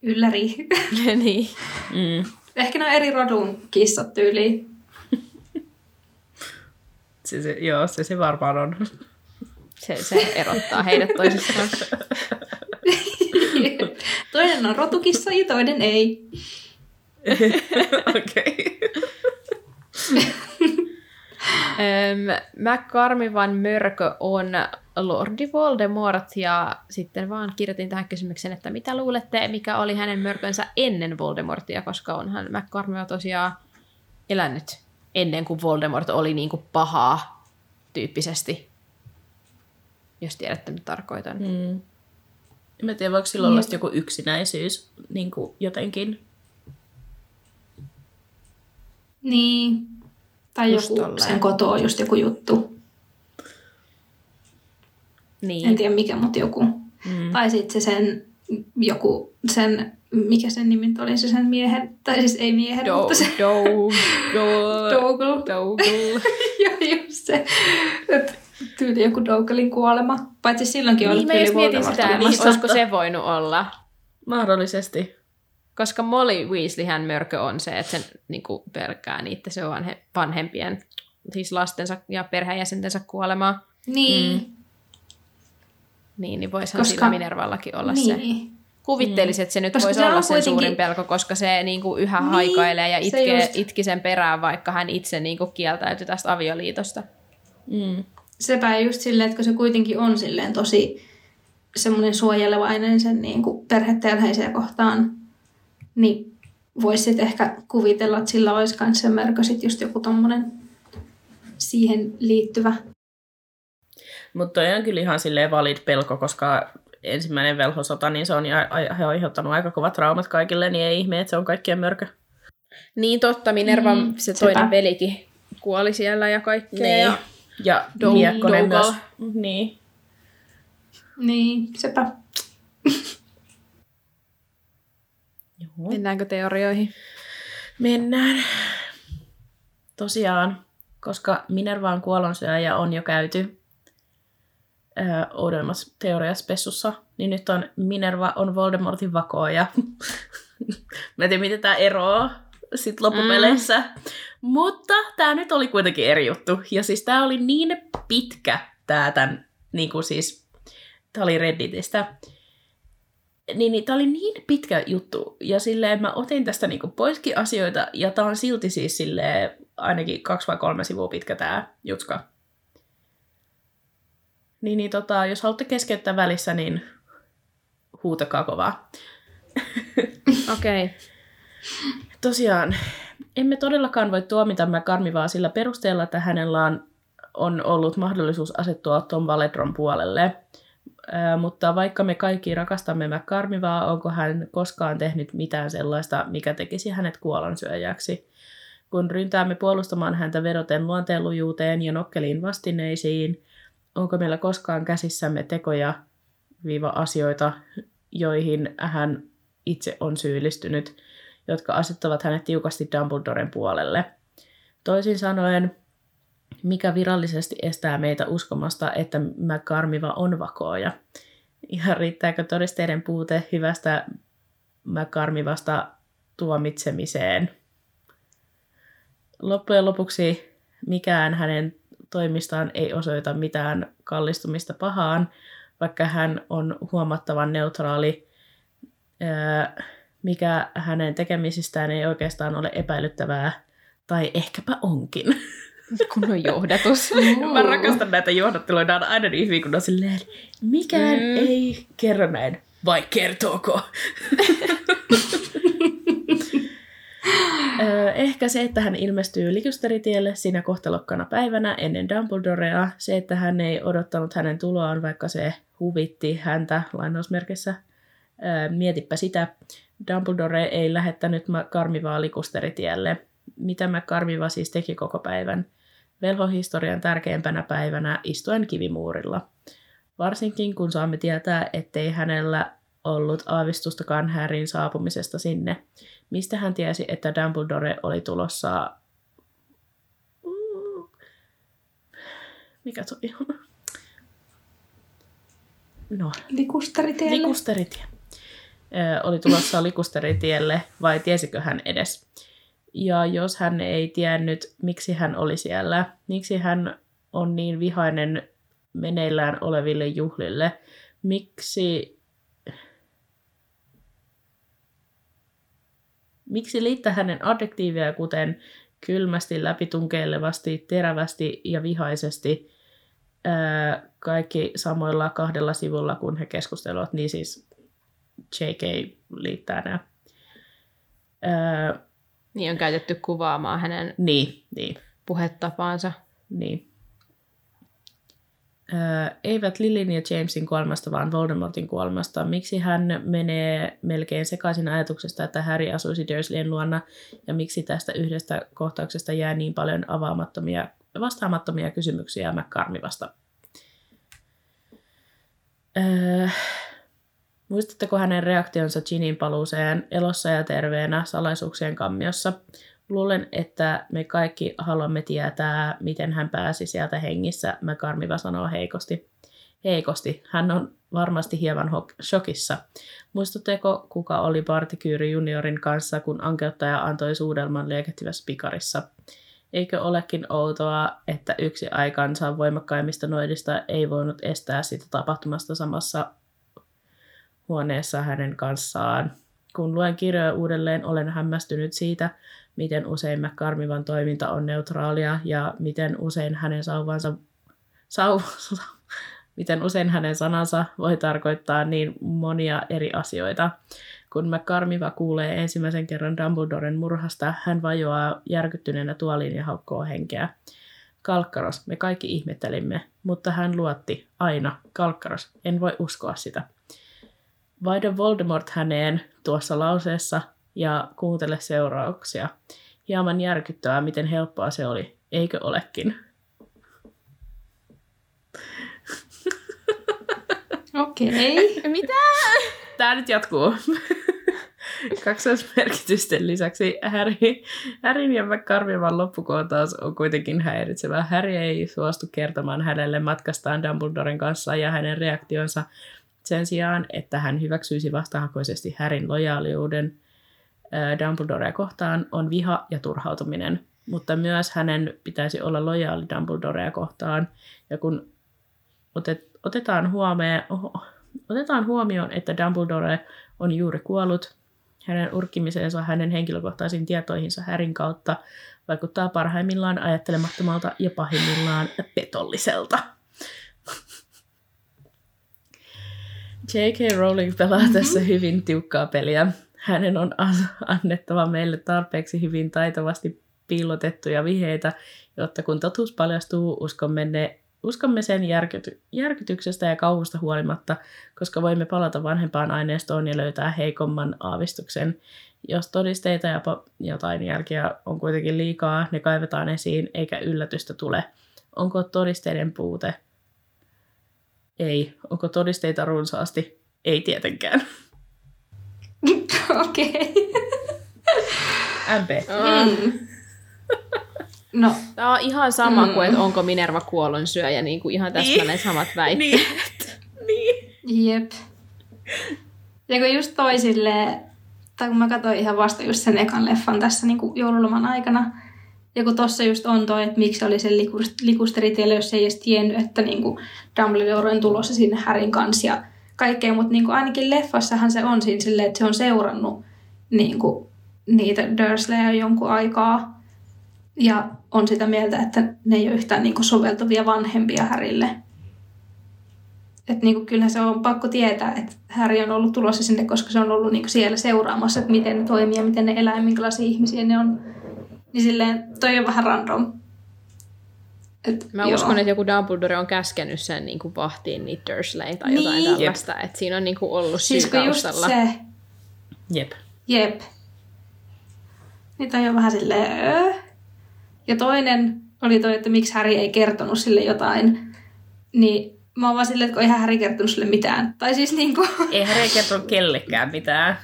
ylläri. niin. Mm. ehkä ne on eri rodun kissat tyyliin. Se, se, joo, se se varmaan on. Se, se erottaa heidät toisistaan. toinen on rotukissa ja toinen ei. Okei. Öm, McCarmivan mörkö on Lordi Voldemort ja sitten vaan kirjoitin tähän kysymyksen, että mitä luulette, mikä oli hänen mörkönsä ennen Voldemortia, koska onhan McCarmiva tosiaan elänyt ennen kuin Voldemort oli niin kuin pahaa tyyppisesti. Jos tiedätte, mitä tarkoitan. Mm. Mä tiedä, voiko sillä olla joku yksinäisyys niin kuin jotenkin. Niin. Tai Just joku tolleen. sen kotoa just joku juttu. Niin. En tiedä mikä, mutta joku. Mm. Tai sitten se sen joku, sen, mikä sen nimi oli, se sen miehen, tai siis ei miehen, Do, mutta se do, do, Dougal. Dougal. Joo, just se. Et tyyli joku Dougalin kuolema. Paitsi silloinkin oli Niin, mä tyyli just mietin Voldemort sitä, niin olisiko se voinut olla. Mahdollisesti. Koska Molly Weasleyhän mörkö on se, että se niin kuin, pelkää niitä se vanhe, vanhempien, siis lastensa ja perheenjäsentensä kuolemaa. Niin. Mm. Niin, niin voisihan Koska- sillä Minervallakin olla se. niin. Kuvittelisin, että se nyt Koska voisi se olla sen kuitenkin- suurin pelko, koska se niin kuin yhä Niin, haikailee ja se itkee, just. itki sen perään, vaikka hän itse niin kuin kieltäytyi tästä avioliitosta. Mm. Sepä just silleen, että kun se kuitenkin on silleen tosi semmoinen suojelevainen sen niin kuin perhettä ja läheisiä kohtaan, niin voisi sitten ehkä kuvitella, että sillä olisi myös se merkö sit just joku tommonen siihen liittyvä. Mutta toi on kyllä ihan silleen valid pelko, koska ensimmäinen velhosota, niin se on aiheuttanut aika kovat traumat kaikille, niin ei ihme, että se on kaikkien mörkö. Niin totta, Minervan Mm, se sepä. toinen velikin kuoli siellä ja kaikkea. Niin. Ja... Ja Dou- Miekkonen Dougal. myös. Niin. Niin, sepä. Joo. Mennäänkö teorioihin? Mennään. Tosiaan, koska Minervaan kuolonsyöjä on jo käyty ää, oudoimmassa teoriaspessussa, niin nyt on Minerva on Voldemortin vakooja. Mä en tiedä, miten tämä eroaa sit loppupeleissä. Mm. Mutta tämä nyt oli kuitenkin eri juttu. Ja siis tämä oli niin pitkä, tämä tämän, niin kuin siis, tämä oli Redditistä. Niin, niin tämä oli niin pitkä juttu. Ja silleen mä otin tästä niinku poiskin asioita, ja tämä on silti siis silleen ainakin kaksi vai kolme sivua pitkä tämä jutska. Niin, niin tota, jos haluatte keskeyttää välissä, niin huutakaa kovaa. Okei. Okay. Tosiaan, emme todellakaan voi tuomita McCarmivaa sillä perusteella, että hänellä on, on ollut mahdollisuus asettua Tom Valedron puolelle. Mutta vaikka me kaikki rakastamme McCarmivaa, onko hän koskaan tehnyt mitään sellaista, mikä tekisi hänet kuolonsyöjäksi? Kun ryntäämme puolustamaan häntä vedoten luonteenlujuuteen ja nokkeliin vastineisiin, onko meillä koskaan käsissämme tekoja viiva asioita, joihin hän itse on syyllistynyt, jotka asettavat hänet tiukasti Dumbledoren puolelle. Toisin sanoen, virallisesti estää meitä uskomasta, että McCarmiva on vakooja? Ja riittääkö todisteiden puute hyvästä McCarmivasta tuomitsemiseen? Loppujen lopuksi mikään hänen toimistaan ei osoita mitään kallistumista pahaan, vaikka hän on huomattavan neutraali, ää, mikä hänen tekemisistään ei oikeastaan ole epäilyttävää, tai ehkäpä onkin. Kun on johdatus. Mä rakastan näitä johdatteluja, nämä on aina niin hyvin, kun on silleen, mikään Mm. ei kerro näin, vai kertooko? Ehkä se, että hän ilmestyy Likusteritielle siinä kohtalokkana päivänä ennen Dumbledorea, se, että hän ei odottanut hänen tuloaan, vaikka se huvitti häntä lainausmerkissä. Mietipä sitä, Dumbledore ei lähettänyt Karmivaa Likusteritielle. Mitä Karmiva siis teki koko päivän? Velhohistorian tärkeimpänä päivänä istuen kivimuurilla. Varsinkin kun saamme tietää, ettei hänellä ollut aavistustakaan Harryn saapumisesta sinne. Mistä hän tiesi, että Dumbledore oli tulossa... Mm. Mikä toi on? No, Likusteritielle. Likusteritie. Ö, oli tulossa Likusteritielle, vai tiesikö hän edes? Ja jos hän ei tiennyt, miksi hän oli siellä, miksi hän on niin vihainen meneillään oleville juhlille, miksi, miksi liittää hänen adjektiiveja kuten kylmästi, läpitunkeilevasti, terävästi ja vihaisesti ää, kaikki samoilla kahdella sivulla, kun he keskustelevat, niin siis JK liittää nämä. Ää, Niin on käytetty kuvaamaan hänen Niin, niin, puhetapaansa. niin. Öö, eivät Lilin ja Jamesin kuolemasta, vaan Voldemortin kuolemasta. Miksi hän menee melkein sekaisin ajatuksesta, että Harry asuisi Dursleyn luona, ja miksi tästä yhdestä kohtauksesta jää niin paljon avaamattomia, vastaamattomia kysymyksiä McCarmivasta? Öö, muistatteko hänen reaktionsa Ginin paluuseen elossa ja terveenä salaisuuksien kammiossa? Luulen, että me kaikki haluamme tietää, miten hän pääsi sieltä hengissä, McCarmiva sanoo heikosti. Heikosti. Hän on varmasti hieman ho- shokissa. Muistatteko, kuka oli Partikyyri juniorin kanssa, kun ankeuttaja antoi suudelman liekehtivässä pikarissa? Eikö olekin outoa, että yksi aikansa voimakkaimmista noidista ei voinut estää sitä tapahtumasta samassa huoneessa hänen kanssaan? Kun luen kirjoja uudelleen, olen hämmästynyt siitä, miten usein McCarmivan toiminta on neutraalia ja miten usein hänen sauvansa, sau, miten usein hänen sanansa voi tarkoittaa niin monia eri asioita. Kun McCarmiva kuulee ensimmäisen kerran Dumbledoren murhasta, hän vajoaa järkyttyneenä tuoliin ja haukkoo henkeä. Kalkkaros, me kaikki ihmettelimme, mutta hän luotti, aina, Kalkkaros, en voi uskoa sitä. Vaihda Voldemort häneen tuossa lauseessa ja kuuntele seurauksia. Hieman järkyttävää, miten helppoa se oli, eikö olekin? Okei. Okay. Mitä? Tämä nyt jatkuu. Kaksoismerkitysten lisäksi Harry, Harryn ja McCarmivan loppukohtaus on kuitenkin häiritsevä. Harry ei suostu kertomaan hänelle matkastaan Dumbledoren kanssa ja hänen reaktionsa sen sijaan, että hän hyväksyisi vastahakoisesti Harryn lojaaliuden Dumbledorea kohtaan, on viha ja turhautuminen. Mutta myös hänen pitäisi olla lojaali Dumbledorea kohtaan. Ja kun otet, otetaan, huomioon, otetaan huomioon, että Dumbledore on juuri kuollut, hänen urkkimisensa hänen henkilökohtaisiin tietoihinsa Härin kautta vaikuttaa parhaimmillaan ajattelemattomalta ja pahimmillaan petolliselta. J.K. Rowling pelaa mm-hmm. tässä hyvin tiukkaa peliä. Hänen on annettava meille tarpeeksi hyvin taitavasti piilotettuja vihjeitä, jotta kun totuus paljastuu, uskomme, ne, uskomme sen järkyty, järkytyksestä ja kauhusta huolimatta, koska voimme palata vanhempaan aineistoon ja löytää heikomman aavistuksen. Jos todisteita ja jotain jälkeä on kuitenkin liikaa, ne kaivetaan esiin eikä yllätystä tule. Onko todisteiden puute? Ei. Onko todisteita runsaasti? Ei tietenkään. Okei. MP. Mm. No, Tämä on ihan sama Mm. kuin, että onko Minerva kuollonsyöjä, niin kuin ihan täsmälleen Niin. samat väitteet. niin. niin. jep. Ja kun just toi silleen, tai kun mä katsoin ihan vasta just sen ekan leffan tässä niin kuin joululoman aikana, ja kun tossa just on toi, että miksi oli se likus- likusteritielle, jos ei edes tiennyt, että niin kuin Dumbledore on tulossa sinne Härin kanssa ja kaikkea, mutta niin kuin ainakin leffassahan se on siinä silleen, että se on seurannut niin kuin niitä Dursleyä jonkun aikaa ja on sitä mieltä, että ne ei ole yhtään niin kuin soveltuvia vanhempia Härille. Että niin kuin, kyllä se on pakko tietää, että Harry on ollut tulossa sinne, koska se on ollut niin kuin siellä seuraamassa, että miten ne toimii ja miten ne elää ja minkälaisia ihmisiä ne on. Niin silleen, toi on vähän random. Et, Mä joo. uskon, että joku Dumbledore on käskenyt sen niin kuin vahtiin niitä Dursley tai jotain Niin. tällaista. Että siinä on niin kuin ollut syy Siis just taustalla. se, Jep. jep. Niin toi on vähän silleen, öö. Ja toinen oli toi, että miksi Harry ei kertonut sille jotain. Niin mä oon vaan silleen, että kun eihän Harry kertonut sille mitään. Tai siis niinku, Ei Harry kertonut kellekään mitään.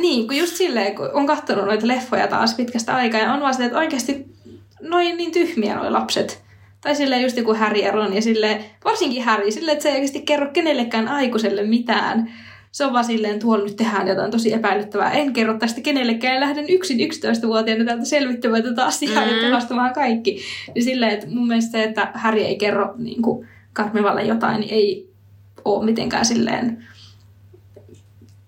niin, kun just silleen, kun on katsonut noita leffoja taas pitkästä aikaa, ja on vaan silleen, että oikeasti noin niin tyhmiä noi lapset. Tai silleen just joku Harry ja Ron, ja silleen, varsinkin Harry, silleen, että se ei oikeasti kerro kenellekään aikuiselle mitään. Se on vaan silleen, tuolla nyt tehdään jotain tosi epäilyttävää. En kerro tästä kenellekään ja lähden yksin 11-vuotiaana täältä selvittämään tätä asiaa mm. ja pelastamaan kaikki. Niin silleen, että mun mielestä se, että Harry ei kerro niin kuin Karmivalle jotain, niin ei ole mitenkään silleen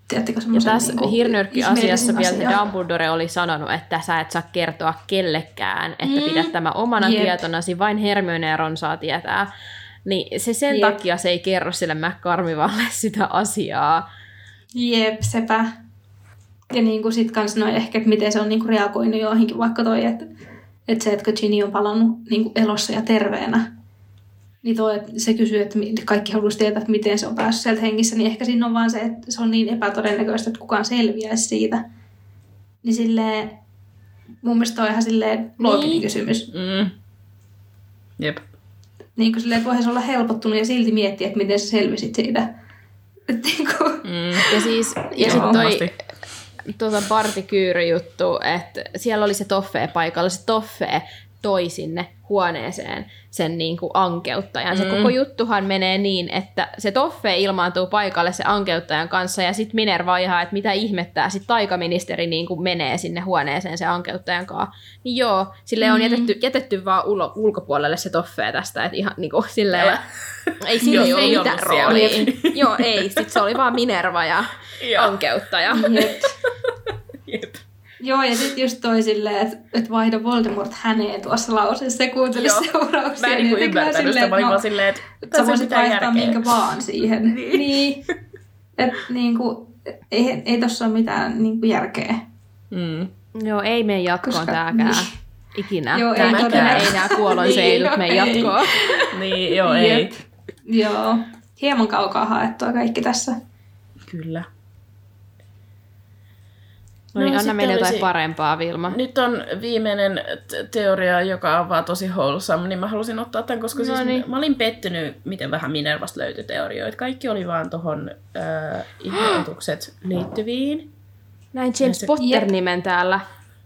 tiedättekö Ja tässä niinku hirnyrkki-asiassa vielä asia. Dumbledore oli sanonut, että sä et saa kertoa kellekään, että Mm. pidät tämä omana Jep. tietonasi, vain Hermione ja Ron saa tietää. Niin se sen Jep. takia se ei kerro sille McCarmivalle sitä asiaa. Jep, sepä. Ja niin kuin sit kans noi ehkä, että miten se on niin kuin reagoinut joihinkin, vaikka toi, että, että se, että Ginny on palannut niin kuin elossa ja terveenä, niin toi, että se kysyy, että kaikki haluaisi tietää, että miten se on päässyt sieltä hengissä, niin ehkä siinä on vaan se, että se on niin epätodennäköistä, että kukaan selviäisi siitä. Niin silleen, mun mielestä toi on ihan silleen looginen Niin. kysymys. Mm. Jep. Niin kuin silleen, voisi olla helpottunut ja silti miettiä, että miten sä selvisit siitä. Niin kuin, Mm. Ja siis, ja sitten toi tuota Barti Kyyry juttu, että siellä oli se Toffee paikalla, se Toffee toi sinne huoneeseen sen niin kuin ankeuttajan. Se Mm. koko juttuhan menee niin, että se Toffee ilmaantuu paikalle se ankeuttajan kanssa ja sitten Minerva on ihan, että mitä ihmettää, sitten taikaministeri niin kuin menee sinne huoneeseen se ankeuttajan kanssa. Niin joo, sille on Mm. jätetty, jätetty vaan ulo, ulkopuolelle se Toffee tästä, että ihan niin kuin silleen, Älä. ei sillä ei se mitään roolia. Joo, ei, sitten se oli vaan Minerva ja ankeuttaja. jep. Jep. Joo, ja sitten just toi silleen, että et vaihda Voldemort häneen tuossa lauseessa ja kuuntele Joo. seurauksia. Mä en niinku niin ymmärtänyt sitä, mä olin no, vaan silleen, että Sä ei voisit vaihtaa järkeä. minkä vaan siihen. Niin. niin. Et niinku, ei, ei tossa ole mitään niinku järkeä. Mm. Joo, ei mene jatkoon Koska- tääkään. niin. Ikinä. Joo, ei Tämäkään todella. ei nää kuolonseidut Niin, mene joo, ei. jatkoon. Niin, joo, ei. Jep. Joo. Hieman kaukaa haettua kaikki tässä. Kyllä. No niin, No, anna meille jotain olisi- parempaa, Vilma. Nyt on viimeinen teoria, joka on vaan tosi wholesome, niin mä halusin ottaa tämän, koska No siis niin. mä olin pettynyt, miten vähän Minervasta löytyi teorioita. Kaikki oli vaan tohon äh, ihmeotukset liittyviin. Näin James Potter-nimen täällä.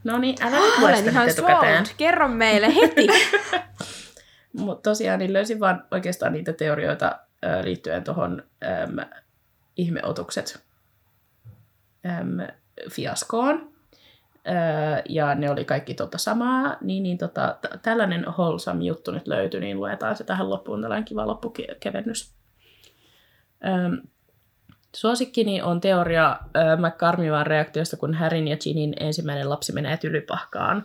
No niin, älä nyt lue sitä ihan etukäteen. Kerro meille heti. Mutta tosiaan niin löysin vaan oikeastaan niitä teorioita äh, liittyen tuohon ähm, ihmeotukset ähm, fiaskoon. Äh, ja ne oli kaikki tota samaa, niin, niin tota, tällainen wholesome juttu nyt löytyi, niin luetaan se tähän loppuun, tällainen kiva loppukevennys. Ähm, suosikkini on teoria äh, McCarmivan reaktiosta, kun Härin ja Ginin ensimmäinen lapsi menee tylypahkaan.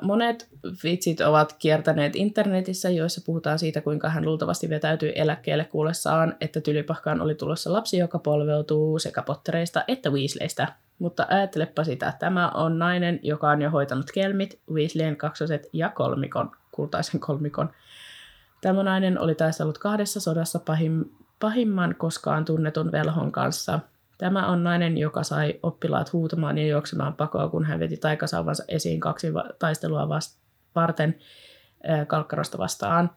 Monet vitsit ovat kiertäneet internetissä, joissa puhutaan siitä, kuinka hän luultavasti vetäytyi eläkkeelle kuullessaan, että tylypahkaan oli tulossa lapsi, joka polveutuu sekä Pottereista että Weasleystä. Mutta ajattelepa sitä, tämä on nainen, joka on jo hoitanut kelmit, Weasleyn kaksoset ja kolmikon, kultaisen kolmikon. Tämä nainen oli taistellut kahdessa sodassa pahim, pahimman koskaan tunnetun velhon kanssa. Tämä on nainen, joka sai oppilaat huutamaan ja juoksemaan pakoa, kun hän veti taikasauvansa esiin kaksi va- taistelua vast- varten ää, kalkkarosta vastaan.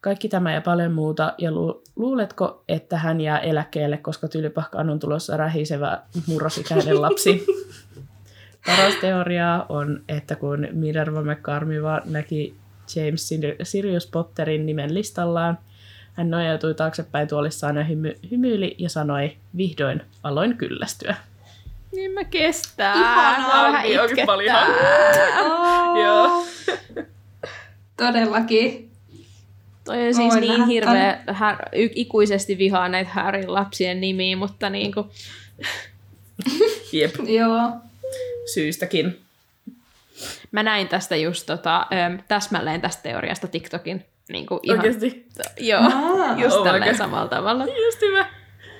Kaikki tämä ja paljon muuta. Ja lu- luuletko, että hän jää eläkkeelle, koska tylypahkaan on tulossa rähisevä murrosikäinen lapsi? Paras teoria on, että kun Minerva McCarmiva näki James Sir- Sirius Potterin nimen listallaan, hän nojautui taaksepäin tuolissaan ja hymy- hymyili ja sanoi, vihdoin aloin kyllästyä. niin mä kestää. Ihanaa. Vähän onkin paljon. itkettää. Oh, Joo. Todellakin. Toi on siis Voin niin hirveä, hä- y- ikuisesti vihaa näitä Harryn lapsien nimiä, mutta niinku, Jep, Joo. syystäkin. mä näin tästä just tota, äm, täsmälleen tästä teoriasta TikTokin. Niinku ihan, Oikeasti. Joo, Aa. just Oh tälleen God. samalla tavalla. Just hyvä.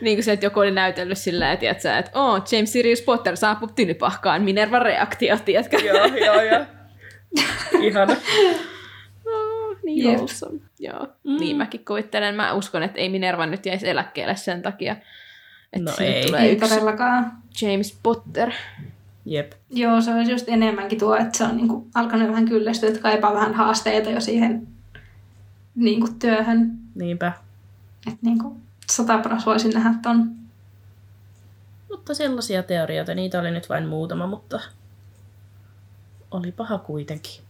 Niin kuin se, että joku oli näytellyt silleen, tiedätkö, että oh, James Sirius Potter saapuu tylypahkaan, Minerva reaktio, tiedätkö? joo, joo, joo. Ihana. Oh, niin Jep. wholesome. Joo, mm. niin mäkin kuvittelen. Mä uskon, että ei Minerva nyt jäisi eläkkeelle sen takia, että No ei. tulee Ei todellakaan. James Potter. Jep. Joo, se olisi just enemmänkin tuo, että se on niinku alkanut vähän kyllästyä, että kaipaa vähän haasteita jo siihen niinku työhön. Niinpä. Että niinku sataparas voisin nähdä ton. Mutta sellaisia teorioita, niitä oli nyt vain muutama, mutta oli paha kuitenkin.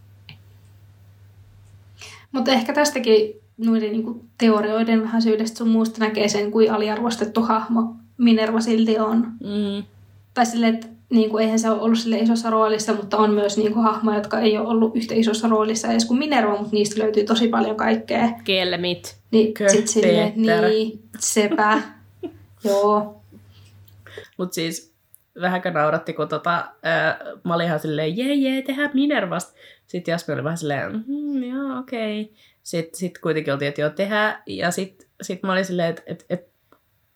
Mutta ehkä tästäkin noiden niinku teorioiden vähän syydestä sun muusta näkee sen, kuin aliarvostettu hahmo Minerva silti on. Mm. Tai silleen, että niinku, eihän se ole ollut sille isossa roolissa, mutta on myös niinku, hahmoja, jotka ei ole ollut yhtä isossa roolissa edes kuin Minerva, mutta niistä löytyy tosi paljon kaikkea. Kelmit. Niin sit Peter. niin, sepä. Joo. Mutta siis vähänkö nauratti, kun tota, ää, mä olin ihan silleen, jee jee, tehdään Minervasta. Sitten Jasper oli vähän silleen, mm, joo okei. Okay. Sitten sit kuitenkin oltiin, että joo, tehdään. Ja sitten sit mä olin silleen, että et, et,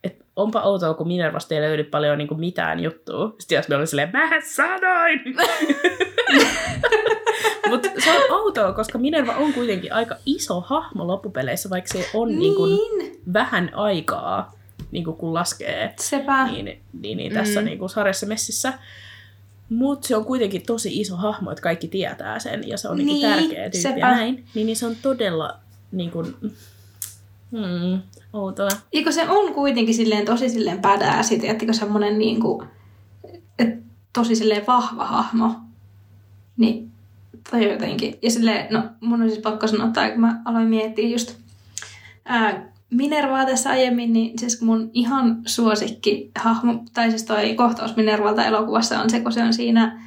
et, onpa outoa, kun Minervasta ei löydy paljon niin kuin mitään juttua. Sitten jos me oli silleen, mä sanoin! Mutta se on outoa, koska Minerva on kuitenkin aika iso hahmo loppupeleissä, vaikka se on niin. kuin Niin, vähän aikaa, niin kuin kun laskee sepä. niin, niin, niin tässä mm. niin kuin sarjassa messissä. Mutta se on kuitenkin tosi iso hahmo, että kaikki tietää sen, ja se on niin, Niin, tärkeä tyyppi sepä. ja näin. Niin, niin se on todella niin kuin, hmm, outoa. Eikö se on kuitenkin silleen tosi silleen badass, tiedättekö semmonen niinku, et, tosi silleen vahva hahmo. Niin, tai jotenkin. Ja silleen, no mun on siis pakko sanoa, että kun mä aloin miettiä just ää, Minervaa tässä aiemmin, niin siis mun ihan suosikki hahmo, tai siis toi kohtaus Minervalta elokuvassa on se, kun se on siinä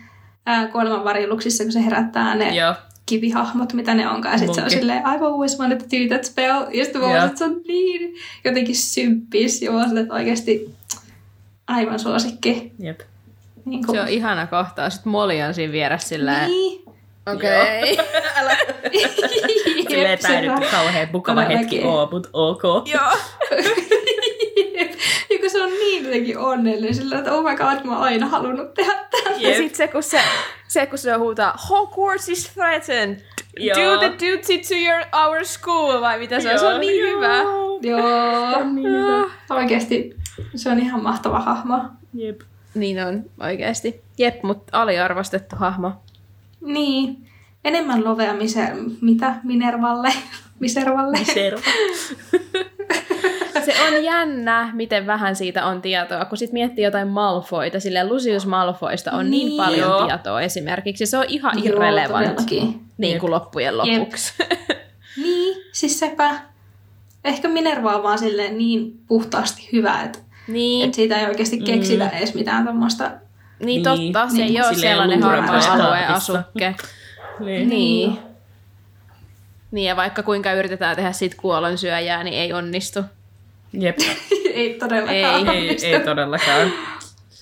ää, kuolemanvarjeluksissa, kun se herättää ne Joo. Kivihahmot, mitä ne onkaan. Ja sitten se on silleen, I've always wanted to do that spell. Ja sitten mä vaan, että se on niin jotenkin symppis. Ja mä oon silleen, että oikeasti aivan suosikki. Jep. Niin kuin, Se on ihana kohtaus. Sitten Molly on siinä vieressä silleen, niin. okei. Silleen, Jep, tää ei sepä. nyt kauhean mukava hetki oo, mut ok. Joo. se on niin jotenkin onnellinen sillä, että oh my god, mä oon aina halunnut tehdä tämän. Ja sitten se, kun se, se, kun se huutaa, Hogwarts is threatened. Joo. Do the duty to your, our school, vai mitä se on? Se on niin hyvä. Joo, Niin hyvä. oikeasti se on ihan mahtava hahmo. Jep. Niin on, oikeasti. Jep, mutta aliarvostettu hahmo. Niin, enemmän lovea mise, mitä Minervalle. Miservalle. Serva. Se on jännä, miten vähän siitä on tietoa, kun sit miettii jotain Malfoita, silleen Lucius Malfoista on niin, Niin. paljon Joo. tietoa esimerkiksi. Se on ihan Joo, irrelevant todellakin. niin kuin loppujen Jep. lopuksi. Niin, siis sepä. Ehkä Minerva on vaan silleen niin puhtaasti hyvä, että, niin, että siitä ei oikeasti keksitä mm. edes mitään tämmöistä. niin Niin. totta, se ei Niin. ole sellainen harmaa alueen asukke. Niin. Niin. Niin, ja vaikka kuinka yritetään tehdä siitä kuolonsyöjää, niin ei onnistu. Jep. ei todellakaan Ei, Ei, ei todellakaan.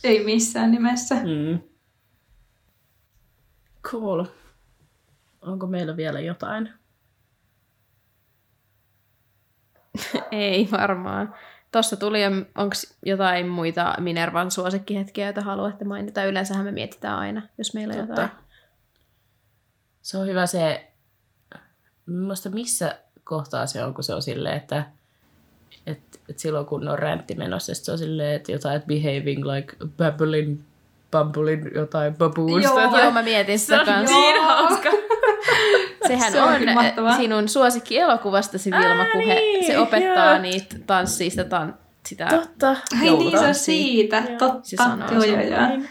ei missään nimessä. Mm. Cool. Onko meillä vielä jotain? Ei varmaan. Tuossa tuli, onko jotain muita Minervan suosikkihetkiä, joita haluatte mainita? Yleensähän me mietitään aina, jos meillä on jotain. Se on hyvä se, muista missä kohtaa se on, kun se on silleen, että et, et silloin kun on räntti menossa, se on silleen, että jotain, että behaving like babbling, bumbling jotain baboons. Joo. tai. Joo, mä mietin sitä Se on kanssa. niin hauska. Sehän Se on onkin mahtavaa. sinun suosikki elokuvastasi Vilma, Ää, kun he, niin, se opettaa joo. niitä tanssista tan, sitä. Totta. Ai niin, se on siitä. Joo. Totta. Se sanoo joo, joo, joo.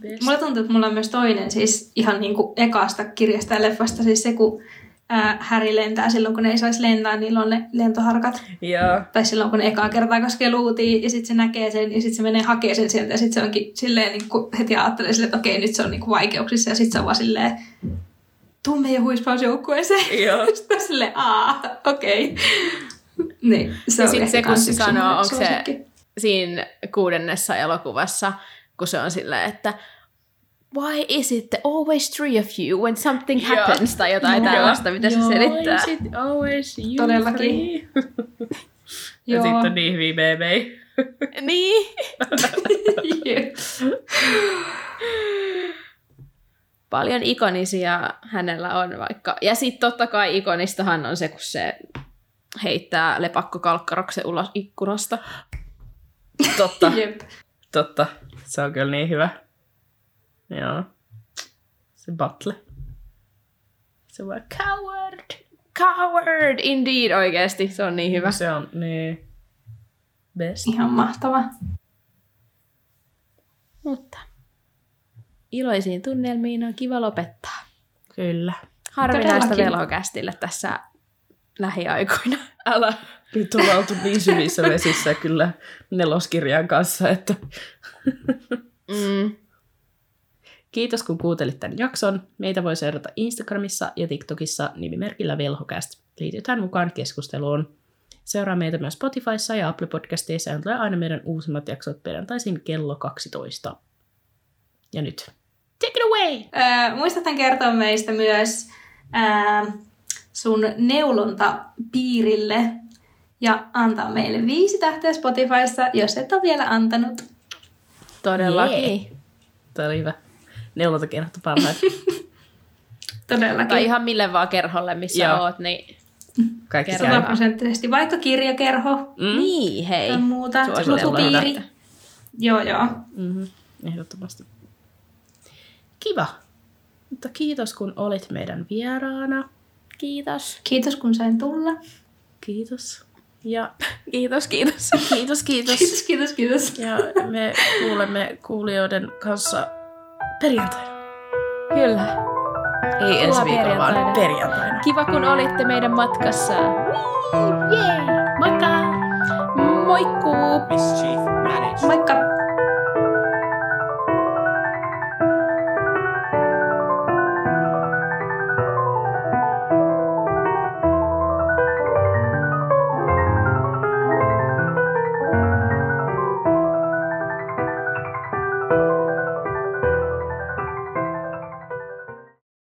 Best. Mulla tuntuu, että mulla on myös toinen siis ihan niin kuin ekasta kirjasta ja leffasta, siis se kun ää, Häri lentää silloin, kun ne ei saisi lentää, niillä on ne lentoharkat. Joo. Tai silloin, kun ne ekaa kertaa koskee luutiin, ja sitten se näkee sen, ja sitten se menee hakemaan sen sieltä, ja sitten se onkin silleen, niin kuin heti ajattelee silleen, että okei, nyt se on niin kuin vaikeuksissa, ja sitten se on vaan silleen, tuu meidän huispausjoukkueeseen. Joo. Sitten silleen, aa, okei. Niin, se Ja on sit ehkä se, kun se sanoo, onko se siinä kuudennessa elokuvassa, kun se on silleen, että why is it the always three of you when something Joo. happens, tai jotain Joo. tällaista, mitä se selittää. Is it always you Todellakin. three? ja Joo. sitten on niin hyviä meemejä. Niin. Paljon ikonisia hänellä on vaikka. Ja sitten totta kai ikonistahan on se, kun se heittää lepakkokalkkaroksen ulos ikkunasta. Totta. Jep. Totta. Se on kyllä niin hyvä. Joo. Se battle. Se on coward. Coward, indeed, oikeasti. Se on niin hyvä. Se on niin best. Ihan mahtava. Mutta iloisiin tunnelmiin on kiva lopettaa. Kyllä. Harvinaista velhokästillä tässä lähiaikoina. Älä. Nyt ollaan oltu niin syvissä vesissä kyllä neloskirjan kanssa, että Mm. Kiitos kun kuuntelit tämän jakson. Meitä voi seurata Instagramissa ja TikTokissa nimimerkillä velhokäst. Liitytään mukaan keskusteluun. Seuraa meitä myös Spotifyssa ja Apple Podcasteissa ja tulee aina meidän uusimmat jaksot perjantaisin kello 12. Ja nyt, take it away! Öö, muistathan kertoa meistä myös ää, sun neulontapiirille ja antaa meille viisi tähteä Spotifyssa, jos et ole vielä antanut. Todellakin. Jee. Tämä oli hyvä. Neuvontakerhot parhaat. Todellakin. Tai ihan mille vaan kerholle, missä Joo. oot, niin Kaikki. Sataprosenttisesti. Vaikka kirjakerho Mm. Niin, hei. tai muuta. Lukupiiri. Joo, joo. Mm-hmm. Ehdottomasti. Kiva. Mutta kiitos kun olit meidän vieraana. Kiitos. Kiitos kun sain tulla. Kiitos. Ja Kiitos, kiitos. kiitos, kiitos. Kiitos, kiitos, kiitos. Ja me kuulemme kuulijoiden kanssa perjantaina. Kyllä. Ei ensi Ollaan viikolla, vaan perjantaina. Kiva, kun olitte meidän matkassa. Jee! Moikka! Moikkuu! Mischief managed. Moikka!